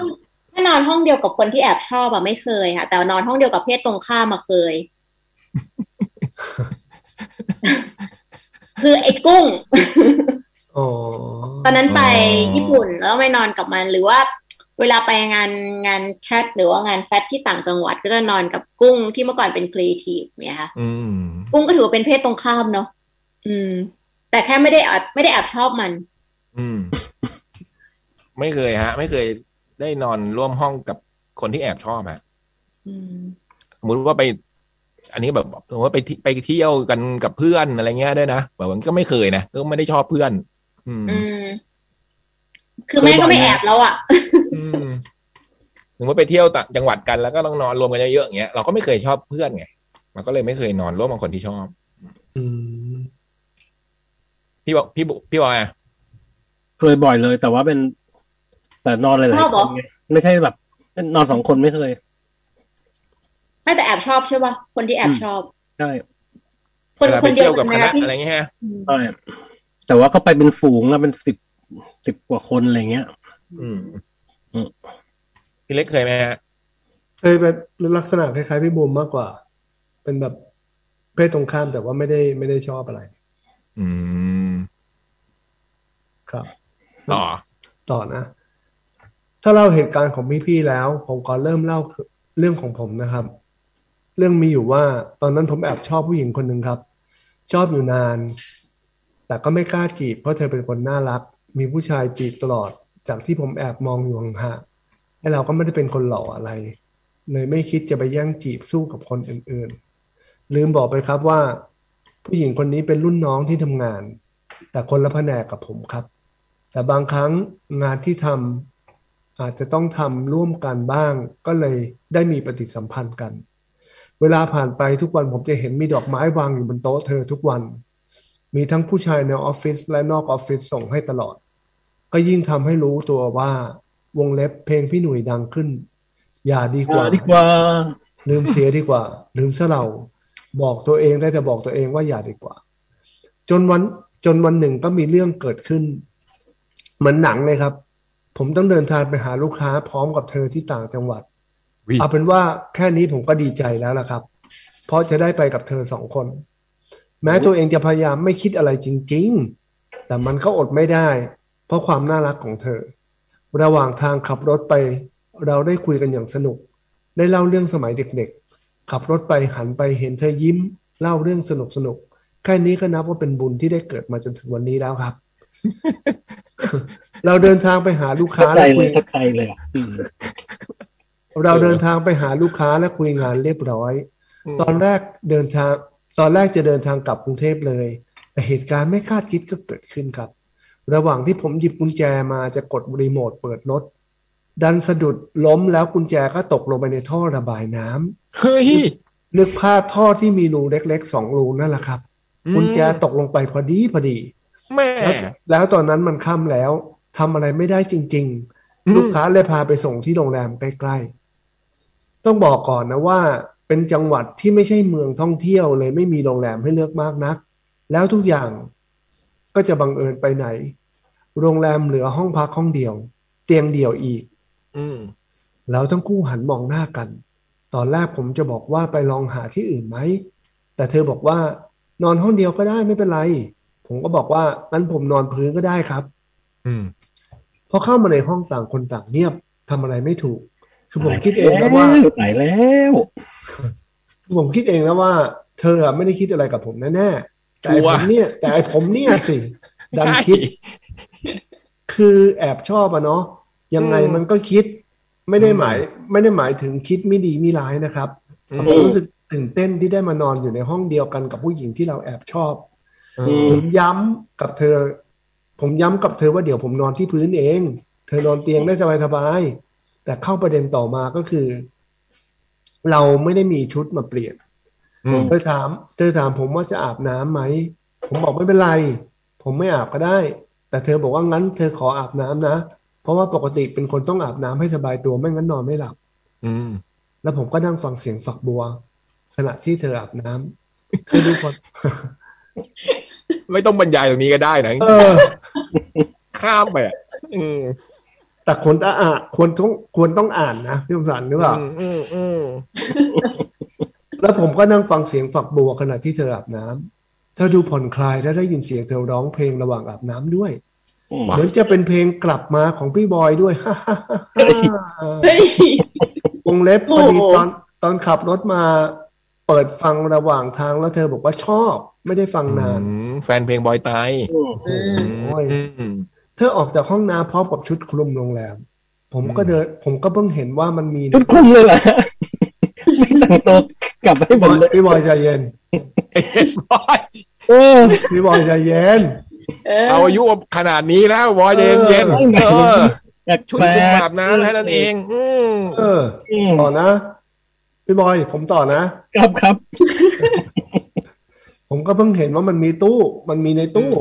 ถ้าถ้านอนห้องเดียวกับคนที่แอบชอบอะไม่เคยค่ะ แต่นอนห้องเดียวกับเพศตรงข้ามมาเคย คือไอ้กุ้งอ๋อตอนนั้นไปอ๋อญี่ปุ่นแล้วไม่นอนกับมันหรือว่าเวลาไปงานงาน Cat หรือว่างาน Fat ที่ต่างจังหวัดก็จะนอนกับกุ้งที่เมื่อก่อนเป็นครีเอทีฟเนี่ยค่ะอืมกุ้งก็ถือว่าเป็นเพศตรงข้ามเนาะอืม แต่แค่ไม่ได้แอบไม่ได้แอบชอบมัน อืม ไม่เคยฮะ ไม่เคย ได้นอนร่วมห้องกับคนที่แอบชอบฮะอืมสมมติว่าไป อันนี้แบบสมมติว่าไปที่ไปเที่ยวกันกับเพื่อนอะไรเงี้ยด้วยนะแบบมันก็ไม่เคยนะก็ไม่ได้ชอบเพื่อน อืมอืมคือแม่ก็ไม่แอบแล้วอะอืมสมมติไปเที่ยวต่างจังหวัดกันแล้วก็ต้องนอนรวมกันเยอะๆอย่างเงี้ยเราก็ไม่เคยชอบเพื่อนไงมันก็เลยไม่เคยนอนร่วมกับคนที่ชอบ อืมพี่บอกพี่บุพี่บอยอะเคยบ่อยเลย แต่ว่าเป็น แต่นอนหลายชอบๆเหครอนไงไม่ใช่แบบนอนสองคนไม่เคย ไม่แต่แอบชอบใช่ป่ะคนที่แอบชอบใช่คนเวลาคไปนเดียเที่ยววกักับนคนะณะที่อะไรเงี้ยฮะใช่แต่ว่าก็ไปเป็นฝูงแล้วเป็นสิบสิบกว่าคนอะไรเงี้ย อืมอืมพี่เล็กเคยไหมฮะเคยเป็นลักษณะคล้ายๆพี่บูมมากกว่า เป็นแบบเพศตรงข้ามแต่ว่าไม่ได้ไม่ได้ชอบอะไร อืม ครับ ต่อ ต่อนะ ถ้าเล่าเหตุการณ์ของพี่ๆแล้ว ผมก็เริ่มเล่าเรื่องของผมนะครับ เรื่องมีอยู่ว่าตอนนั้นผมแอบชอบผู้หญิงคนหนึ่งครับ ชอบอยู่นาน แต่ก็ไม่กล้าจีบเพราะเธอเป็นคนน่ารัก มีผู้ชายจีบตลอด จากที่ผมแอบมองอยู่ห่างๆและเราก็ไม่ได้เป็นคนหล่ออะไร เลยไม่คิดจะไปแย่งจีบสู้กับคนอื่นๆ ลืมบอกไปครับว่า ผู้หญิงคนนี้เป็นรุ่นน้องที่ทำงาน แต่คนละแผนกกับผมครับ แต่บางครั้งงานที่ทำ อาจจะต้องทำร่วมกันบ้าง ก็เลยได้มีปฏิสัมพันธ์กัน เวลาผ่านไปทุกวันผมจะเห็นมีดอกไม้วางอยู่บนโต๊ะเธอทุกวัน มีทั้งผู้ชายในออฟฟิศและนอกออฟฟิศส่งให้ตลอด ก็ยิ่งทำให้รู้ตัวว่าวงเล็บเพลงพี่หนุ่ยดังขึ้น อย่าดีกว่าดีกว่า ลืมเสียดีกว่า ลืมซะเราบอกตัวเองได้แต่บอกตัวเองว่าอย่าดีกว่า จนวันจนวันหนึ่งก็มีเรื่องเกิดขึ้น เหมือนหนังเลยครับ ผมต้องเดินทางไปหาลูกค้าพร้อมกับเธอที่ต่างจังหวัดวิเอาเป็นว่าแค่นี้ผมก็ดีใจแล้วล่ะครับ เพราะจะได้ไปกับเธอสองคน แม้ตัวเองจะพยายามไม่คิดอะไรจริง ๆ แต่มันก็อดไม่ได้ เพราะความน่ารักของเธอ ระหว่างทางขับรถไป เราได้คุยกันอย่างสนุก ได้เล่าเรื่องสมัยเด็กๆ ขับรถไปหันไปเห็นเธอยิ้ม เล่าเรื่องสนุกๆแค่นี้ก็นับว่าเป็นบุญที่ได้เกิดมาจนถึงวันนี้แล้วครับ เราเดินทางไปหาลูกเข้าค้าใจและเลคุยยเข้าใจเลยอะอืมเราเดินทางไปหาลูกค้าและคุยงานเรียบร้อย ตอนแรกเดินทาง ตอนแรกจะเดินทางกลับกรุงเทพเลย แต่เหตุการณ์ไม่คาดคิดก็เกิดขึ้นครับ ระหว่างที่ผมหยิบกุญแจมาจะกดรีโมทเปิดรถดันสะดุดล้มแล้วกุญแจก็ตกลงไปในท่อระบายน้ำเฮ้ยนึกภาพท่อที่มีรูเล็กๆสองรูนั่นแหละครับ กุญแจตกลงไปพอดีพอดีแม่แล้วแล้วตอนนั้นมันค่ำแล้ว ทำอะไรไม่ได้จริงอืมๆลูกค้าเลยพาไปส่งที่โรงแรมใกล้ๆ ต้องบอกก่อนนะว่า เป็นจังหวัดที่ไม่ใช่เมืองท่องเที่ยวเลยไม่มีโรงแรมให้เลือกมากนัก แล้วทุกอย่างก็จะบังเอิญไปไหน โรงแรมเหลือห้องพักห้องเดียว เตียงเดียวอีก อืมแล้วทั้งคู่หันมองหน้ากัน ตอนแรกผมจะบอกว่าไปลองหาที่อื่นไหม แต่เธอบอกว่านอนห้องเดียวก็ได้ไม่เป็นไร ผมก็บอกว่างั้นผมนอนพื้นก็ได้ครับ อืม พอเข้ามาในห้องต่างคนต่างเงียบทำอะไรไม่ถูกคือผมคิดเองแล้วว่าไหนแล้วผมคิดเองแล้วว่า เธออะไม่ได้คิดอะไรกับผมแน่ๆแต่ไอ้ชัวผร์มเนี่ย แต่ไอ้ผมเนี่ยสิ ดันคิด คือแอบชอบอะเนาะยังไงอืมมันก็คิดไม่ได้อืมหมาย ไม่ได้หมายถึงคิดไม่ดีไม่ร้ายนะครับอืมผมรู้สึกตื่นเต้นที่ได้มานอนอยู่ในห้องเดียวกันกับผู้หญิงที่เราแอบชอบเออือผมย้ำกับเธอ ผมย้ำกับเธอว่าเดี๋ยวผมนอนที่พื้นเอง เธอนอนเตียงได้สบายๆแต่เข้าประเด็นต่อมาก็คือ เราไม่ได้มีชุดมาเปลี่ยนอืมเธอถาม เธอถามผมว่าจะอาบน้ำไหม ผมบอกไม่เป็นไร ผมไม่อาบก็ได้ แต่เธอบอกว่างั้น เธอขออาบน้ำนะ เพราะว่าปกติเป็นคนต้องอาบน้ำให้สบายตัวไม่งั้นนอนไม่หลับ อืม แล้วผมก็นั่งฟังเสียงฝักบัว ขณะที่เธออาบน้ำเธอดูคนไม่ต้องบรรยายตรงนี้ก็ได้นะเออ ข้ามไปอะอืมแต่คนต้องอ่านควรต้องควรต้องอ่านนะพี่สมสันหรือเปล่าอืมอืมอืมแล้วผมก็นั่งฟังเสียงฝักบัวขณะที่เธออาบน้ำเธอดูผ่อนคลายและได้ยินเสียงเธอร้องเพลงระหว่างอาบน้ำด้วยอืมเหมือนจะเป็นเพลงกลับมาของพี่บอยด้วยเฮ้ยวงเล็บพอดีโอ้โหตอนตอนขับรถมาเปิดฟังระหว่างทางแล้วเธอบอกว่าชอบ ไม่ได้ฟังนานอืมแฟนเพลงบอยไตายอืมอืมโอ้ยอืม เธอออกจากห้องน้ำพร้อมกับชุดคลุมโรงแรม ผมก็อืมเดิน ผมก็เพิ่งเห็นว่ามันมีชุดคลุมเลยเหรอไม่แต่งตัวกลับให้พี่หบมอดยเลยพี่บอยใจเย็นบอยเออพี่บอยใจเย็นเออเราอายุขนาดนี้แล้วบอยเย็นเย็นเออเออแปลกชุดแปลคุมกอาบน้ำแค่นั้นเองอืมเอออืมต่อนะพี่บอย ผมต่อนะครับครับ ผมก็เพิ่งเห็นว่ามันมีตู้ มันมีในตู้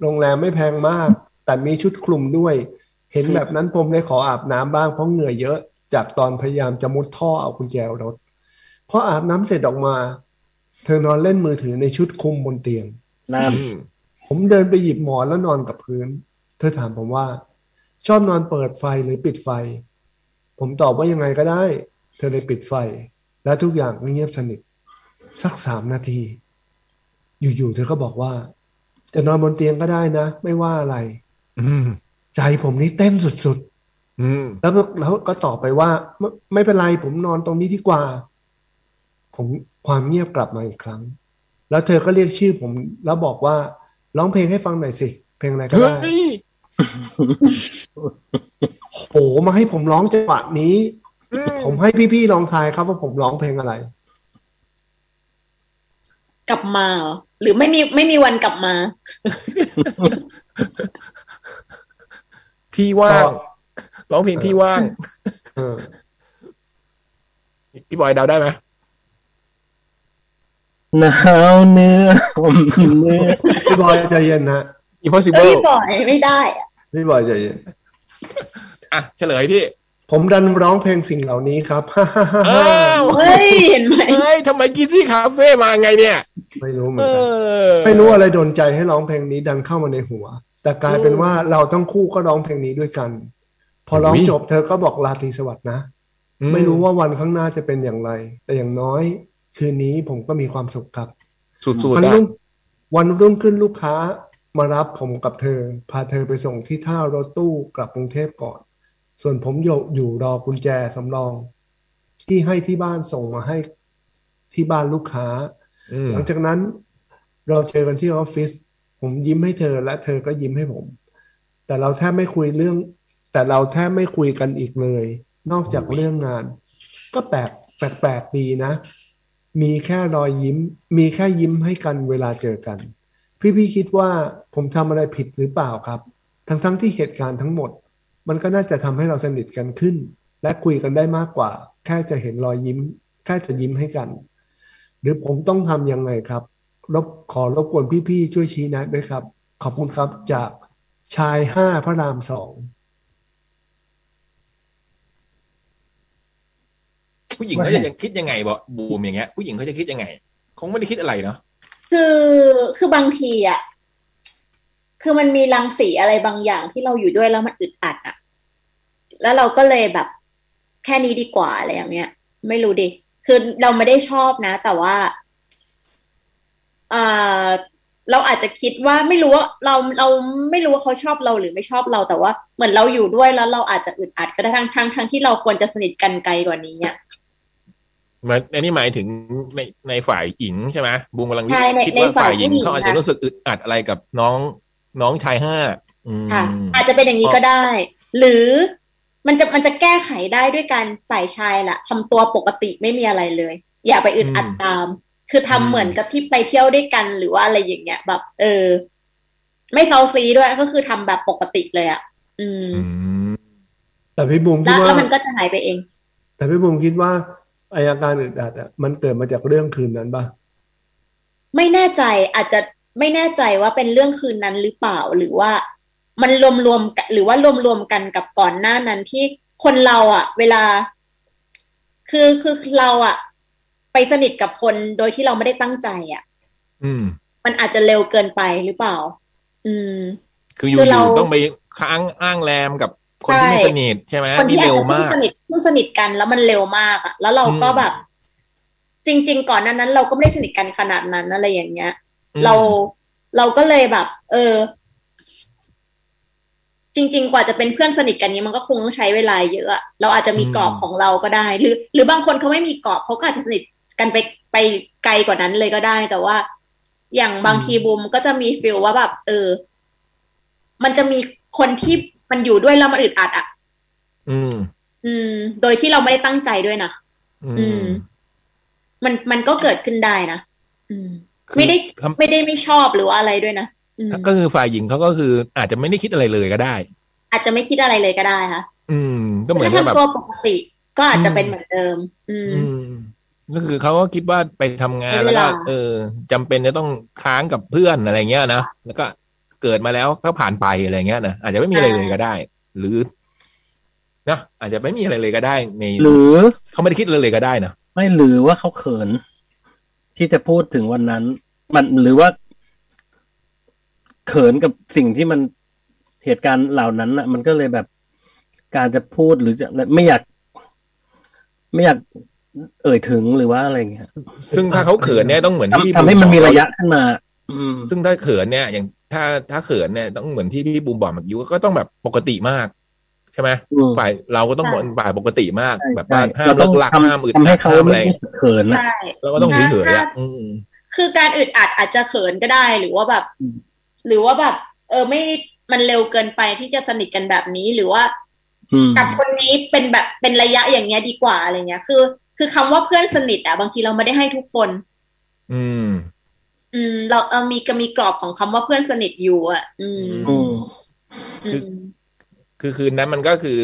โรงแรมไม่แพงมาก แต่มีชุดคลุมด้วย เห็นแบบนั้นผมเลยขออาบน้ำบ้างเพราะเหงื่อเยอะจากตอนพยายามจะมุดท่อเอากุญแจรถพออาบน้ำเสร็จออกมา เธอนอนเล่นมือถือในชุดคลุมบนเตียงน้ำอืมผมเดินไปหยิบหมอนแล้วนอนกับพื้น เธอถามผมว่า ชอบนอนเปิดไฟหรือปิดไฟ ผมตอบว่ายังไงก็ได้ เธอเลยปิดไฟ และทุกอย่างก็เงียบสนิท สักสามนาที อยู่ๆเธอก็บอกว่า จะนอนบนเตียงก็ได้นะ ไม่ว่าอะไรอืม ใจผมนี่เต้นสุดอืมๆแล้วแล้วก็ตอบไปว่าไม่ไม่เป็นไรผมนอนตรงนี้ดีกว่า ผมความเงียบกลับมาอีกครั้ง แล้วเธอก็เรียกชื่อผม แล้วบอกว่าร้องเพลงให้ฟังหน่อยสิ เพลงอะไรก็เฮ้ได้ยโหมาให้ผมร้องจังหวะนี้อืมผมให้พี่ๆลองทายครับว่าผมร้องเพลงอะไร กลับมาเหรอหรือไม่มีไม่มีวันกลับมา ที่ว่างก็ร้องเพลงที่ว่างเออพี่บอยเดาได้ไหมหนาวเนื้อผมเนื้อพี่บอยใจเย็นนะเอ้ impossible ยปล่อยไม่ได้อะพี่บอยใจเย็นอะเฉลยพี่ ผมดันร้องเพลงสิ่งเหล่านี้ครับอ้าวเฮ้ยเห็นไหมเฮ้ยทำไมกินซี่คาเฟ่มาไงเนี่ย ไม่รู้เหมืเออนกันอไม่รู้อะไรโดนใจให้ร้องเพลงนี้ดันเข้ามาในหัว แต่กลายเป็นว่าเราทั้งคู่ก็ร้องเพลงนี้ด้วยกัน พอร้องจบเธอก็บอกลาตรีสวัสดิ์นะอืไม่รู้ว่าวันข้างหน้าจะเป็นอย่างไร แต่อย่างน้อย คืนนี้ผมก็มีความสุขครับสุดวันๆอะรุ่งวันรุ่งขึ้นลูกค้ามารับผมกับเธอ พาเธอไปส่งที่ท่ารถตู้กลับกรุงเทพก่อน ส่วนผมอยู่อยู่รอกุญแจสำรอง ที่ให้ที่บ้านส่งมาให้ที่บ้านลูกค้าอืมหลังจากนั้นเราเจอกันที่ออฟฟิศ ผมยิ้มให้เธอและเธอก็ยิ้มให้ผม แต่เราแทบไม่คุยเรื่อง แต่เราแทบไม่คุยกันอีกเลย นอกจากเรื่องงาน ก็แปลกแปลกๆดีนะ มีแค่รอยยิ้ม มีแค่ยิ้มให้กันเวลาเจอกัน พี่ๆคิดว่าผมทำอะไรผิดหรือเปล่าครับ ทั้งๆที่เหตุการณ์ทั้งหมด มันก็น่าจะทำให้เราสนิทกันขึ้น และคุยกันได้มากกว่า แค่จะเห็นรอยยิ้ม แค่จะยิ้มให้กัน หรือผมต้องทำยังไงครับ รบขอรบกวนพี่ๆช่วยชี้แนะด้วยครับ ขอบคุณครับจากชายห้าพระรามสองผู้หญิงเขาจะยังคิดยังไงบ่บูมอย่างเงี้ย ผู้หญิงเขาจะคิดยังไง คงไม่ได้คิดอะไรเนาะคือคือบางทีอะคือมันมีรังสีอะไรบางอย่างที่เราอยู่ด้วยแล้วมันอึดอัดอะ แล้วเราก็เลยแบบ แค่นี้ดีกว่าอะไรอย่างเงี้ย ไม่รู้ดิคือเราไม่ได้ชอบนะ แต่ว่าอ่า เราอาจจะคิดว่าไม่รู้ว่าเราเราไม่รู้ว่าเขาชอบเราหรือไม่ชอบเราแต่ว่า เหมือนเราอยู่ด้วยแล้วเราอาจจะอึดอัดก็ได้ทั้งทั้งทั้งที่เราควรจะสนิทกันไกลกว่านี้อะหมายอันนี้หมายถึงในในฝ่ายหญิงใช่ไหมบูมกำลังใช่ในคิดว่าในฝ่าฝ่ายยหญิงผู้หญิงเขาอาจจะนะรู้สึกอึดอัดอะไรกับน้องน้องชายห้าอืมค่ะ อาจจะเป็นอย่างนี้ก็ได้ หรือมันจะมันจะแก้ไขได้ด้วยการฝ่ายชายล่ะทำตัวปกติไม่มีอะไรเลย อย่าไปอึดอัดตาม คือทำเหมือนกับที่ไปเที่ยวด้วยกันหรือว่าอะไรอย่างเงี้ย แบบ เออ ไม่เซาซีด้วยก็คือทำแบบปกติเลยอะอืมอืม แต่พี่บุ๋มคิแล้ดวว่าแล้วมันก็จะหายไปเอง แต่พี่บุ๋มคิดว่าไออาการอึดอัดอะมันเกิดมาจากเรื่องคืนนั้นปะไม่แน่ใจอาจจะไม่แน่ใจว่าเป็นเรื่องคืนนั้นหรือเปล่าหรือว่ามันรวมรวมๆกันหรือว่ารวมรวมๆกันกับก่อนหน้านั้นที่คนเรา อะ เวลา คือคือเราอะ ไปสนิทกับคนโดยที่เราไม่ได้ตั้งใจอะอืมมันอาจจะเร็วเกินไปหรือเปล่า อืม คืออยู่คือเราๆต้องไปค้างอ้างแรมกับคนที่ใช่ไม่สนิทใช่ไหมคนที่นี่อาจเร็วจะเพิ่งมากสนิทเพิ่งสนิทกันแล้วมันเร็วมากอะแล้วเราก็อืมแบบ จริง ๆ ก่อนหนั้นนั้น เราก็ไม่ได้สนิทกันขนาดนั้นอะไรอย่างเงี้ยอืมเราเราก็เลยแบบ เออ จริง ๆ กว่าจะเป็นเพื่อนสนิทกันนี้มันก็คงต้องใช้เวลาเยอะอะเราอาจจะมีกรอบของเราก็ได้ หรือ หรือบางคนเขาไม่มีกรอบเขาก็อาจจะสนิท กันไปไปไกลกว่านั้นเลยก็ได้ แต่ว่าอย่างบางทีบูมก็จะมีฟิลว่าแบบ เออ มันจะมีคนที่มันอยู่ด้วยแล้วมันอึดอัดอะอืม อืม โดยที่เราไม่ได้ตั้งใจด้วยนะอือืมมมันมันก็เกิดขึ้นได้นะอืมคือไม่ได้คำไม่ได้ไม่ชอบหรือว่าอะไรด้วยนะอืมก็คือฝ่ายหญิงเขาก็คือ อาจจะไม่ได้คิดอะไรเลยก็ได้ อาจจะไม่คิดอะไรเลยก็ได้ค่ะ อืม ก็เหมือนถ้ากับแบบทำตัวปกติ ก็อาจจะอืมเป็นเหมือนเดิม อืมอืม ก็คือเขาก็คิดว่าไปทำงานใช้แล้วเวก็ลาเออจำเป็นจะต้องค้างกับเพื่อนอะไรเงี้ยนะแล้วก็เกิดมาแล้วก็ผ่านไปอะไรเงี้ยนะอาจจะไม่มีอะไรเลยก็ได้ หรือนะอาจจะไม่มีอะไรเลยก็ได้ในหรือเขาไม่ได้คิดอะไรเลยก็ได้นะไม่หรือว่าเขาเขิน ที่จะพูดถึงวันนั้น มันหรือว่าเขินกับสิ่งที่มันเหตุการณ์เหล่านั้นอะ มันก็เลยแบบการจะพูดหรือจะไม่อยาก ไม่อยาก เอ่ยถึงหรือว่าอะไรอย่างเงี้ย ซึ่งถ้าเขาเขินเนี่ยต้องเหมือนที่พี่ทำให้บูมันมีบอกระยะขึ้นมา อืม ซึ่งถ้าเขินเนี่ย อย่างถ้าถ้าเขินเนี่ยต้องเหมือนที่พี่บูมบอกเมื่อกี้ว่าก็ต้องแบบปกติมากใช่ไหมอืมฝ่ายเราก็ต้องใช่ฝ่ายปกติมากใช่แบบว่าใช่ห้ามเราเลิต้องกลักทห้ามอึดำทำให้อัดเขาห้ามอะไรไม่เขินนะใช่เราก็ต้องเฉยๆอะอืมคือการอึดอัดอาจจะเขินก็ได้หรือว่าแบบอืมหรือว่าแบบ เออไม่มันเร็วเกินไปที่จะสนิทกันแบบนี้หรือว่าอืมกับคนนี้เป็นแบบเป็นระยะอย่างเงี้ยดีกว่าอะไรเงี้ย คือ คือคำว่าเพื่อนสนิทอะบางทีเราไม่ได้ให้ทุกคน อืม อืม เราเออมีก็มีกรอบของคำว่าเพื่อนสนิทอยู่อะอืมอืมอืมคือคืนนั้นมันก็คือ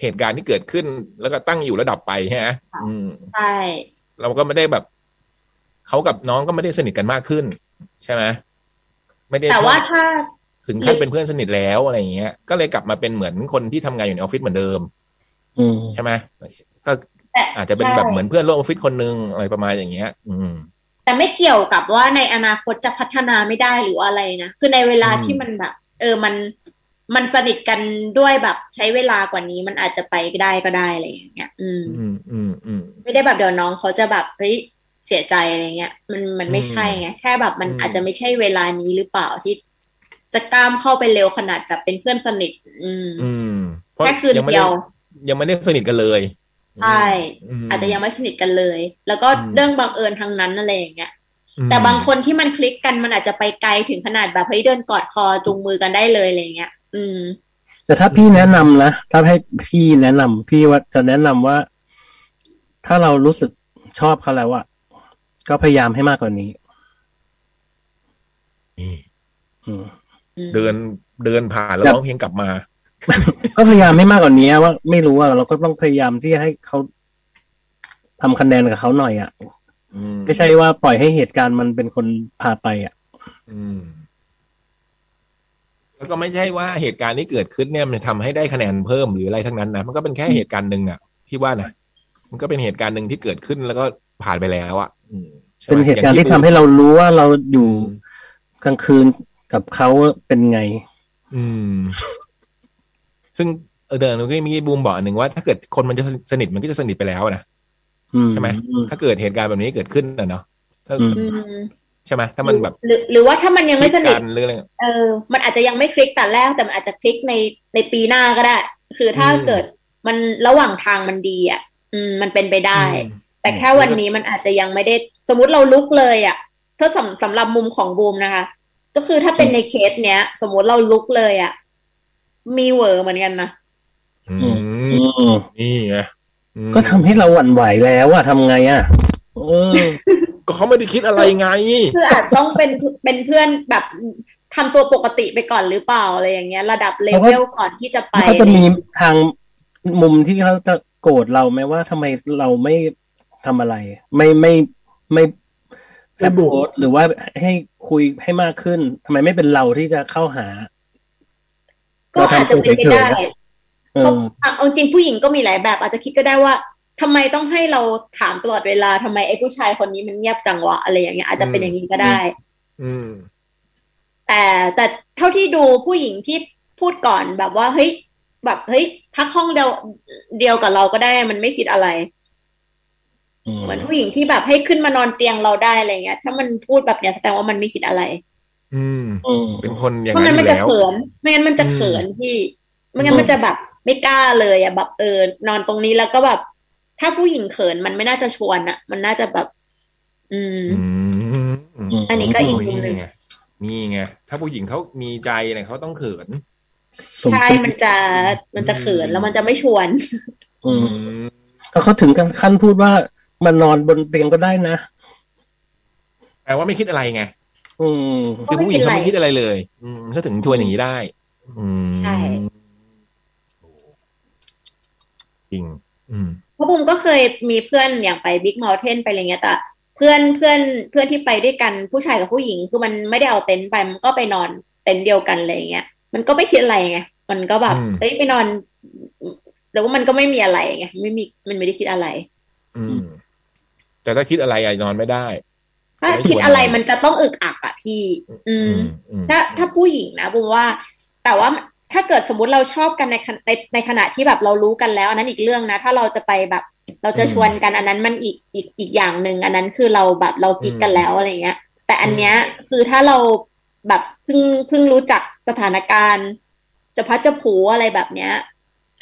เหตุการณ์ที่เกิดขึ้น แล้วก็ตั้งอยู่ระดับไปใช่ไหมอืมใช่เราก็ไม่ได้แบบเขากับน้องก็ไม่ได้สนิทกันมากขึ้น ใช่ไหมไม่ได้แต่ว่าถ้าถึงขั้นเป็นเพื่อนสนิทแล้วอะไรอย่างเงี้ย ก็เลยกลับมาเป็นเหมือนคนที่ทำงานอยู่ในออฟฟิศเหมือนเดิมอืมใช่ไหมก็แต่ อาจจะเป็นใช่แบบเหมือนเพื่อนร่วมออฟฟิศคนนึงอะไรประมาณอย่างเงี้ย อืม แต่ไม่เกี่ยวกับว่าในอนาคตจะพัฒนาไม่ได้หรือว่าอะไรนะคือในเวลาอืมที่มันแบบ เออมันมันสนิทกันด้วยแบบใช้เวลากว่านี้มันอาจจะไปได้ก็ได้อะไรอย่างเงี้ย อืม อืมอืมอืมไม่ได้แบบเดี๋ยวน้องเขาจะแบบเฮ้ยเสียใจอะไรเงี้ย มันมันไม่ใช่ไงแค่แบบมันอืมอาจจะไม่ใช่เวลานี้หรือเปล่าที่จะกล้ามเข้าไปเร็วขนาดแบบเป็นเพื่อนสนิท อืม อืมเพราะแค่คืนยังไม่เดีได้ยวยังไม่ได้สนิทกันเลย ใช่มอาจจะยังไม่สนิทกันเลย แล้วก็อืมเรื่องบังเอิญทางนั้นอะไรอย่างเงี้ยอืมแต่บางคนที่มันคลิกกันมันอาจจะไปไกลถึงขนาดแบบเฮ้ยเดินกอดคอจูงมือกันได้เลยอะไรเงี้ย อืม แต่ถ้าพี่แนะนำนะถ้าให้พี่แนะนำพี่ว่าจะแนะนำว่า ถ้าเรารู้สึกชอบเขาแล้วอะก็พยายามให้มากกว่านี้อืมเดินเดินผ่านแล้วแบบร้องเพลงกลับมา ก็พยายามให้มากกว่านี้ว่าไม่รู้ว่าเราก็ต้องพยายามที่จะให้เขาทำคะแนนกับเขาหน่อยอะอืมไม่ใช่ว่าปล่อยให้เหตุการณ์มันเป็นคนพาไปอะอืมแล้วก็ไม่ใช่ว่าเหตุการณ์ที่เกิดขึ้นเนี่ยมันทำให้ได้คะแนนเพิ่มหรืออะไรทั้งนั้นนะมันก็เป็นแค่เหตุการณ์หนึ่งอะพี่ว่านะมันก็เป็นเหตุการณ์หนึ่งที่เกิดขึ้นแล้วก็ผ่านไปแล้วอะอืมใช่ไมเป็นเหตุการณ์อย่ที่งทำให้เรารู้ว่าเราอยู่อืมกลางคืนกับเขาเป็นไง อืม ซึ่งเออเดินก็มีบูมบอกอันหนึ่งว่าถ้าเกิดคนมันจะสนิทมันก็จะสนิทไปแล้วนะอืมใช่ไหมอืมถ้าเกิดเหตุการณ์แบบนี้เกิดขึ้นนะเนาะถ้าอืมอืมใช่ไหมถ้ามันแบบหรือหรือว่าถ้ามันยังไม่สนิทคิดกัหรืออะไรเออ มันอาจจะยังไม่คลิกแต่แรกแต่มันอาจจะคลิกในในปีหน้าก็ได้ คือถ้าอืมเกิดมันระหว่างทางมันดีอะ อืม มันเป็นไปได้อืมแต่แค่วันนี้มันอาจจะยังไม่ได้ สมมติเราลุกเลยอะถ้าสำสำหรับมุมของบูมนะคะ ก็คือถ้าเป็นในเคสเนี้ย สมมติเราลุกเลยอะ มีเหวอเหมือนกันนะอือืมมนี่ไงอืมก็ทำให้เราหวั่นไหวแล้วอะทำไงอะเออก็เขาไม่ได้คิดอะไรไง คืออาจต้องเป็นเป็นเพื่อนแบบทำตัวปกติไปก่อนหรือเปล่าอะไรอย่างเงี้ย ระดับเลเวลก่อนที่จะไปเขาจะมีทางมุมที่เขาจะโกรธเราไหมว่าทำไมเราไม่ทำอะไร ไม่ไม่ไม่ไม่แอปบุกโพสหรือว่าให้คุยให้มากขึ้นทำไมไม่เป็นเราที่จะเข้าหา ก็อาจจะเป็นไปได้เอเพราะออะเอาจริงผู้หญิงก็มีหลายแบบ อาจจะคิดก็ได้ว่าทำไมต้องให้เราถามตลอดเวลาทำไมไอ้ผู้ชายคนนี้มันเงียบจังวะอะไรอย่างเงี้ยอาจจะเป็นอย่างนี้ก็ได้ อืม แต่แต่เท่าที่ดูผู้หญิงที่พูดก่อนแบบว่าเฮ้ยแบบเฮ้ยพักห้องเดียวเดียวกับเราก็ได้มันไม่คิดอะไรอืมเหมือนผู้หญิงที่แบบให้ขึ้นมานอนเตียงเราได้อะไรเงี้ย ถ้ามันพูดแบบเนี้ยแสดงว่ามันไม่คิดอะไร อืมอืมเป็นคนอย่างเพราะนั้งั้นนอมันยู่จะแล้วเขิน ไม่งั้นมันจะเขินพี่ ไม่งั้นมันจะแบบไม่กล้าเลยอะแบบเออนอนตรงนี้แล้วก็แบบ ถ้าผู้หญิงเขินมันไม่น่าจะชวนอะ มันน่าจะแบบ อืมอืมอันนี้ก็อีกมุมนี่หนึ่งไงนี่ไงถ้าผู้หญิงเขามีใจเนี่ยเขาต้องเขินใช่มันจะมันจะเขินแล้วมันจะไม่ชวน อืมอืมแล้วเขาถึงกันขั้นพูดว่ามันนอนบนเตียงก็ได้นะแปลว่าไม่คิดอะไรไง อืมคือผู้หญิงเขาไม่คิดอะไรเลย อืมเขาถึงชวนอย่างนี้ได้ อืมใช่จริง อืมเพราะบุมก็เคยมีเพื่อนอย่างไปบิ๊กเม t เทนไปอะไรเงี้ยแต่เพื่อนเพื่อนเพื่อนที่ไปด้วยกันผู้ชายกับผู้หญิงคือมันไม่ได้เอาเต็นท์ไปมันก็ไปนอนเต็นท์เดียวกันอะไรเงี้ย มันก็ไม่คิดอะไรไงมันก็แบบอืมเอ้ยไปนอนแต่ว่ามันก็ไม่มีอะไรไงไม่มีมันไม่ได้คิดอะไร อืม แต่ถ้าคิดอะไรอะนอนไม่ได้ ถ้าไม่ชวนคิดอะไรมันจะต้องอึกอักอะพี่อืมอืม ถ้าถ้าผู้หญิงนะบุมว่า แต่ว่าถ้าเกิดสมมุติเราชอบกันในขณะในในขณะที่แบบเรารู้กันแล้วอันนั้นอีกเรื่องนะ ถ้าเราจะไปแบบเราจะชวนกันอันนั้นมันอีกอีกอีกอย่างหนึ่งอันนั้นคือเราแบบเรากิ๊กกันแล้วอะไรเงี้ย แต่อันเนี้ยคือถ้าเราแบบเพิ่งเพิ่งรู้จักสถานการณ์ จะพัดจะผูอะไรแบบเนี้ย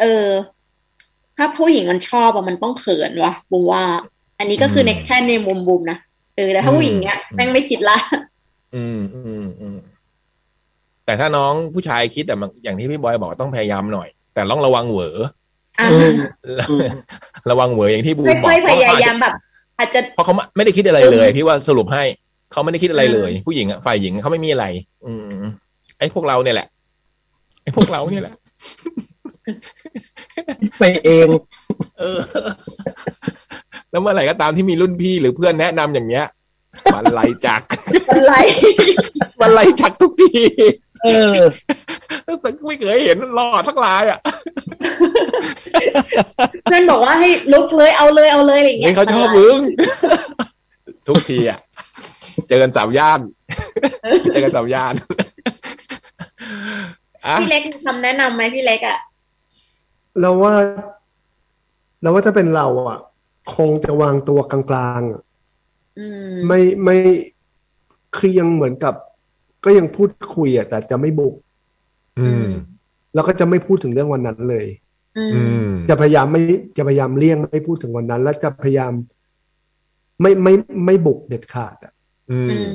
เออ ถ้าผู้หญิงมันชอบอะมันต้องเขินวะบุมว่า อันนี้ก็คือในแค่ในมุมบุมนะ เออแต่ถ้าผู้หญิงเนี้ยแม่งไม่คิดละ อืมอืมอืมแต่ถ้าน้องผู้ชายคิดแต่มันอย่างที่พี่บอยบอกต้องพยายามหน่อย แต่ต้องระวังเหวออะอืมระวังเหวออย่างที่บูมบอกค่อยๆพยายามแบบ อาจจะเพราะเขาไม่ได้คิดอะไรเลย พี่ว่าสรุปให้เขาไม่ได้คิดอะไรเลย ผู้หญิงอะฝ่ายหญิงเขาไม่มีอะไร อืมไอ้พวกเราเนี่ยแหละไอ้พวกเราเนี่ยแหละไปเอง เออ แล้วเมื่อไหร่ก็ตามที่มีรุ่นพี่หรือเพื่อนแนะนำอย่างเงี้ยบันไลจักอะไรบันไลจักทุกทีเออไม่เคยเห็นรอดสักลายอะเพื่อนบอกว่าให้ลุกเลยเอาเลยเอาเลยอะไรอย่างเงี้นี่ยเขาชอบมึงทุกทีอะเจอกันสามย่านเจอกันสามย่านอะพี่เล็กมีคำแนะนำไหมพี่เล็กอะเราว่า เราว่าถ้าเป็นเราอะ คงจะวางตัวกลางๆอะอืมไม่ไม่คือยังเหมือนกับ ก็ยังพูดคุยอะแต่จะไม่บุกอืมแล้วก็จะไม่พูดถึงเรื่องวันนั้นเลยอือืมมจะพยายามไม่จะพยายามเลี่ยงไม่พูดถึงวันนั้น แล้วจะพยายามไม่ไม่ไม่บุกเด็ดขาดอะอืมอืม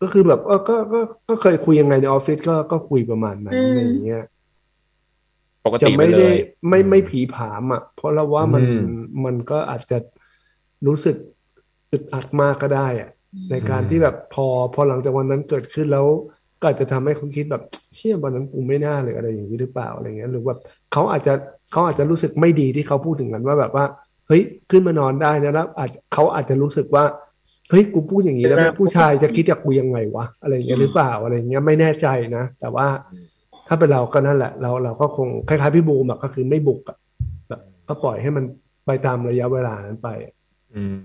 ก็คือแบบเออก็ก็ก็เคยคุยยังไงในออฟฟิศก็ก็คุยประมาณนั้นอืมอะไรอย่างเงี้ย ปกจะติไปไม่เลได้ยไม่ไม่ผีผามอะ เพราะเราว่ามันอืมมันก็อาจจะรู้สึกอึดอัดมากก็ได้อะ ในการที่แบบพอพอหลังจากวันนั้นเกิดขึ้นแล้วก็อาจจะทำให้เขาคิดแบบเชี่ยวันนั้นกูไม่น่าเลยอะไรอย่างนี้หรือเปล่าอะไรเงี้ยหรือแบบเขาอาจจะเขาอาจจะรู้สึกไม่ดีที่เขาพูดถึงกันว่าแบบว่า เฮ้ยขึ้นมานอนได้นะแล้วอาจเขาอาจจะรู้สึกว่าเฮ้ยกูพูดอย่างนี้แล้วไม่น่าผู้ชายจะคิดกับกูยังไงวะอะไรอย่างเงี้ยหรือเปล่าอะไรอย่างเงี้ยไม่แน่ใจนะ แต่ว่า ถ้าเป็นเราก็นั่นแหละ เราเราก็คงคล้ายๆพี่บูมอะก็คือไม่บุกอะแบบก็ปล่อยให้มันไปตามระยะเวลานั้นไป อืม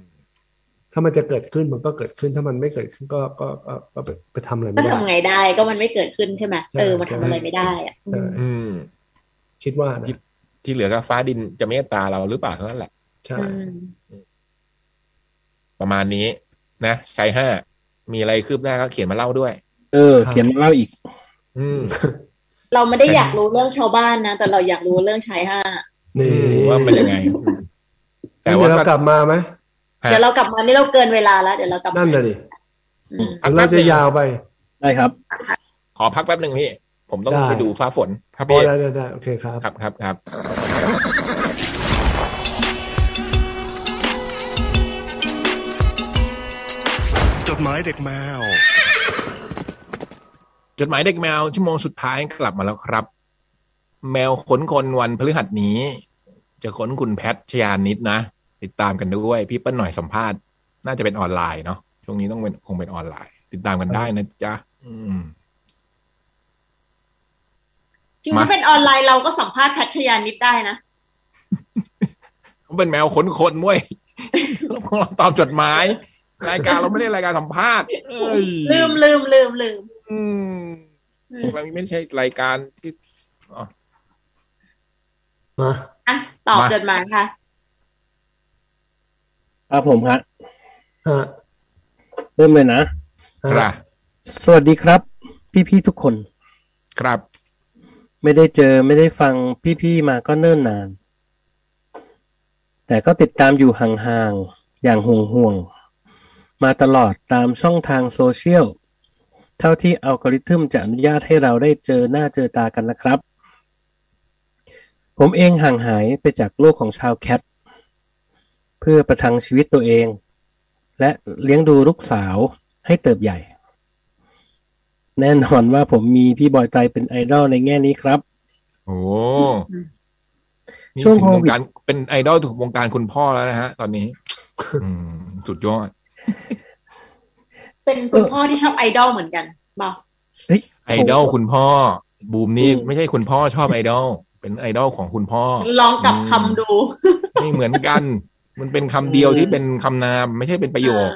ถ้ามันจะเกิดขึ้นมันก็เกิดขึ้นถ้ามันไม่เกิดขึ้นก็ก็ก็ก็ไปไปทำอะไรก็ไม่ได้ทำไงได้ ก็มันไม่เกิดขึ้นใช่ไหมใช่เออมันใช่ทำอะไรไม่ได้อะใช่อืม คิดว่านะที่เหลือก็ฟ้าดินจะเมตตาเราหรือเปล่าเท่านั้นแหละ ใช่อืมประมาณนี้ นะชายห้ามีอะไรคืบหน้าก็เขียนมาเล่าด้วย เออ เขียนมาเล่าอีก อืม เราไม่ได้อยากรู้เรื่องชาวบ้านนะ แต่เราอยากรู้เรื่องชายห้านี่ว่ามันยังไงอืมแต่แต่ว่าว่าเรากลับมาไหมฮะเดี๋ยวเรากลับมานี่เราเกินเวลาแล้วเดี๋ยวเรากลับมานั่นน่ะดิอืมอันเราจะยาวไปได้ครับ ขอพักแป๊บหนึ่งพี่ ผมต้องได้ไปดูฟ้าฝนครับพอพี่ได้ได้ได้โอเคครับครับครับครับจดหมายเด็กแมว จดหมายเด็กแมวชั่วโมงสุดท้ายกลับมาแล้วครับ แมวขนคนวันพฤหัสนี้ จะขนคุณแพทชยานิดนะ ติดตามกันด้วย พี่เปิ้ลหน่อยสัมภาษณ์ น่าจะเป็นออนไลน์เนาะช่วงนี้ต้องเป็นคงเป็นออนไลน์ ติดตามกันได้นะจ๊ะอืมจริงมาถ้าเป็นออนไลน์เราก็สัมภาษณ์แพทชยานิดได้นะเขาเป็นแมวขนคนเว้ยพวกเราตอบจดหมาย รายการเราไม่ได้รายการสัมภาษณ์เอ้ยลืมลืมลืมลืม อืมเราไม่ใช่รายการที่อ๋อมาอะตอบมาจดหมายค่ะครับผมฮะฮะเริ่มเลยนะฮะครับสวัสดีครับ พี่ๆทุกคน ครับ ไม่ได้เจอไม่ได้ฟังพี่ๆมาก็เนิ่นนาน แต่ก็ติดตามอยู่ห่างๆอย่างห่วงๆมาตลอดตามช่องทางโซเชียล เท่าที่อัลกอริทึมจะอนุญาตให้เราได้เจอหน้าเจอตากันนะครับ ผมเองห่างหายไปจากโลกของชาวแคท เพื่อประทังชีวิตตัวเอง และเลี้ยงดูลูกสาวให้เติบใหญ่ แน่นอนว่าผมมีพี่บอยไตรเป็นไอดอลในแง่นี้ครับ โอ้นี่ช่วงถึโควิดวงการเป็นไอดอลถึงวงการคุณพ่อแล้วนะฮะ ตอนนี้อืมสุดยอด เป็นคุณพ่อที่ชอบไอดอลเหมือนกันบอกเฮ้ยไอดอลคุณพ่อ บูมนี่อืมไม่ใช่คุณพ่อชอบไอดอลเป็นไอดอลของคุณพ่อ ลองกลับอืมคำดูไม่เหมือนกัน มันเป็นคำเดียวที่เป็นคำนาม ไม่ใช่เป็นประโยคอ่า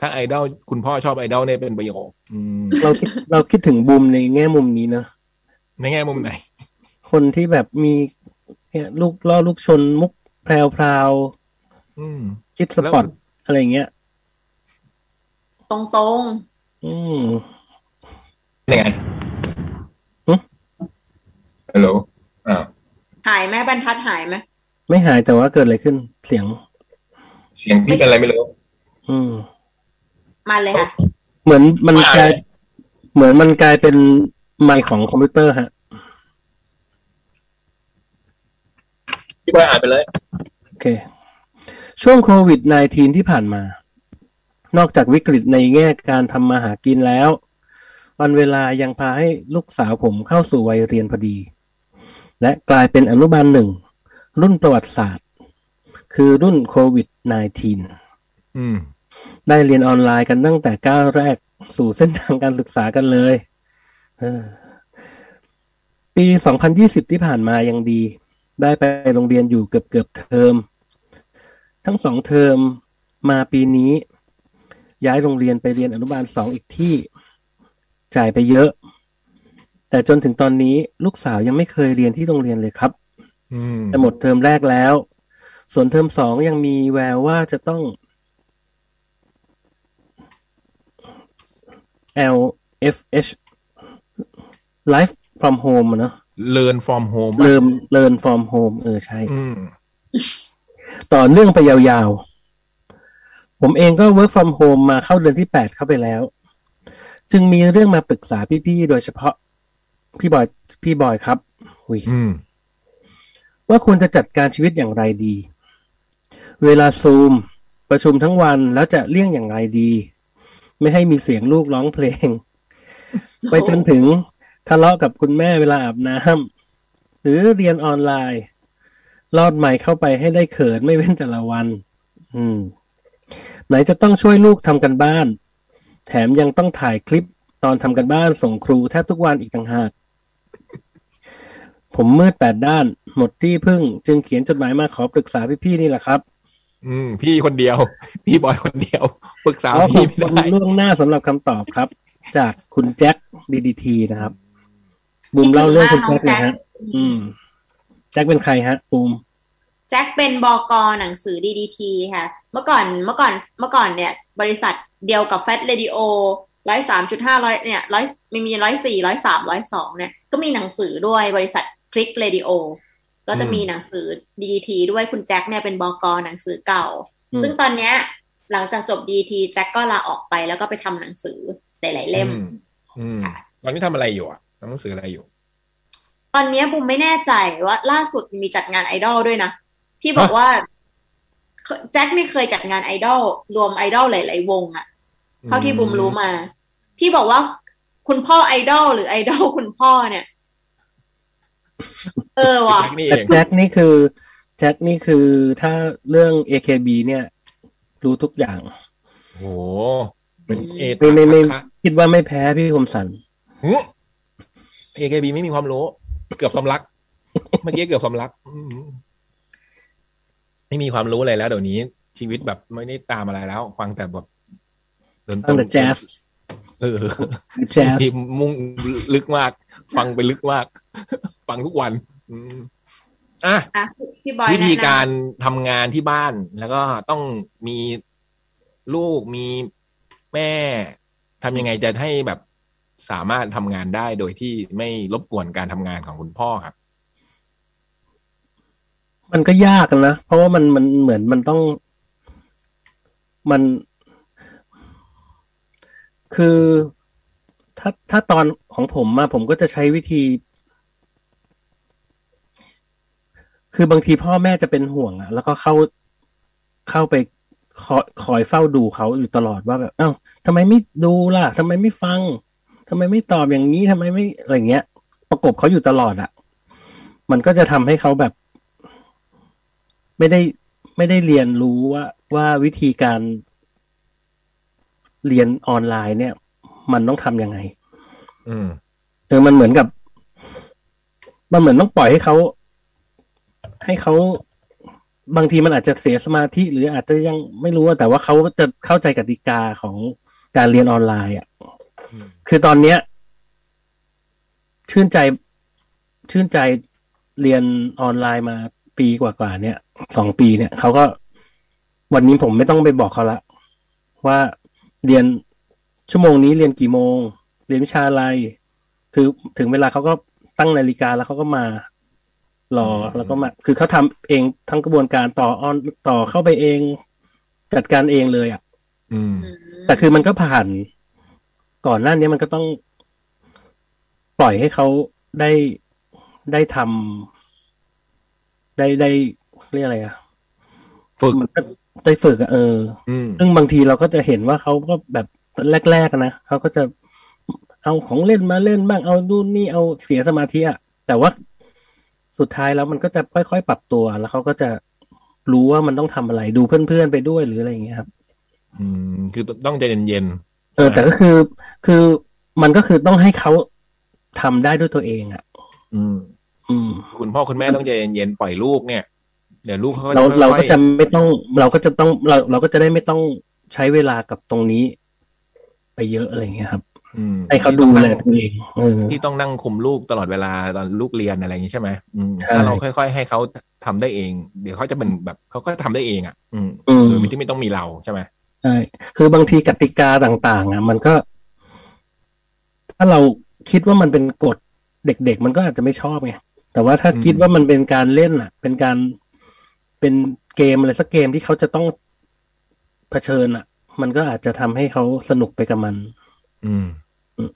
ถ้าไอดอลคุณพ่อชอบไอดอลเนี่ยเป็นประโยคอืมเราคิดเราคิดถึงบูมในแง่มุมนี้เนอะในแง่มุมไหน คนที่แบบมีเนี่ยลูกล่อลูกชนมุกแพรวพราวอืมคิดสปอร์ตอะไรเงี้ย ตรงตรงอืมยังไงหึฮัลโหลอ้าวๆหายไหมบรรทัดหายไหมไม่หายแต่ว่าเกิดอะไรขึ้นเสียง เสียงพี่เป็นอะไรไม่รู้อืมมาเลยค่ะเหมือนมันไม่กลายเหมือนมันกลายเป็นไมค์ของคอมพิวเตอร์ฮะพี่บอยอ่านไปเลย โอเค ช่วงโควิด -19 ที่ผ่านมา นอกจากวิกฤตในแง่การทำมาหากินแล้ว วันเวลายังพาให้ลูกสาวผมเข้าสู่วัยเรียนพอดี และกลายเป็นอนุบาลหนึ่ง รุ่นประวัติศาสตร์ คือรุ่นโควิด -19 อืมได้เรียนออนไลน์กันตั้งแต่ก้าวแรกสู่เส้นทางการศึกษากันเลยเออปี 2020 ที่ผ่านมายังดี ได้ไปโรงเรียนอยู่เกือบเกือบๆเทอม ทั้งสองเทอมมาปีนี้ ย้ายโรงเรียนไปเรียนอนุบาลสองอีกที่ จ่ายไปเยอะ แต่จนถึงตอนนี้ลูกสาวยังไม่เคยเรียนที่โรงเรียนเลยครับอืมแต่หมดเทอมแรกแล้ว ส่วนเทอมสองยังมีแววว่าจะต้อง LFH Life from Home อะเนอะ learn from home เริ่ม Learn from Home เออใช่อืมต่อเนื่องไปยาวๆ ผมเองก็ work from home มาเข้าเดือนที่แปดเข้าไปแล้ว จึงมีเรื่องมาปรึกษาพี่ๆ โดยเฉพาะ พี่บอย พี่บอยครับอุยอืมว่าควรจะจัดการชีวิตอย่างไรดี เวลาซูม ประชุมทั้งวันแล้วจะเลี่ยงอย่างไรดี ไม่ให้มีเสียงลูกร้องเพลง ไปจนถึงทะเลาะกับคุณแม่เวลาอาบน้ำหรือเรียนออนไลน์ ลอดใหม่เข้าไปให้ได้เขินไม่เว้นแต่ละวัน อืม ไหนจะต้องช่วยลูกทำกันบ้าน แถมยังต้องถ่ายคลิปตอนทำกันบ้านส่งครูแทบทุกวันอีกต่างหาก ผมมืดแปดด้าน หมดที่พึ่ง จึงเขียนจดหมายมาขอปรึกษาพี่ๆนี่แหละครับ อืม พี่คนเดียว พี่บอยคนเดียว ปรึกษาขอขอพี่บไม่คุณได้ล่วงหน้าสำหรับคำตอบครับ จากคุณแจ็คดีดีทีนะครับบูมเล่าเรื่องคุณแจ็คหนะฮะ อืมแจ็คเป็นใครฮะบูม แจ็คเป็นบกหนังสือ DDT ค่ะ เมื่อก่อนเมื่อก่อนเมื่อก่อนเนี่ย บริษัทเดียวกับ Fat Radio ร้อยสามจุดห้าร้อยเนี่ยร้อยมีมีร้อยสี่ร้อยสามร้อยสองเนี่ย ก็มีหนังสือด้วยบริษัทคลิกเรดิโอก็จะมีหนังสือ DDT ด้วยคุณแจ็คเนี่ยเป็นบกหนังสือเก่าอืมซึ่งตอนเนี้ยหลังจากจบ DDT แจ็คก็ลาออกไปแล้วก็ไปทำหนังสือหลายๆเล่มอืมอืมตอนนี้ทำอะไรอยู่อะทำหนังสืออะไรอยู่ ตอนเนี้ยบุมไม่แน่ใจว่าล่าสุดมีจัดงานไอดอลด้วยนะ ที่บอกว่าเคแจ็คนี่เคยจัดงานไอดอลรวมไอดอลหลาย ๆ วงอะเท่าที่บุมรู้มา ที่บอกว่าคุณพ่อไอดอลหรือไอดอลคุณพ่อเนี่ย เออว่ะแจ็คนี่แต่เองแจ็คนี่คือ แจ็คนี่คือถ้าเรื่อง AKB เนี่ย รู้ทุกอย่างโอ้โหเป็นเอไม่ไม่ไม่คะคิดว่าไม่แพ้พี่คมสันเอเคบีไม่มีความรู้ เกือบสำลัก เมื่อกี้เกือบสำลักอืม ไม่มีความรู้อะไรแล้วเดี๋ยวนี้ชีวิตแบบไม่ได้ตามอะไรแล้ว ฟังแต่แบบดนตตั้งแต่แจ๊สเออแจ๊สที่มุ่งลึกมาก ฟังไปลึกมาก ฟังทุกวันอืมอะอะพี่บอยวิธีแนะนำการทำงานที่บ้าน แล้วก็ต้องมีลูกมีแม่ทำยังไงจะให้แบบสามารถทำงานได้โดยที่ไม่รบกวนการทำงานของคุณพ่อครับ มันก็ยากนะ เพราะว่ามันมันเหมือนมันต้องมัน คือถ้าถ้าตอนของผมมาผมก็จะใช้วิธี คือบางทีพ่อแม่จะเป็นห่วงอะแล้วก็เข้าเข้าไปคอยคอยเฝ้าดูเขาอยู่ตลอดว่าแบบ เอ้าทำไมไม่ดูล่ะทำไมไม่ฟังทำไมไม่ตอบอย่างนี้ทำไมไม่อะไรเงี้ย ประกบเขาอยู่ตลอดอะมันก็จะทำให้เขาแบบ ไม่ได้ไม่ได้เรียนรู้ว่าว่าวิธีการเรียนออนไลน์เนี่ย มันต้องทำยังไง อืมเออมันเหมือนกับ มันเหมือนต้องปล่อยให้เขา ให้เขาบางทีมันอาจจะเสียสมาธิหรืออาจจะยังไม่รู้อะแต่ว่าเขาจะเข้าใจกติกาของการเรียนออนไลน์อะอืมคือตอนเนี้ย ชื่นใจชื่นใจเรียนออนไลน์มา ปีกว่าๆเนี่ยสองปีเนี่ยเขาก็วันนี้ผมไม่ต้องไปบอกเขาละ ว่าเรียนชั่วโมงนี้เรียนกี่โมง เรียนวิชาอะไร คือถึงเวลาเขาก็ตั้งนาฬิกาแล้วเขาก็มารอแล้วก็มา คือเขาทำเองทั้งกระบวนการต่อออนต่อเข้าไปเองจัดการเองเลยอะอืมอืมแต่คือมันก็ผ่าน ก่อนหน้านี้มันก็ต้องปล่อยให้เขาได้ได้ทำ ได้ได้เรียกอะไรอะฝึกมันก็ได้ฝึกอะเอออืมซึ่งบางทีเราก็จะเห็นว่าเขาก็แบบแรกๆอะนะเขาก็จะเอาของเล่นมาเล่นบ้างเอาดูนนี่เอาเสียสมาธิอะแต่ว่าสุดท้ายแล้วมันก็จะค่อยๆปรับตัว แล้วเขาก็จะรู้ว่ามันต้องทำอะไรดูเพื่อนๆไปด้วยหรืออะไรอย่างเงี้ยครับ อืม คือต้องใจเย็นเออ แต่ก็คือคือมันก็คือต้องให้เขาทำได้ด้วยตัวเองอะๆอืมอืม คุณพ่อคุณแม่ต้องใจเย็นๆปล่อยลูกเนี่ยเดี๋ยวลูกเขาก็เราจะเราค่ก็อยจะไม่ต้อง เราก็จะต้องเราเราก็จะได้ไม่ต้องใช้เวลากับตรงนี้ ไปเยอะอะไรอย่างเงี้ยครับๆอืมให้เขาดูแลตัวเองเออที่ต้องนั่งคุมลูกตลอดเวลาตอนลูกเรียนอะไรอย่างนี้ใช่ไหมอืมใช่ถ้าเราค่อย ๆ ให้เขาทำได้เอง เดี๋ยวเขาจะเป็นแบบเขาก็ทำได้เองอะอืมอืมโดยที่ไม่ต้องมีเราใช่ไหมใช่คือบางทีกติกาต่าง ๆ อะ มันก็ ถ้าเราคิดว่ามันเป็นกฎเด็กๆมันก็อาจจะไม่ชอบไง แต่ว่าถ้าคิดว่ามันเป็นการเล่นอะ เป็นการเป็นเกมอะไรสักเกมที่เขาจะต้องเผชิญอะ มันก็อาจจะทำให้เขาสนุกไปกับมัน อืมอืม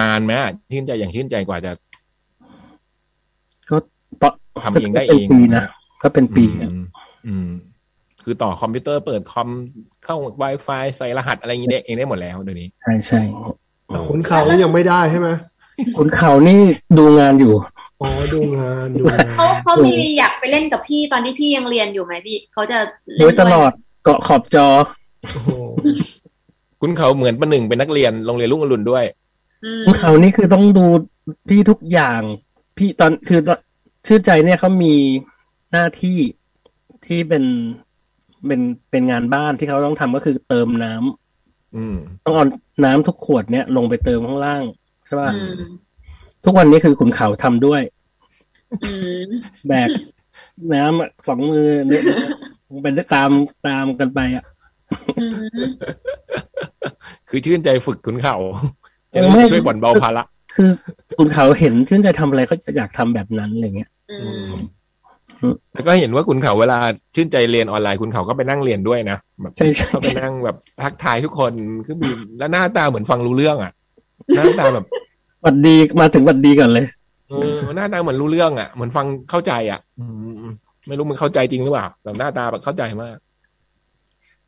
นานไหมอะชื่นใจอย่างชื่นใจกว่าจะก็ปะทำเองได้ก็ป็นเองปีนะก็เป็นปีอะอืมอืม คือต่อคอมพิวเตอร์เปิดคอมเข้า Wi-Fi ใส่รหัสอะไรอย่างนี้ได้เองได้หมดแล้วเดี๋ยวนี้ ใช่ใช่ขุนเขานี่ยังไม่ได้ใช่ไหมคุณเขานี่ดูงานอยู่ อ๋อดูงานดูงานเขาเขามีอยากไปเล่นกับพี่ตอนที่พี่ยังเรียนอยู่ไหมพี่เขาจะโดเล่ยนตวลอดเกาะขอบจอโอ้โหคุณเขาเหมือนประหนึ่งเป็นนักเรียนโรงเรียนรุ่งอรุณด้วยอืมคุณเขานี่คือต้องดูพี่ทุกอย่าง พี่ตอนคือตอนชื่อใจเนี่ยเขามีหน้าที่ที่เป็นเป็นเป็นงานบ้านที่เขาต้องทำก็คือเติมน้ำอืมต้องเอาน้ำทุกขวดเนี่ยลงไปเติมข้างล่างใช่ป่ะอืม ทุกวันนี้คือขุนเขาทำด้วยอืมแบกน้ำอะสองมือเนี่ยเป็นได้ตามตามกันไปอะอืมคือชื่นใจฝึกคุณเขาจะเออไม่ช่วยบ่นเบาภาระคือคุณเขาเห็นชื่นใจทำอะไรเขาจะอยากทำแบบนั้นอะไรเงี้ยอือืมมแล้วก็เห็นว่าคุณเขาเวลาชื่นใจเรียนออนไลน์คุณเขาก็ไปนั่งเรียนด้วยนะแบบใช่ใช่เขาไปนั่งแบบทักทายทุกคนคือมีแล้วหน้าตาเหมือนฟังรู้เรื่องอะหน้าตาแบบ หวัดดีมาถึงหวัดดีก่อนเลยเออหน้าตาเหมือนรู้เรื่องอะเหมือนฟังเข้าใจอะ อืมไม่รู้มึงเข้าใจจริงหรือเปล่าแต่หน้าตาแบบเข้าใจมาก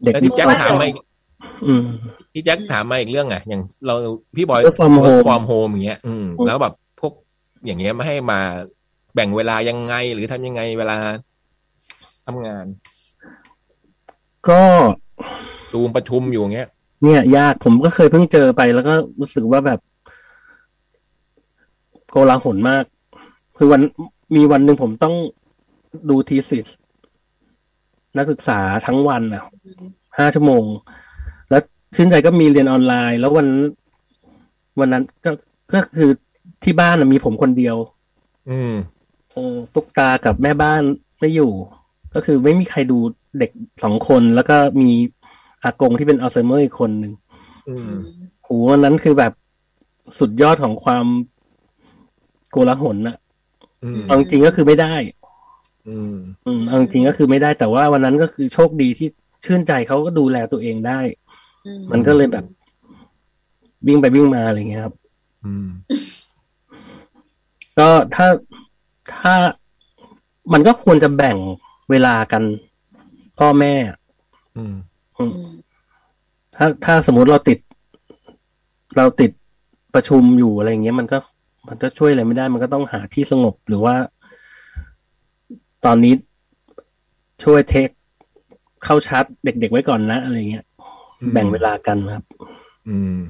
เด็กแล้วดีที่แจ็คถามมาอีกอืมพี่แจ็คถามมาอีกเรื่องอะอย่างเราพี่บอย Work from home ฟอร์มโฮมอย่างเงี้ย อืม แล้วแบบพวกอย่างเงี้ยไม่ให้มาแบ่งเวลายังไงหรือทำยังไงเวลาทำงาน ก็ซูมประชุมอยู่อย่างเงี้ย เนี่ย ยากผมก็เคยเพิ่งเจอไปแล้วก็รู้สึกว่าแบบ โกลาหลมาก คือวันมีวันหนึ่งผมต้องดูทีสิสนักศึกษาทั้งวันอะห้าชั่วโมง แล้วชื่นใจก็มีเรียนออนไลน์ แล้ววันวันนั้นก็ก็คือที่บ้านน่ะมีผมคนเดียว อืมเออตุ๊กตากับแม่บ้านไม่อยู่ ก็คือไม่มีใครดูเด็กสองคนแล้วก็มีอากงที่เป็นอัลไซเมอร์อีกคนหนึ่งอืมโหวันนั้นคือแบบสุดยอดของความ โกลาหลน่ะอืมเอาจริงๆก็คือไม่ได้ อืมอืมเอาจริงๆก็คือไม่ได้แต่ว่าวันนั้นก็คือโชคดีที่ชื่นใจเขาก็ดูแลตัวเองได้อืมมันก็เลยแบบ วิ่งไปวิ่งมาอะไรเงี้ยครับอืมก็ถ้าถ้ามันก็ควรจะแบ่งเวลากันพ่อแม่ อืมอืมอืมถ้าถ้าสมมุติเราติด เราติดประชุมอยู่อะไรเงี้ยมันก็ มันก็ช่วยอะไรไม่ได้ มันก็ต้องหาที่สงบหรือว่า ตอนนี้ช่วย take เข้าชาร์จเด็กๆไว้ก่อนนะอะไรเงี้ยอืมแบ่งเวลากันครับ อืม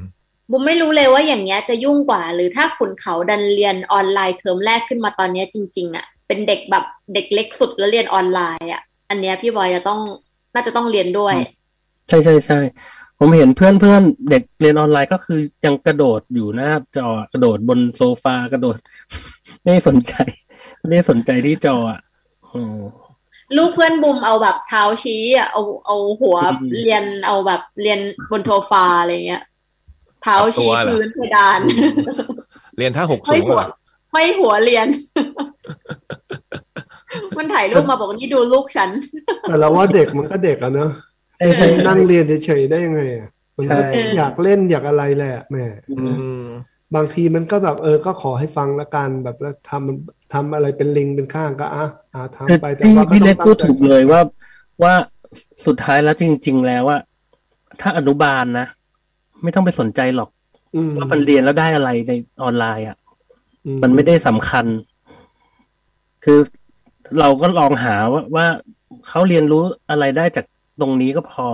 บุมไม่รู้เลยว่าอย่างเงี้ยจะยุ่งกว่า หรือถ้าขุนเขาดันเรียนออนไลน์เทอมแรกขึ้นมาตอนเนี้ยจริง ๆอะ่ะ เป็นเด็กแบบเด็กเล็กสุดแล้วเรียนออนไลน์อะ่ะ อันเนี้ยพี่บอยจะต้องน่าจะต้องเรียนด้วย ใช่ใช่ใช่ ผมเห็นเพื่อนเพื่อนเด็กเรียนออนไลน์ก็คือยังกระโดดอยู่หน้าจอกระโดดบนโซฟากระโดด ไม่สนใจ ไม่ได้สนใจที่จออะอืมลูกเพื่อนบุมเอาแบบเท้าชี้อะเอาเอาหัวอืมเรียนเอาแบบเรียนบนโซฟาอะไรเงี้ย เท้าชี้ตัวเหรอพื้นเพดาน เรียนท่าหกห้สูอยงหัวเหรอห้อยหัวเรียน มันถ่ายรูปมาบอกว่านี่ดูลูกฉันแต่เราว่าเด็กมันก็เด็กอะเนอะ ใช่ใช่นั่งเรียนเฉยๆได้ยังไงอะมันก็ใช่อยากเล่นอยากอะไรแหละแหม่อืมบางทีมันก็แบบเออก็ขอให้ฟังละกันแบบแล้วทำทำอะไรเป็นลิงเป็นข้างก็อะอะคือทำไปแต่พี่ว่าก็พี่ต้เล็อกงพูดตั้งใจถูกเลยว่าว่าสุดท้ายแล้วจริง ๆ แล้วว่าถ้าอนุบาลนะไม่ต้องไปสนใจหรอกอืมว่ามันเรียนแล้วได้อะไรในออนไลน์อะอืมันไม่ได้สำคัญ คือเราก็ลองหาว่าว่าเขาเรียนรู้อะไรได้จาก ตรงนี้ก็พอ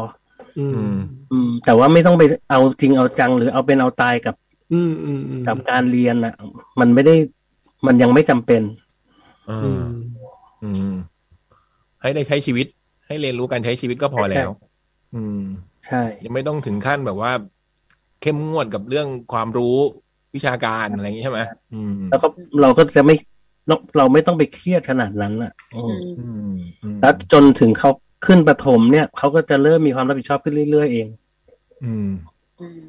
อืม อืม แต่ว่าไม่ต้องไปเอาจริงเอาจังหรือเอาเป็นเอาตายกับ อืมอืมอืมกับการเรียนอะ มันไม่ได้มันยังไม่จำเป็นอ่อืามอืม ให้ได้ใช้ชีวิต ให้เรียนรู้การใช้ชีวิตก็พอแล้ว อืม ใช่ ยังไม่ต้องถึงขั้นแบบว่า เข้มงวดกับเรื่องความรู้วิชาการอะไรอย่างนี้ใช่ไหมอืมแล้วก็เราก็จะไม่เราเราไม่ต้องไปเครียดขนาดนั้นอะอืมอืมอืมแล้วจนถึงเขา ขึ้นประถมเนี่ยเขาก็จะเริ่มมีความรับผิดชอบขึ้นเรื่อยๆเอง อืมอืม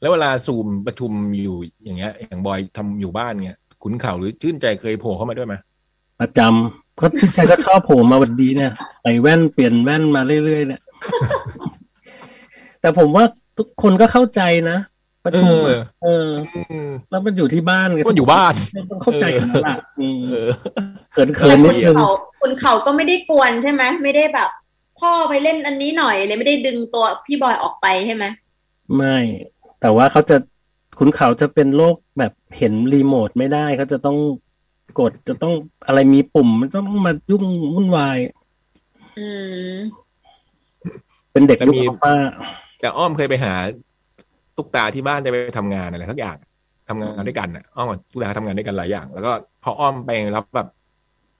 แล้วเวลาซูมประชุมอยู่อย่างเงี้ย อย่างบอยทำอยู่บ้านเงี้ยขุนเข่าวหรือชื่นใจเคยโผล่เข้ามาด้วยไหมประจำก็ใครก็ชอบโผล่มาหวันดีเนี่ยใส่แว่นเปลี่ยนแว่นมาเรื่อยๆเนี่ยแต่ผมว่าทุกคนก็เข้าใจนะประชุมอะเอออืมแล้วมันอยู่ที่บ้านไงก็อยู่บ้านต้องเข้าใจกันแล้วล่ะอืมเออเขินแต่เขินๆนิดคุณนึงเขา คุณเขาก็ไม่ได้กวนใช่ไหมไม่ได้แบบ พ่อไปเล่นอันนี้หน่อยเลยไม่ได้ดึงตัวพี่บอยออกไปใช่ไหมไม่ แต่ว่าเขาจะขุนเขาจะเป็นโรคแบบเห็นรีโมทไม่ได้เขาจะต้องกดจะต้องอะไรมีปุ่ม มันต้องมายุ่งวุ่นวายอืมเป็นเด็กแล้วยุคมีอัลฟาแต่อ้อมเคยไปหาตุ๊กตาที่บ้านจะไปทำงานอะไรสักอย่างทำงานด้วยกันอะอ้อมกับตุ๊กตาทำงานด้วยกันหลายอย่าง แล้วก็พออ้อมไปรับแบบ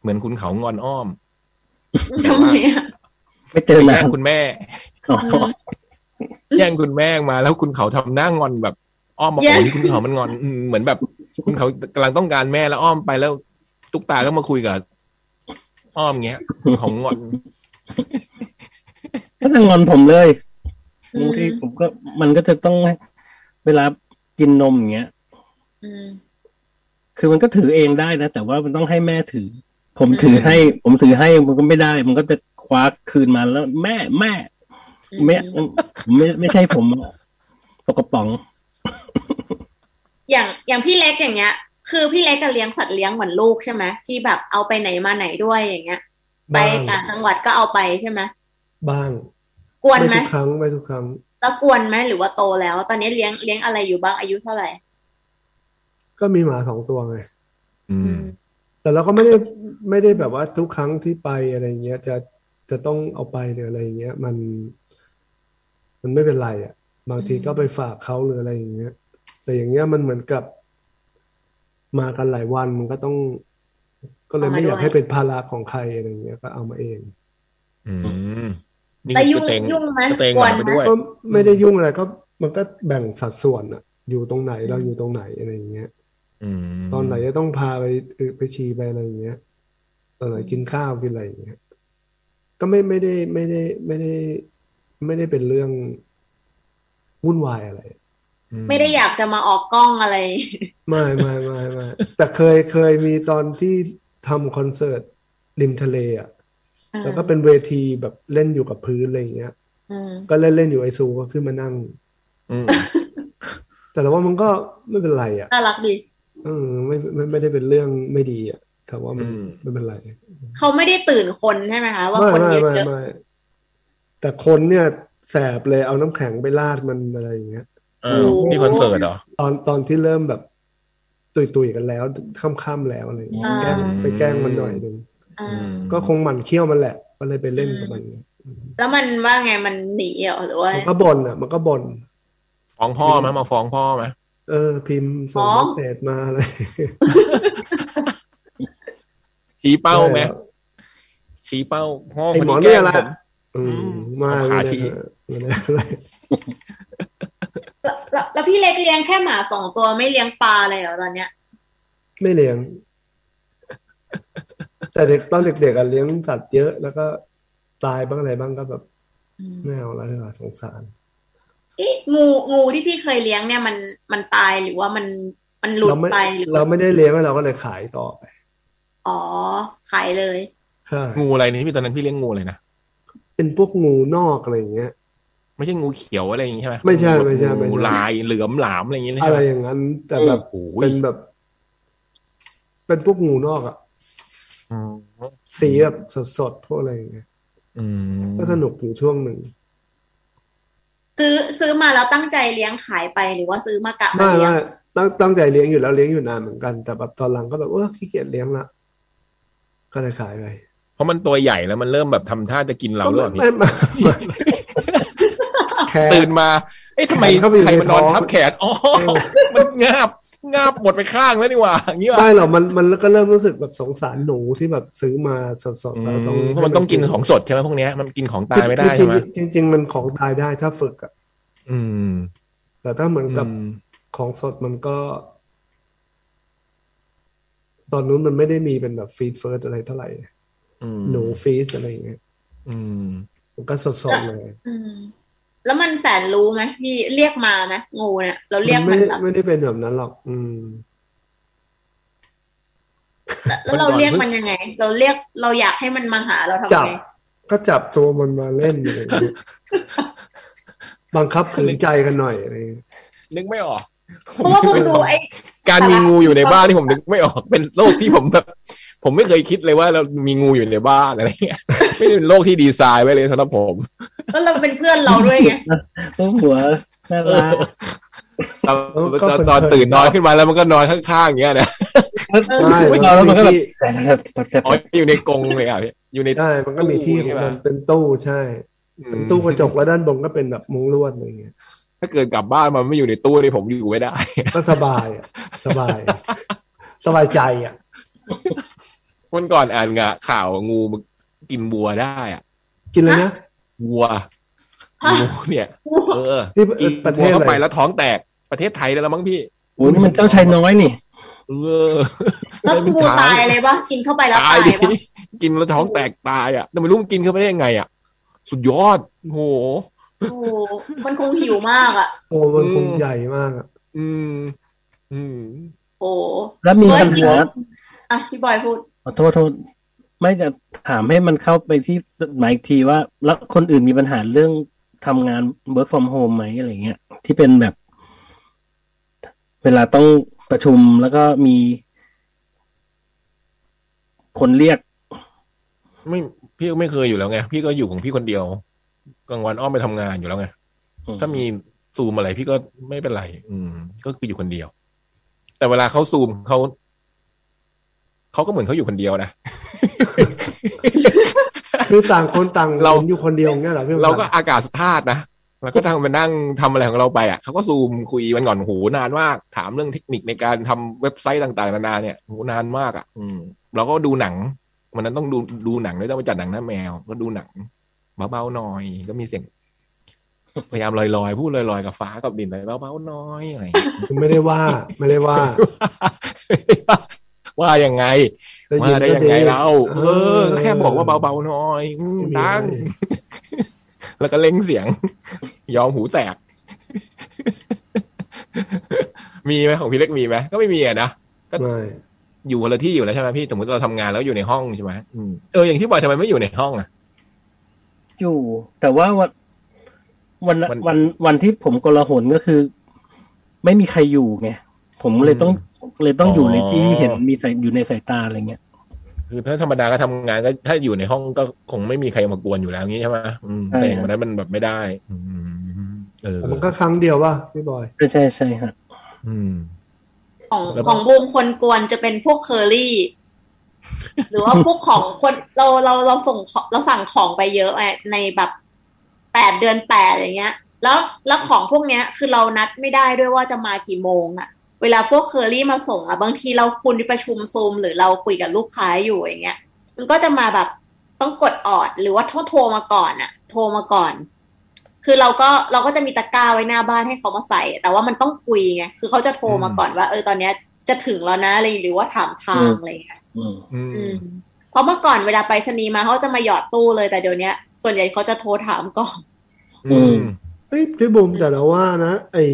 เหมือนคุณเขางอนอ้อมทำไมอะไม่เจอแย่นางนคุณแม่อ๋อแย่งคุณแม่มาแล้วคุณเขาทำหน้างอนแบบ อ้อมมาโอ้ยคุณเขามันงอนอืมเหมือนแบบ คุณเขากำลังต้องการแม่แล้วอ้อมไปแล้ว ตุ๊กตาก็มาคุยกับอ้อมเงี้ยคุณเขางอนก็นางงอนผมเลยอืมบางทีผมก็มันก็จะต้องให้เวลากินนมอย่างเงี้ยอืมคือมันก็ถือเองได้นะแต่ว่ามันต้องให้แม่ถือ ผมถือให้ ผมถือให้มันก็ไม่ได้ มันก็จะคว้าคืนมาแล้ว แม่แม่แม่ไม่ไม่ใช่ผมอะปกกระป๋อง อย่างอย่างพี่เล็กอย่างเงี้ย คือพี่เล็กก็เลี้ยงสัตว์เลี้ยงเหมือนลูกใช่ไหมที่แบบเอาไปไหนมาไหนด้วยอย่างเงี้ย ไปบ้างต่างจังหวัดก็เอาไปใช่ไหมบ้าง กวนไหมทุกครั้งไม่ทุกครั้งแล้วกวนไหมหรือว่าโตแล้ว ตอนนี้เลี้ยงเลี้ยงอะไรอยู่บ้างอายุเท่าไหร่ ก็มีหมาสองตัวไงอืม แต่เราก็ไม่ได้ไม่ได้แบบว่าทุกครั้งที่ไปอะไรเงี้ย จะจะต้องเอาไปหรืออะไรเงี้ย มัน มันไม่เป็นไรอะ บางทีก็ไปฝากเขาหรืออะไรอย่างเงี้ย แต่อย่างเงี้ยมันเหมือนกับ มากันหลายวันมันก็ต้อง ก็เลยไม่อยากให้เป็นภาระของใครอะไรเงี้ย ก็เอามาเอง อืมนี่แต่ยุ่งกระเตงยุ่งไหมกระเตงกวนหลังไปไหมด้วยก็ไม่ได้ยุ่งอะไรก็มันก็แบ่งสัดส่วนอะอยู่ตรงไหนเราอยู่ตรงไหนอะไรอย่างเงี้ยอืม ตอนไหนจะต้องพาไปเอ่อไปฉี่ไปอะไรอย่างเงี้ยตอนไหนกินข้าวกินอะไรอย่างเงี้ยก็ไม่ไม่ได้ไม่ได้ไม่ได้ ไม่ได้เป็นเรื่องวุ่นวายอะไรอืไม่ได้อยากจะมาออกกล้องอะไร ไม่ไม่ไม่ไม่แต่เคยเคยมีตอนที่ทำคอนเสิร์ตริมทะเลอะแล้วก็เป็นเวทีแบบเล่นอยู่กับพื้นอะไรอย่างเงี้ยอืมก็เล่นเล่นอยู่ไอซูก็ขึ้นมานั่งอืมแต่ว่ามันก็ไม่เป็นไรอะน่ารักดี เออไม่ไม่ไม่ได้เป็นเรื่องไม่ดีอะแต่ว่ามันอืมไม่เป็นไรเขาไม่ได้ตื่นคนใช่ไหมคะว่าไม่คนไม่เยไม่อะไม่แต่คนเนี่ยแสบเลยเอาน้ำแข็งไปราดมันอะไรอย่างเงี้ยเออนี่คอนเสิร์ตเหรอตอนตอนที่เริ่มแบบ ตุยๆกันแล้วค่ำๆแล้วอะไรอย่างเงี้ยแกล้งไปแกล้งมันหน่อยหนึ่งๆอ่าอืมก็คงหมั่นเคี้ยวมันแหละ ก็เลยไปเล่นกับมันแล้วมันว่าไงมันหนีเหรอหรือว่ามันก็บ่นอะ มันก็บ่นฟ้องพ่อไหมมาฟ้องพ่อไหม เออ พิมพ์ส่งอ๋อเมสเซจมาอะไรชี้เป้าไหมชี้เป้าพ่อไอคนหมอนี้แกล้เนี่ยงแหละผมอืมอืมมาเอาขาชี้ไม่ได้อะไรแล้วแล้วแล้วพี่เล็กเลี้ยงแค่หมาสองตัวไม่เลี้ยงปลาเลยเหรอตอนเนี้ย ไม่เลี้ยง แต่เด็กตอนเด็กๆอะเลี้ยงสัตว์เยอะแล้วก็ตายบ้างอะไรบ้างก็แบบไม่เอาแล้วดีกว่าสงสาร เอ๊ะงูงูที่พี่เคยเลี้ยงเนี่ยมันมันตายหรือว่ามันมันหลุดเราไม่ไปหรือเราไม่ได้เลี้ยงเราก็เลยขายต่อไป อ๋อ ขายเลยใช่งูอะไรนี่พี่ตอนนั้นพี่เลี้ยงงูอะไรนะเป็นพวกงูนอกอะไรอย่างเงี้ย ไม่ใช่งูเขียวอะไรอย่างงี้ใช่ไหมไม่ใช่ไม่ใช่ไม่ใช่งูลายเหลือมหลามอะไรอย่างงี้เลยอะใช่ไรไหมอย่างนั้น แต่แบบโอ้โหเป็นแบบ เป็นพวกงูนอกอะอืมสีแบบสดๆพวกอะไรอย่างเงี้ยอืมก็สนุกอยู่ช่วงหนึ่ง ซื้อซื้อมาแล้วตั้งใจเลี้ยงขายไปหรือว่าซื้อมากะมาไม่เลี้ยงไม่ตั้งตั้งใจเลี้ยงอยู่แล้วเลี้ยงอยู่นานเหมือนกันแต่แบบตอนหลังก็แบบเออขี้เกียจเลี้ยงละก็เลยขายไปเพราะมันตัวใหญ่แล้วมันเริ่มแบบทำท่าจะกินเราก็เลยไม่พี่ไม่ไม่แค่ตื่นมา เอ๊ะทำไมแขนเข้าไปอยู่ใครมานอนในท้องทับแขนอ๋อมันงาบ งาบหมดไปข้างแล้วนี่หว่าอย่างนี้ว่ะไม่หรอกมันมันก็เริ่มรู้สึกแบบสงสารหนูที่แบบซื้อมาสดๆแล้วต้องเพราะมันต้องกินของสดใช่ไหมพวกเนี้ยมันกินของตายไม่ได้จริใช่งๆจริงๆจริงๆมันของตายได้ถ้าฝึกอะอืม แต่ถ้าเหมือนกับอืมของสดมันก็ ตอนนู้นมันไม่ได้มีเป็นแบบ freeze อะไรเท่าไหร่อืมหนูฟีดอะไรอย่างเงี้ยอืม มันก็สดๆเลย อืม แล้วมันแสนรู้ไหมพี่เรียกมาไหมงูเนี่ย เราเรียกไม่มันได้แบบไม่ได้เป็นแบบนั้นหรอก อืมแล้วแล้วเราเรียกมันยังไง เราเรียกเราอยากให้มันมาหาเราทำจับไงก็จับตัวมันมาเล่นอะไรอย่างเงี้ยบังคับขืนใจกันหน่อยอะไรอย่างเงี้ยนึกไม่ออกเพราะว่าผมดูไอ้การมีงูอยู่ในบ้านที่ผมนึกไม่ออกเป็นโลกที่ผมแบบ ผมไม่เคยคิดเลยว่าเรามีงูอยู่ในบ้านอะไรเงี้ยไม่ได้เป็นโลกที่ดีไซน์ไว้เลยสำหรับผมแล้วเราเป็นเพื่อนเราด้วยไงโอ้หัวน่ารักตอนตอนตอนตื่นนอนขึ้นมาแล้วมันก็นอนข้างๆอย่างเงี้ยนะใช่ไม่มันเอาแล้วมันก็ก็แบบมีแต่แต่อ๋ออยู่ในกรงเลยอะพี่อยู่ในใช่มันก็มีที่ของมันเป็นตู้ใช่เป็นตู้กระจกแล้วด้านบนก็เป็นแบบมุ้งลวดอะไรอย่างเงี้ยถ้าเกิดกลับบ้านมันไม่อยู่ในตู้นี่ผมอยู่ไม่ได้ ก็สบายอะสบาย สบายใจอะ วันก่อนอ่านงะข่าวงูมันกินวัวได้อะ กินเลยนะวัวงูเนี่ย เออนี่กินประเทวัวศเข้าอะไรไปแล้วท้องแตกประเทศไทยแล้วมั้งพี่โอ้ยนี่มันเจ้าชายน้อยนี่เออแล้วงูตายเลยปะกินเข้าไปแล้วตาตายยดิปะกินแล้วท้องแตกตายอะแต่ไม่รู้มันกินเข้าไปได้ยังไงอะ สุดยอดโอ้โหโอ้โหมันคงหิวมากอะโอ้มันคงอืมใหญ่มากอะอืม อืมโอ้โหแล้วมีเบิร์ปัดญกินหาอะพี่บอยพูด ขอโทษโทษไม่จะถามให้มันเข้าไปที่หมายอีกทีว่า แล้วคนอื่นมีปัญหาเรื่องทำงาน work from home ไหมอะไรเงี้ย ที่เป็นแบบ เวลาต้องประชุมแล้วก็มี คนเรียก ไม่พี่ก็ไม่เคยอยู่แล้วไง พี่ก็อยู่ของพี่คนเดียวกลางวันอ้อมไปทำงานอยู่แล้วไงถ้ามีซูมอะไรพี่ก็ไม่เป็นไร อืม ก็คืออยู่คนเดียว แต่เวลาเขาซูมเขา เขาก็เหมือนเขาอยู่คนเดียวนะคือต่างคนต่างเราห็นอยู่คนเดียวอย่างเงี้ยเหรอพี่เราก็อากาศธาตุนะแล้วก็ทางไปนั่งทำอะไรของเราไปอะเขาก็ซูมคุยวันก่อนโหนานมาก ถามเรื่องเทคนิคในการทำเว็บไซต์ต่างๆนานาเนี่ยโหนานมากอะ อืมเราก็ดูหนังวันนั้นต้องดูดูหนังด้วยต้องไปจัดหนังหน้าแมว ก็ดูหนังเบาๆหน่อยก็มีเสียงพยายามลอยๆพูดลอยๆกับฟ้ากับดินไปเบาๆน้อยอะไรอย่างเงี้ยไม่ได้ว่า ไม่ได้ว่า ว่ายังไงได้ว่ายินได้ก็ยังดีไงเราเออเออ ก็แค่บอกว่าเบาๆหน่อยอืมไม่มีดังอะไรแล้วก็เล่งเสียง ยอมหูแตก มีไหมของพี่เล็กมีไหมก็ไม่มีอะนะก็ไม่อยู่คนละที่อยู่แล้วใช่ไหมพี่สมมติเราทำงานแล้วอยู่ในห้องใช่ไหมอืมเอออย่างที่บอยทำไมไม่อยู่ในห้องอะอยู่ แต่ว่าวันวันวันวันวันที่ผมกลาหนก็คือ ไม่มีใครอยู่ไงผมเลยต้อง เลยต้องอยู่ในที่เห็นมีสายอยู่ในสายตาอะไรเงี้ยคือถ้าธรรมดาก็ทำงานก็ถ้าอยู่ในห้องก็คงไม่มีใครมากวนอยู่แล้วงี้ใช่ไหมอืมใช่แต่อย่างวันนั้นมันแบบไม่ได้อืมเออแต่มันก็ครั้งเดียวว่ะพี่บอยใช่ใช่ใช่ฮะอืมของแล้วของบูมคนกวนจะเป็นพวกเคอรี่ หรือว่าพวกของคนเราเราเราส่งของเราสั่งของไปเยอะอะในแบบแปดเดือนแปดอย่างเงี้ย แล้วแล้วของพวกเนี้ย คือเรานัดไม่ได้ด้วยว่าจะมากี่โมงอะ เวลาพวกเคอรี่มาส่งอะบางทีเราคุณประชุมซูมหรือเราคุยกับลูกค้าอยู่อย่างเงี้ย มันก็จะมาแบบต้องกดออดหรือว่าโทรโทรมาก่อนอะโทรมาก่อน คือเราก็เราก็จะมีตะกร้าไว้หน้าบ้านให้เขามาใส่ แต่ว่ามันต้องคุยไงคือเขาจะโทรมาก่อนว่า เออตอนเนี้ยจะถึงแล้วนะอะไรหรือว่าถามทางอะไรอย่างเงี้ยอืมอือืมมเพราะเมื่อก่อนเวลาไปชนีย์มาเขาจะมาหยอดตู้เลยแต่เดี๋ยวเนี้ยส่วนใหญ่เขาจะโทรถามก่อน อืมเฮ้ยพี่บุ๋มแต่เราว่านะไอ้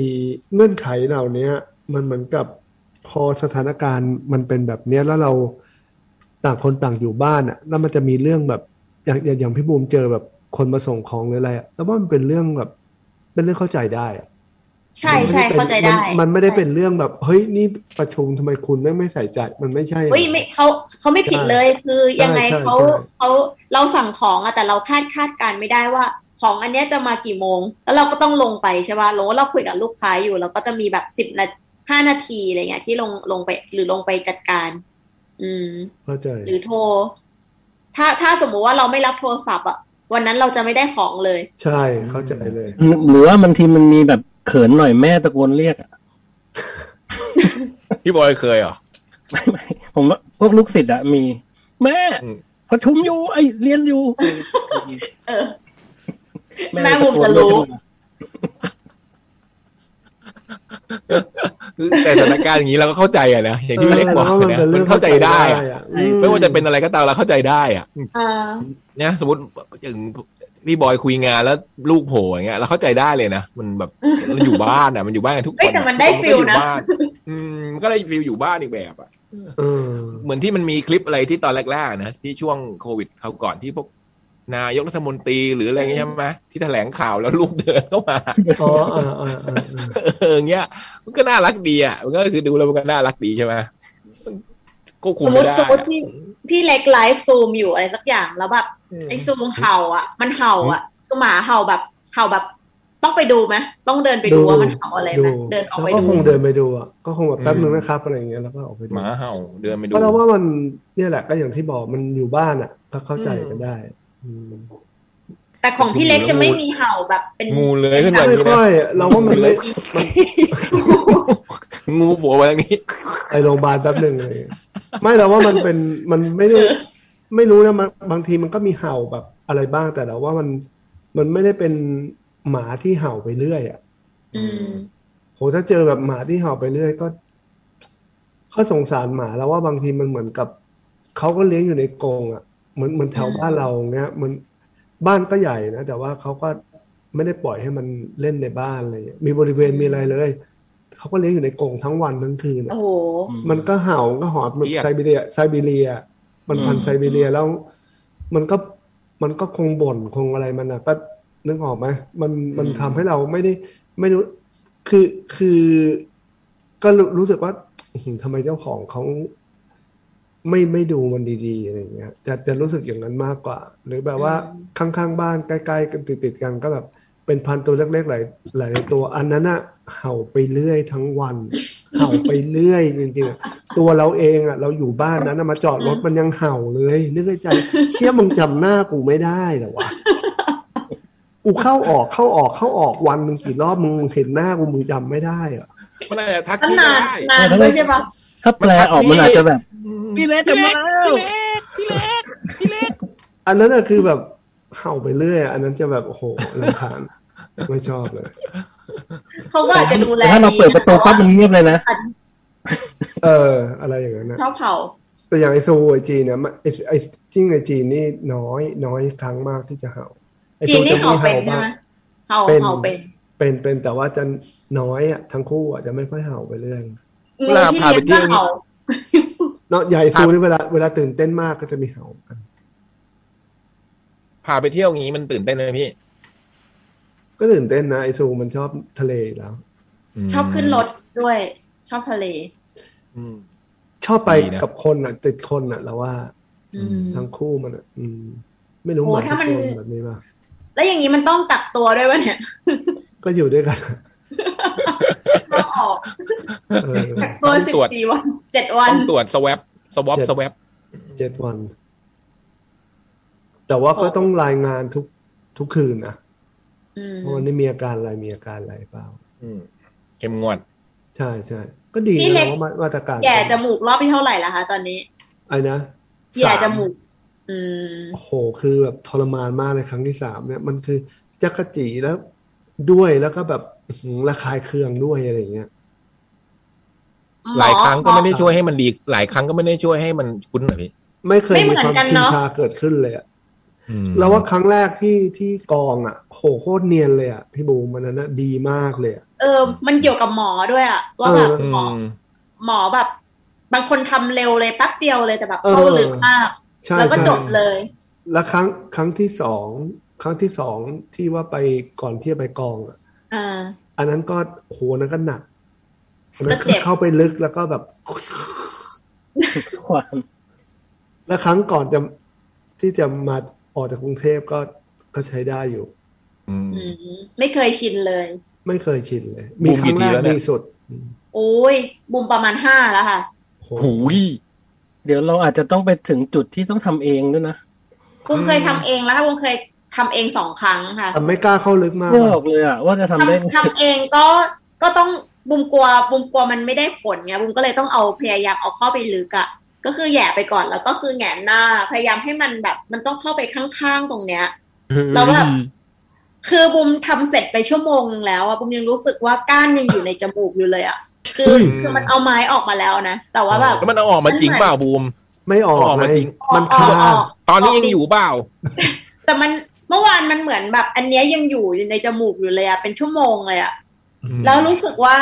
เงื่อนไขเหล่าเนี้ย มันเหมือนกับพอสถานการณ์มันเป็นแบบเนี้ยแล้วเราต่างคนต่างอยู่บ้านอะ แล้วมันจะมีเรื่องแบบอย่างอย่างอย่างพี่บุ๋มเจอแบบคนมาส่งของหรืออะไรอะแล้วว่ามันเป็นเรื่องแบบเป็นเรื่องเข้าใจได้อะใช่มันไม่ใช่ได้ป็นเข้าใจได้มันมันไม่ได้เป็นเรื่องแบบ เฮ้ยนี่ประชุมทำไมคุณไม่ไม่ใส่ใจมันไม่ใช่เฮ้ยไม่เขาเขาไม่ผิดเลยคือยังไงใช่เขาใช่เขาเราสั่งของอะแต่เราคาดคาดการไม่ได้ว่า ของอันเนี้ยจะมากี่โมง แล้วเราก็ต้องลงไปใช่ป่ะลงเราคุยกับลูกค้าอยู่เราก็จะมีแบบสิบนา ห้านาทีอะไรเงี้ยที่ลงลงไป หรือลงไปจัดการ อืมเข้าใจหรือโทร ถ้าถ้าสมมุติว่าเราไม่รับโทรศัพท์อะวันนั้นเราจะไม่ได้ของเลย ใช่เข้าใจเลย หรือว่าบางทีมันมีแบบเขินหน่อยแม่ตะโกนเรียกอะพี่บอยเคยเหรอไม่ไม่ผมว่าพวกลูกศิษย์อะมี แม่อืมประชุมอยู่ไอยเรียนอยู่เออแม่มุมจะรู้คือ แต่สถานการณ์อย่างนี้เราก็เข้าใจอะนะอย่างที่พี่เล็กบอกเออนะแล้วมันเป็นเรื่มัองนเข้าใจได้อะอะอืมไม่ว่าจะเป็นอะไรก็ตามเราเข้าใจได้อะอ่าเนี่ยสมมติอย่างพี่บอยคุยงานแล้วลูกโผล่อย่างเงี้ยเราเข้าใจได้เลยนะมันแบบเราอยู่บ้านอะมันอยู่บ้านกันทุกคเฮ้ยนแต่มันได้ทุกคฟิลก็อยู่นะบ้านอืมมันก็ได้ฟิลอยู่บ้านอีกแบบอะเออเหมือนที่มันมีคลิปอะไรที่ตอนแรกๆนะที่ช่วงโควิดเขาวก่อนที่พวก นายกรัฐมนตรีหรืออะไรเงี้ยใช่ไหมที่แถลงข่าวแล้วลูกเดินเข้ามาอ๋อเออเออเออเออเอออย่างเงี้ย มันก็น่ารักดีอะมันก็คือดูแล้วมันก็น่ารักดีใช่ไหมมันควบคุสมมมไม่ติได้สมมติพี่พี่เล็กไลฟ์ซูมอยู่อะไรสักอย่างแล้วแบบไอ้ซูมเห่า อะ มันเห่าอะคือหมาเห่าแบบเห่าแบบต้องไปดูไหมต้องเดินไปดูว่ามันเห่าอะไรไหมเดินออกไปแล้วก็ดูคงเดินไปดูอะก็คงแบบแป๊บนึงนะครับอะไรอย่างเงี้ยแล้วก็ออกไปดูหมาเห่าเดินไปดูเพราะเราว่ามันเนี่ยแหละก็อย่างที่บอกมันอยู่บ้านอะก็เข้าใจกันได้อืม แต่ของพี่เล็กจะไม่มีเห่าแบบเป็นงูเลื้อยขึ้นมาไม่อย่างนี้ค่นะอยเราว่ามันไม่มันงูโผล่มาอย่างนี้ไปโรงพยาบาลแป๊บหนึ่งเลยไม่เราว่ามันเป็นมันไม่ได้ไม่รู้นะมันบางทีมันก็มีเห่าแบบอะไรบ้างแต่เราว่ามันมันไม่ได้เป็นหมาที่เห่าไปเรื่อยอะอืมโหถ้าเจอแบบหมาที่เห่าไปเรื่อยก็ก็สงสารหมาแล้วว่าบางทีมันเหมือนกับเขาก็เลี้ยงอยู่ในกรงอะ เหมือนเหมือนแถวบ้านเราเงี้ยมันบ้านก็ใหญ่นะแต่ว่าเขาก็ไม่ได้ปล่อยให้มันเล่นในบ้านอะไรอย่างเงี้ยมีบริเวณมีอะไรเลยเขาก็เลี้ยงอยู่ในกรงทั้งวันทั้งคืนอะโอ้โหมันก็เห่าก็หอนมันเครียดไซบีเรียไซบีเรีย มันพันธุ์ไซบีเรียแล้ว มันก็มันก็คงบ่นคงอะไรมันอะก็นึกออกไหมมันมันทำให้เราไม่ได้ไม่รู้คือคือ ก็รู้รู้สึกว่าอื้อหือทำไมเจ้าของเขา ไม่ไม่ดูมันดีๆอะไรอย่างเงี้ยจะจะรู้สึกอย่างนั้นมากกว่า หรือแบบว่าอืมข้างๆบ้านใกล้ๆกันติดๆกันก็แบบเป็นพันธุ์ตัวเล็กๆหลายหลายตัวอันนั้นอะเห่าไปเรื่อยทั้งวัน เห่าไปเรื่อยจริงๆอะตัวเราเองอะเราอยู่บ้านนั้นอะมาจอดรถมันยังเห่าเลยนึกในใจเชี่ยมึงจำหน้ากูไม่ได้เหรอวะกูเข้าออกเข้าออกเข้าออกวันมึงกี่รอบมึงเห็นหน้ากูมึงจำไม่ได้เหรอมันอาจจะทักมันพี่นานได้นานด้วยใช่ปะถ้าแปลออกมันอาจจะแบบ พี่เล็กกลับมาแล้วอันนั้นน่ะคือแบบเห่าไปเรื่อยอะอันนั้นจะแบบโอ้โหรำคาญไม่ชอบเลยเขาก็อาจจะดูแลแต่ถ้าเราเปิดประตูปั๊บมันเงียบเลยนะเออ อะไรอย่างนั้นนะชอบเผาแต่อย่างไอโซไอจีเนี่ยมันไอไอจิ้งไอจีนี่น้อย น้อยครั้งมากที่จะเห่าไอจีโซนนี่จะเห่ามีเป็นเห่าใช่บ้างไหมเห่าเป็นเห่าเป็น เป็นเป็นแต่ว่าจะน้อยอะทั้งคู่อะจะไม่ค่อยเห่าไปเรื่อยเวลาพาไปเที่ยวงูที่ลี้งก็ เห่าเนาะใหญ่ซูนี่เวลาเวลาตื่นเต้นมากก็จะมีเห่ากันพาไปเที่ยวงี้มันตื่นเต้นไหมพี่ ก็ตื่นเต้นนะไอซูมันชอบทะเลอยู่แล้ว ชอบขึ้นรถด้วย ชอบทะเลอืมชอบไปดีนะกับคนอะ ติดคนอะเราว่าอืมทั้งคู่มันอะอืมไม่รู้โอ้หมาทุถ้ากมันคนแบบนี้ป่ะแล้วอย่างนี้มันต้องกักตัวด้วยวะเนี่ย ก็อยู่ด้วยกัน ต้องออกเออกักตัวต้องสิบตรวจสี่วันเจ็ดวันต้องตรวจสวปสวอปเจ็ดสวปเจ็ดวัน แต่ว่าก็ต้องรายงานทุกทุกคืนนะอืมเพราะวันนี้มีอาการอะไรมีอาการอะไรเปล่าอืมเข้มงวด ใช่ใช่ก็ดีพี่เล็นะกว่ามามาตรการแย่จมูกรอบที่เท่าไหร่ละคะตอนนี้ไอ้นะแย่สาจมูกอืมโอ้โห คือแบบทรมานมากเลยครั้งที่สามเนี่ย มันคือจักรจีแล้วด้วยแล้วก็แบบอื้อหือ ระคายเคืองด้วยอะไรอย่างเงี้ยหลายครั้งก็ไม่ได้ช่วยให้มันดี หลายครั้งก็ไม่ได้ช่วยให้มันคุ้นหรอพี่ไม่เคยไม่เหมืมีอนความกันชินเนอะชาเกิดขึ้นเลยอะอืมแล้วว่าครั้งแรกที่ที่กองอะโหโคตรเนียนเลยอะพี่บูมมันนั้นนะดีมากเลยอะเออ มันเกี่ยวกับหมอด้วยอะว่าแบบเออหมอมหมอแบบ บางคนทำเร็วเลยแป๊บเดียวเลยแต่แบบเออเข้าลึกมากใช่แล้วก็ใช่จบเลย แล้วครั้งครั้งที่สองครั้งที่สองที่ว่าไปก่อนที่จะไปกองอะ อ่าอันนั้นก็โหอันนั้นก็หนักอันนั้นก็เจ็บเข้าไปลึกแล้วก็แบบความแล้วครั้งก่อนจะที่จะมาออกจากกรุงเทพก็ก็ใช้ได้อยู่อืมอืมไม่เคยชินเลย ไม่เคยชินเลยบูมีมคกี่รั้งแรทีกแล้วเนี่ยดีสุดอืมโอ้ยบุมประมาณห้าแล้วค่ะโหหูยเดี๋ยวเราอาจจะต้องไปถึงจุดที่ต้องทำเองด้วยนะบุมเคยทำเองแล้วค่ะบุมเคย ทำเองสองครั้งค่ะแต่ไม่กล้าเข้าลึกมากไม่ออะอกเลยอะว่าจะทำได้ทำทำเองก็ก็ต้องบุมกลัวบุมกลัวมันไม่ได้ผลไงบุมก็เลยต้องเอาพยายามเอาเข้าไปลึกอะก็คือแหย่ไปก่อนแล้วก็คือแหงนหน้า พยายามให้มันแบบ มันต้องเข้าไปข้างๆตรงเนี้ยแล้วแบบคือบุมทำเสร็จไปชั่วโมงนึงแล้วอะบุมยังรู้สึกว่าก้านยังอยู่ในจมูกอยู่เลยอะคือคือมันเอาไม้ออกมาแล้วนะแต่ว่าแบบแล้วมันเอาออกมาจริงเปล่าบูม ไม่ออกออกมาไงจริงมันอคาอกออกตอนนี้ยังอยู่เปล่าแต่มัน เมื่อวานมันเหมือนแบบ อันเนี้ยยังอยู่ในจมูกอยู่เลยอะเป็นชั่วโมงเลยอะแล้วรู้สึกว่า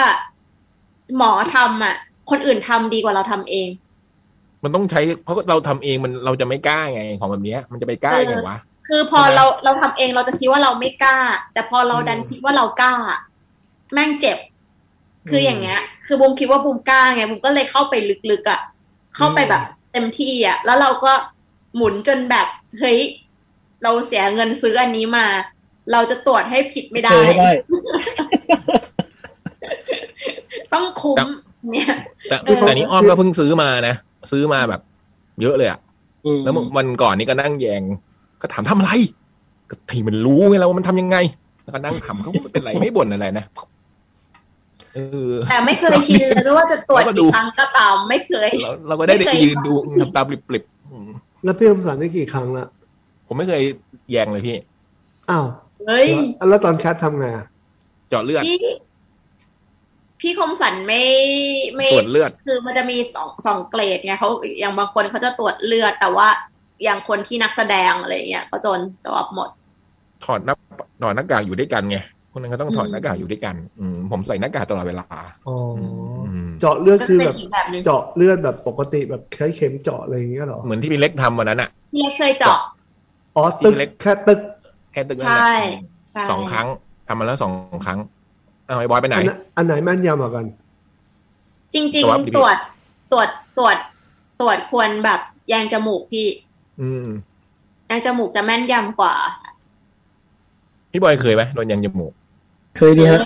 หมอทำอะคนอื่นทำดีกว่าเราทำเอง มันต้องใช้เพราะเราทำเองมันเราจะไม่กล้าไงของแบบเนี้ยมันจะไปกล้าไงวะคือพอใช่ไหมเราเราทำเองเราจะคิดว่าเราไม่กล้า แต่พอเราดันคิดว่าเรากล้า แม่งเจ็บ คืออย่างเงี้ย คือบุมคิดว่าบุมกล้าไงบุมก็เลยเข้าไปลึกๆอะ่ะเข้าไปแบบ เต็มที่อะ่ะแล้วเราก็หมุนจนแบบเฮ้ย เราเสียเงินซื้ออันนี้มา เราจะตรวจให้ผิดไม่ได้เจอให้ได้ต้องคุ้มเนี่ยแต่เออแต่นี้อ้อมก็เพิ่งซื้อมานะ ซื้อมาแบบ เยอะเลยอะอืมแล้ววันก่อนนี้ก็นั่งแยง ก็ถามทำอะไร ก็ทีมันรู้ไงแล้วว่ามันทำยังไง แล้วก็นั่งทำเขาไม่เป็นไรไม่บ่นอะไรนะเออแต่ไม่เคยชินเลยไม่ว่าจะตรวจแล้วก็ดูกี่ครั้งก็ตามไม่เคย เราเราก็ได้ไม่ได้เคยยืนดูทำตาปลิบๆอืมแล้วพี่อมสันได้กี่ครั้งละ ผมไม่เคยแยงเลยพี่อ้าวเฮ้ยแล้วแล้วตอนแชททำไงอะเจาะเลือด พี่พี่คมสันไม่ไม่ตรวจเลือด คือมันจะมีสองสองเกรดไงเขาอย่างบางคนเขาจะตรวจเลือด แต่ว่าอย่างคนที่นักแสดงอะไรเงี้ยก็โดนตรวจหมด ถอดหน้าถอดหน้ากากอยู่ด้วยกันไงคนนั้นก็ต้องถอดอืมหน้ากากอยู่ด้วยกัน อืมผมใส่หน้ากากตลอดเวลาอ๋ออมเจาะเลือดก็คือเป็แบนบอีกแบบหนึงเจาะเลือดแบบปกติแบบใช้เข็มเจาะอะไรอย่างเงี้ยเหรอเหมือนที่พี่เล็กทำวันนั้นอะพี่เล็กเคยเจาะ อ๋อตึกเล็กแค่ตึกแค่ตึกนั่นใช่แหละใช่สองครั้งทำมาแล้วสองครั้งเอาไอ้บอยไปไหน อันไหนอันไหนแม่นยำกว่ากัน จริงตรวจๆตรวจตรวจตรวจตรวจควรแบบแยงจมูกพี่ อืมแยงจมูกจะแม่นยำกว่า พี่บอยเคยไหมโดนยังจมูก เคยดีฮะ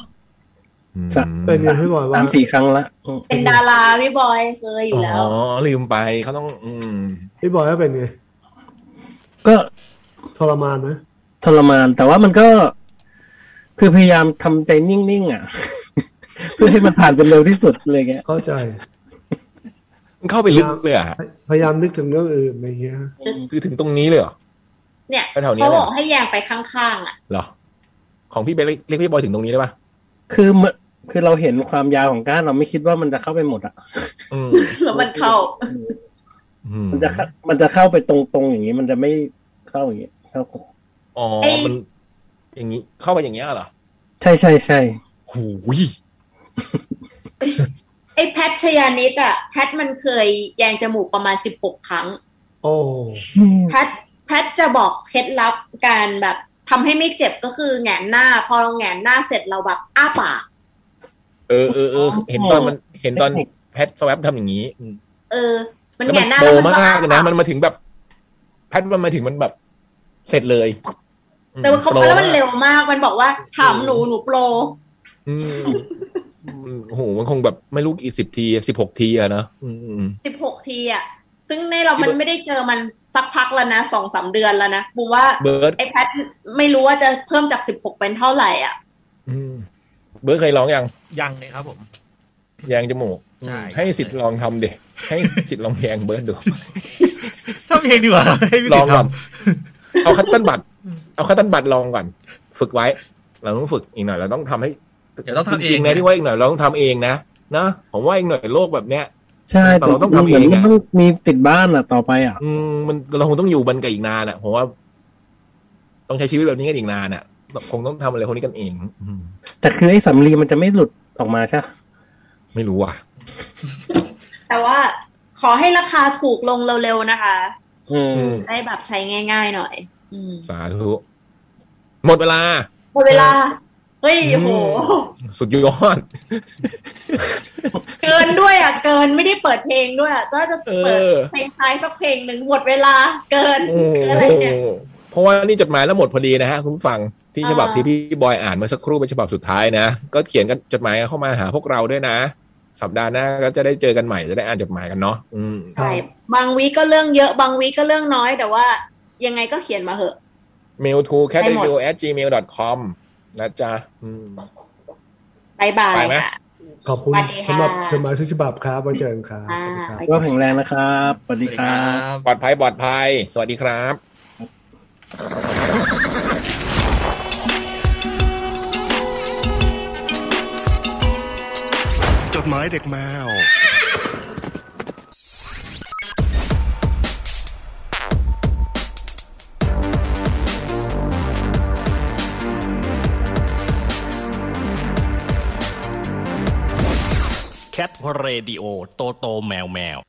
อืมสักเป็นไงพี่บอยว่าสามสี่ครั้งละอืมเป็นดาราพี่บอยเคยอยู่แล้ว อ๋อลืมไปเขาต้อง อืมพี่บอยว่าเป็นไงก็ ทรมานไหมทรมาน แต่ว่ามันก็คือพยายามทำใจนิ่งๆอะ เพื่อให้มันผ่านไปเร็วที่สุดเลยแกเข้าใจ มันเข้าไปลึกเลยอะพยายามนึกถึงเรื่องอื่นอะไรเงี้ยคือถึงตรงนี้เลยเหรอเนี่ยแถวๆนี้เขาเลยบอกให้แยงไปข้างๆอะเหรอของพี่เบลเรียกพี่บอยถึงตรงนี้ได้ปะคือมันคือเราเห็นความยาวของก้านเราไม่คิดว่ามันจะเข้าไปหมดอะอืมแล้วมันเข้าอืมมันจะเข้ามันจะเข้าไปตรงๆอย่างนี้ มันจะไม่ เข้าอย่างนี้เข้าอ๋อไอ้มันอย่างนี้เข้าไปอย่างเงี้ยเหรอ ใช่ใช่ใช่หูยไอ้แพทชยานิดอะแพทมันเคยแยงจมูกประมาณสิบหกครั้ง โอ้แพทแพทจะบอกเคล็ดลับการแบบทำให้ไม่เจ็บก็คือแหงนหน้า พอเราแหงนหน้าเสร็จเราแบบอ้าปากเออเออเออเห็นตอนมันเห็นตอนแพทสวับทำอย่างนี้อืมเออ มันแล้วแหงมันนหน้าโตแล้วมันก็มากอ้าเลยนะปากมันมาถึงแบบ แพทมันมาถึงมันแบบ เสร็จเลย แต่ว่าเขาโปรแล้วมันกเร็วมากมันบอกว่าถามหนูหนูโปรอืมอืมโอ้โหมันคงแบบไม่รู้กี่สิบทีสิบหกทีอะนะอืมอืมสิบหกทีอะซึ่งในเรามันไม่ได้เจอมันสักพักแล้วนะสองสามเดือนแล้วนะบูมว่าเบิร์ดไอ้แพทไม่รู้ว่าจะเพิ่มจากสิบหกเป็นเท่าไหร่อะอืมเบิร์ดเคยร้องยัง ยังเลยครับผมแยงจมูกใช่ให้สิทธิ์ลองทำเด็ให้สิทธิ์ลองแยงเบิร์ดดูทำเองดีกว่าให้พี่ลสิองทธิ์ก่อนท เอาคัตเติ้ลบัตรเอาคัตเติ้ลบัตรลองก่อน ฝึกไว้ เราต้องฝึกอีกหน่อย เราต้องทำให้ำเดี๋ยวต้องทำเอจริงงๆนะที่ว่าอีกหน่อยเราต้องทำเองนะนะผมว่าอีกหน่อยโลกแบบเนี้ยใช่แต่เราต้องทำหมืนเองอะมันต้องมีติดบ้านอะต่อไปอะ อืมมันเราคงต้องอยู่บันกันอีกนานอะผมว่า ต้องใช้ชีวิตแบบนี้กันอีกนานอะคงต้องทำอะไรคนนี้กันเองอืมแต่คือไอ้สำลีมันจะไม่หลุดออกมาใช่ปะไม่รู้อะ แต่ว่าขอให้ราคาถูกลงเร็วๆนะคะอืมอืม ได้แบบใช้ง่ายๆหน่อยอืมสาธุหมดเวลา หมดเวลา เฮ้ยโอ้โห สุดยอด เกินด้วยอะ เกินไม่ได้เปิดเพลงด้วยอะถ้าจะเปิดเออเพลงท้ายสักเพลงหนึ่งหมดเวลา เกินโอ้คืออะไรเนี่ยโหเพราะว่านี่จดหมายแล้วหมดพอดีนะฮะ คุณผู้ฟังที่อ่าฉบับที่พี่บอยอ่านเมื่อสักครู่เป็นฉบับสุดท้ายนะ ก็เขียนกันจดหมายเข้ามาหาพวกเราด้วยนะ สัปดาห์หน้าก็จะได้เจอกันใหม่จะได้อ่านจดหมายกันเนาะอืมใช่ บางวีก็เรื่องเยอะ บางวีก็เรื่องน้อย แต่ว่ายังไงก็เขียนมาเหอะ mail to cat ได้หมด radio at gmail com นะจ๊ะอืมบายบายไปไหมค่ะขอบคุณสวัสดีค่ะสำหรับจดหมายทุกฉบับครับไว้เจอกันครับอ่าสวัสดีครับก็แข็งแรงนะครับสวัสดีครับ ปลอดภัยปลอดภัย สวัสดีครับ หมายเด็กแมว แคทเรดิโอโตโตแมวแมว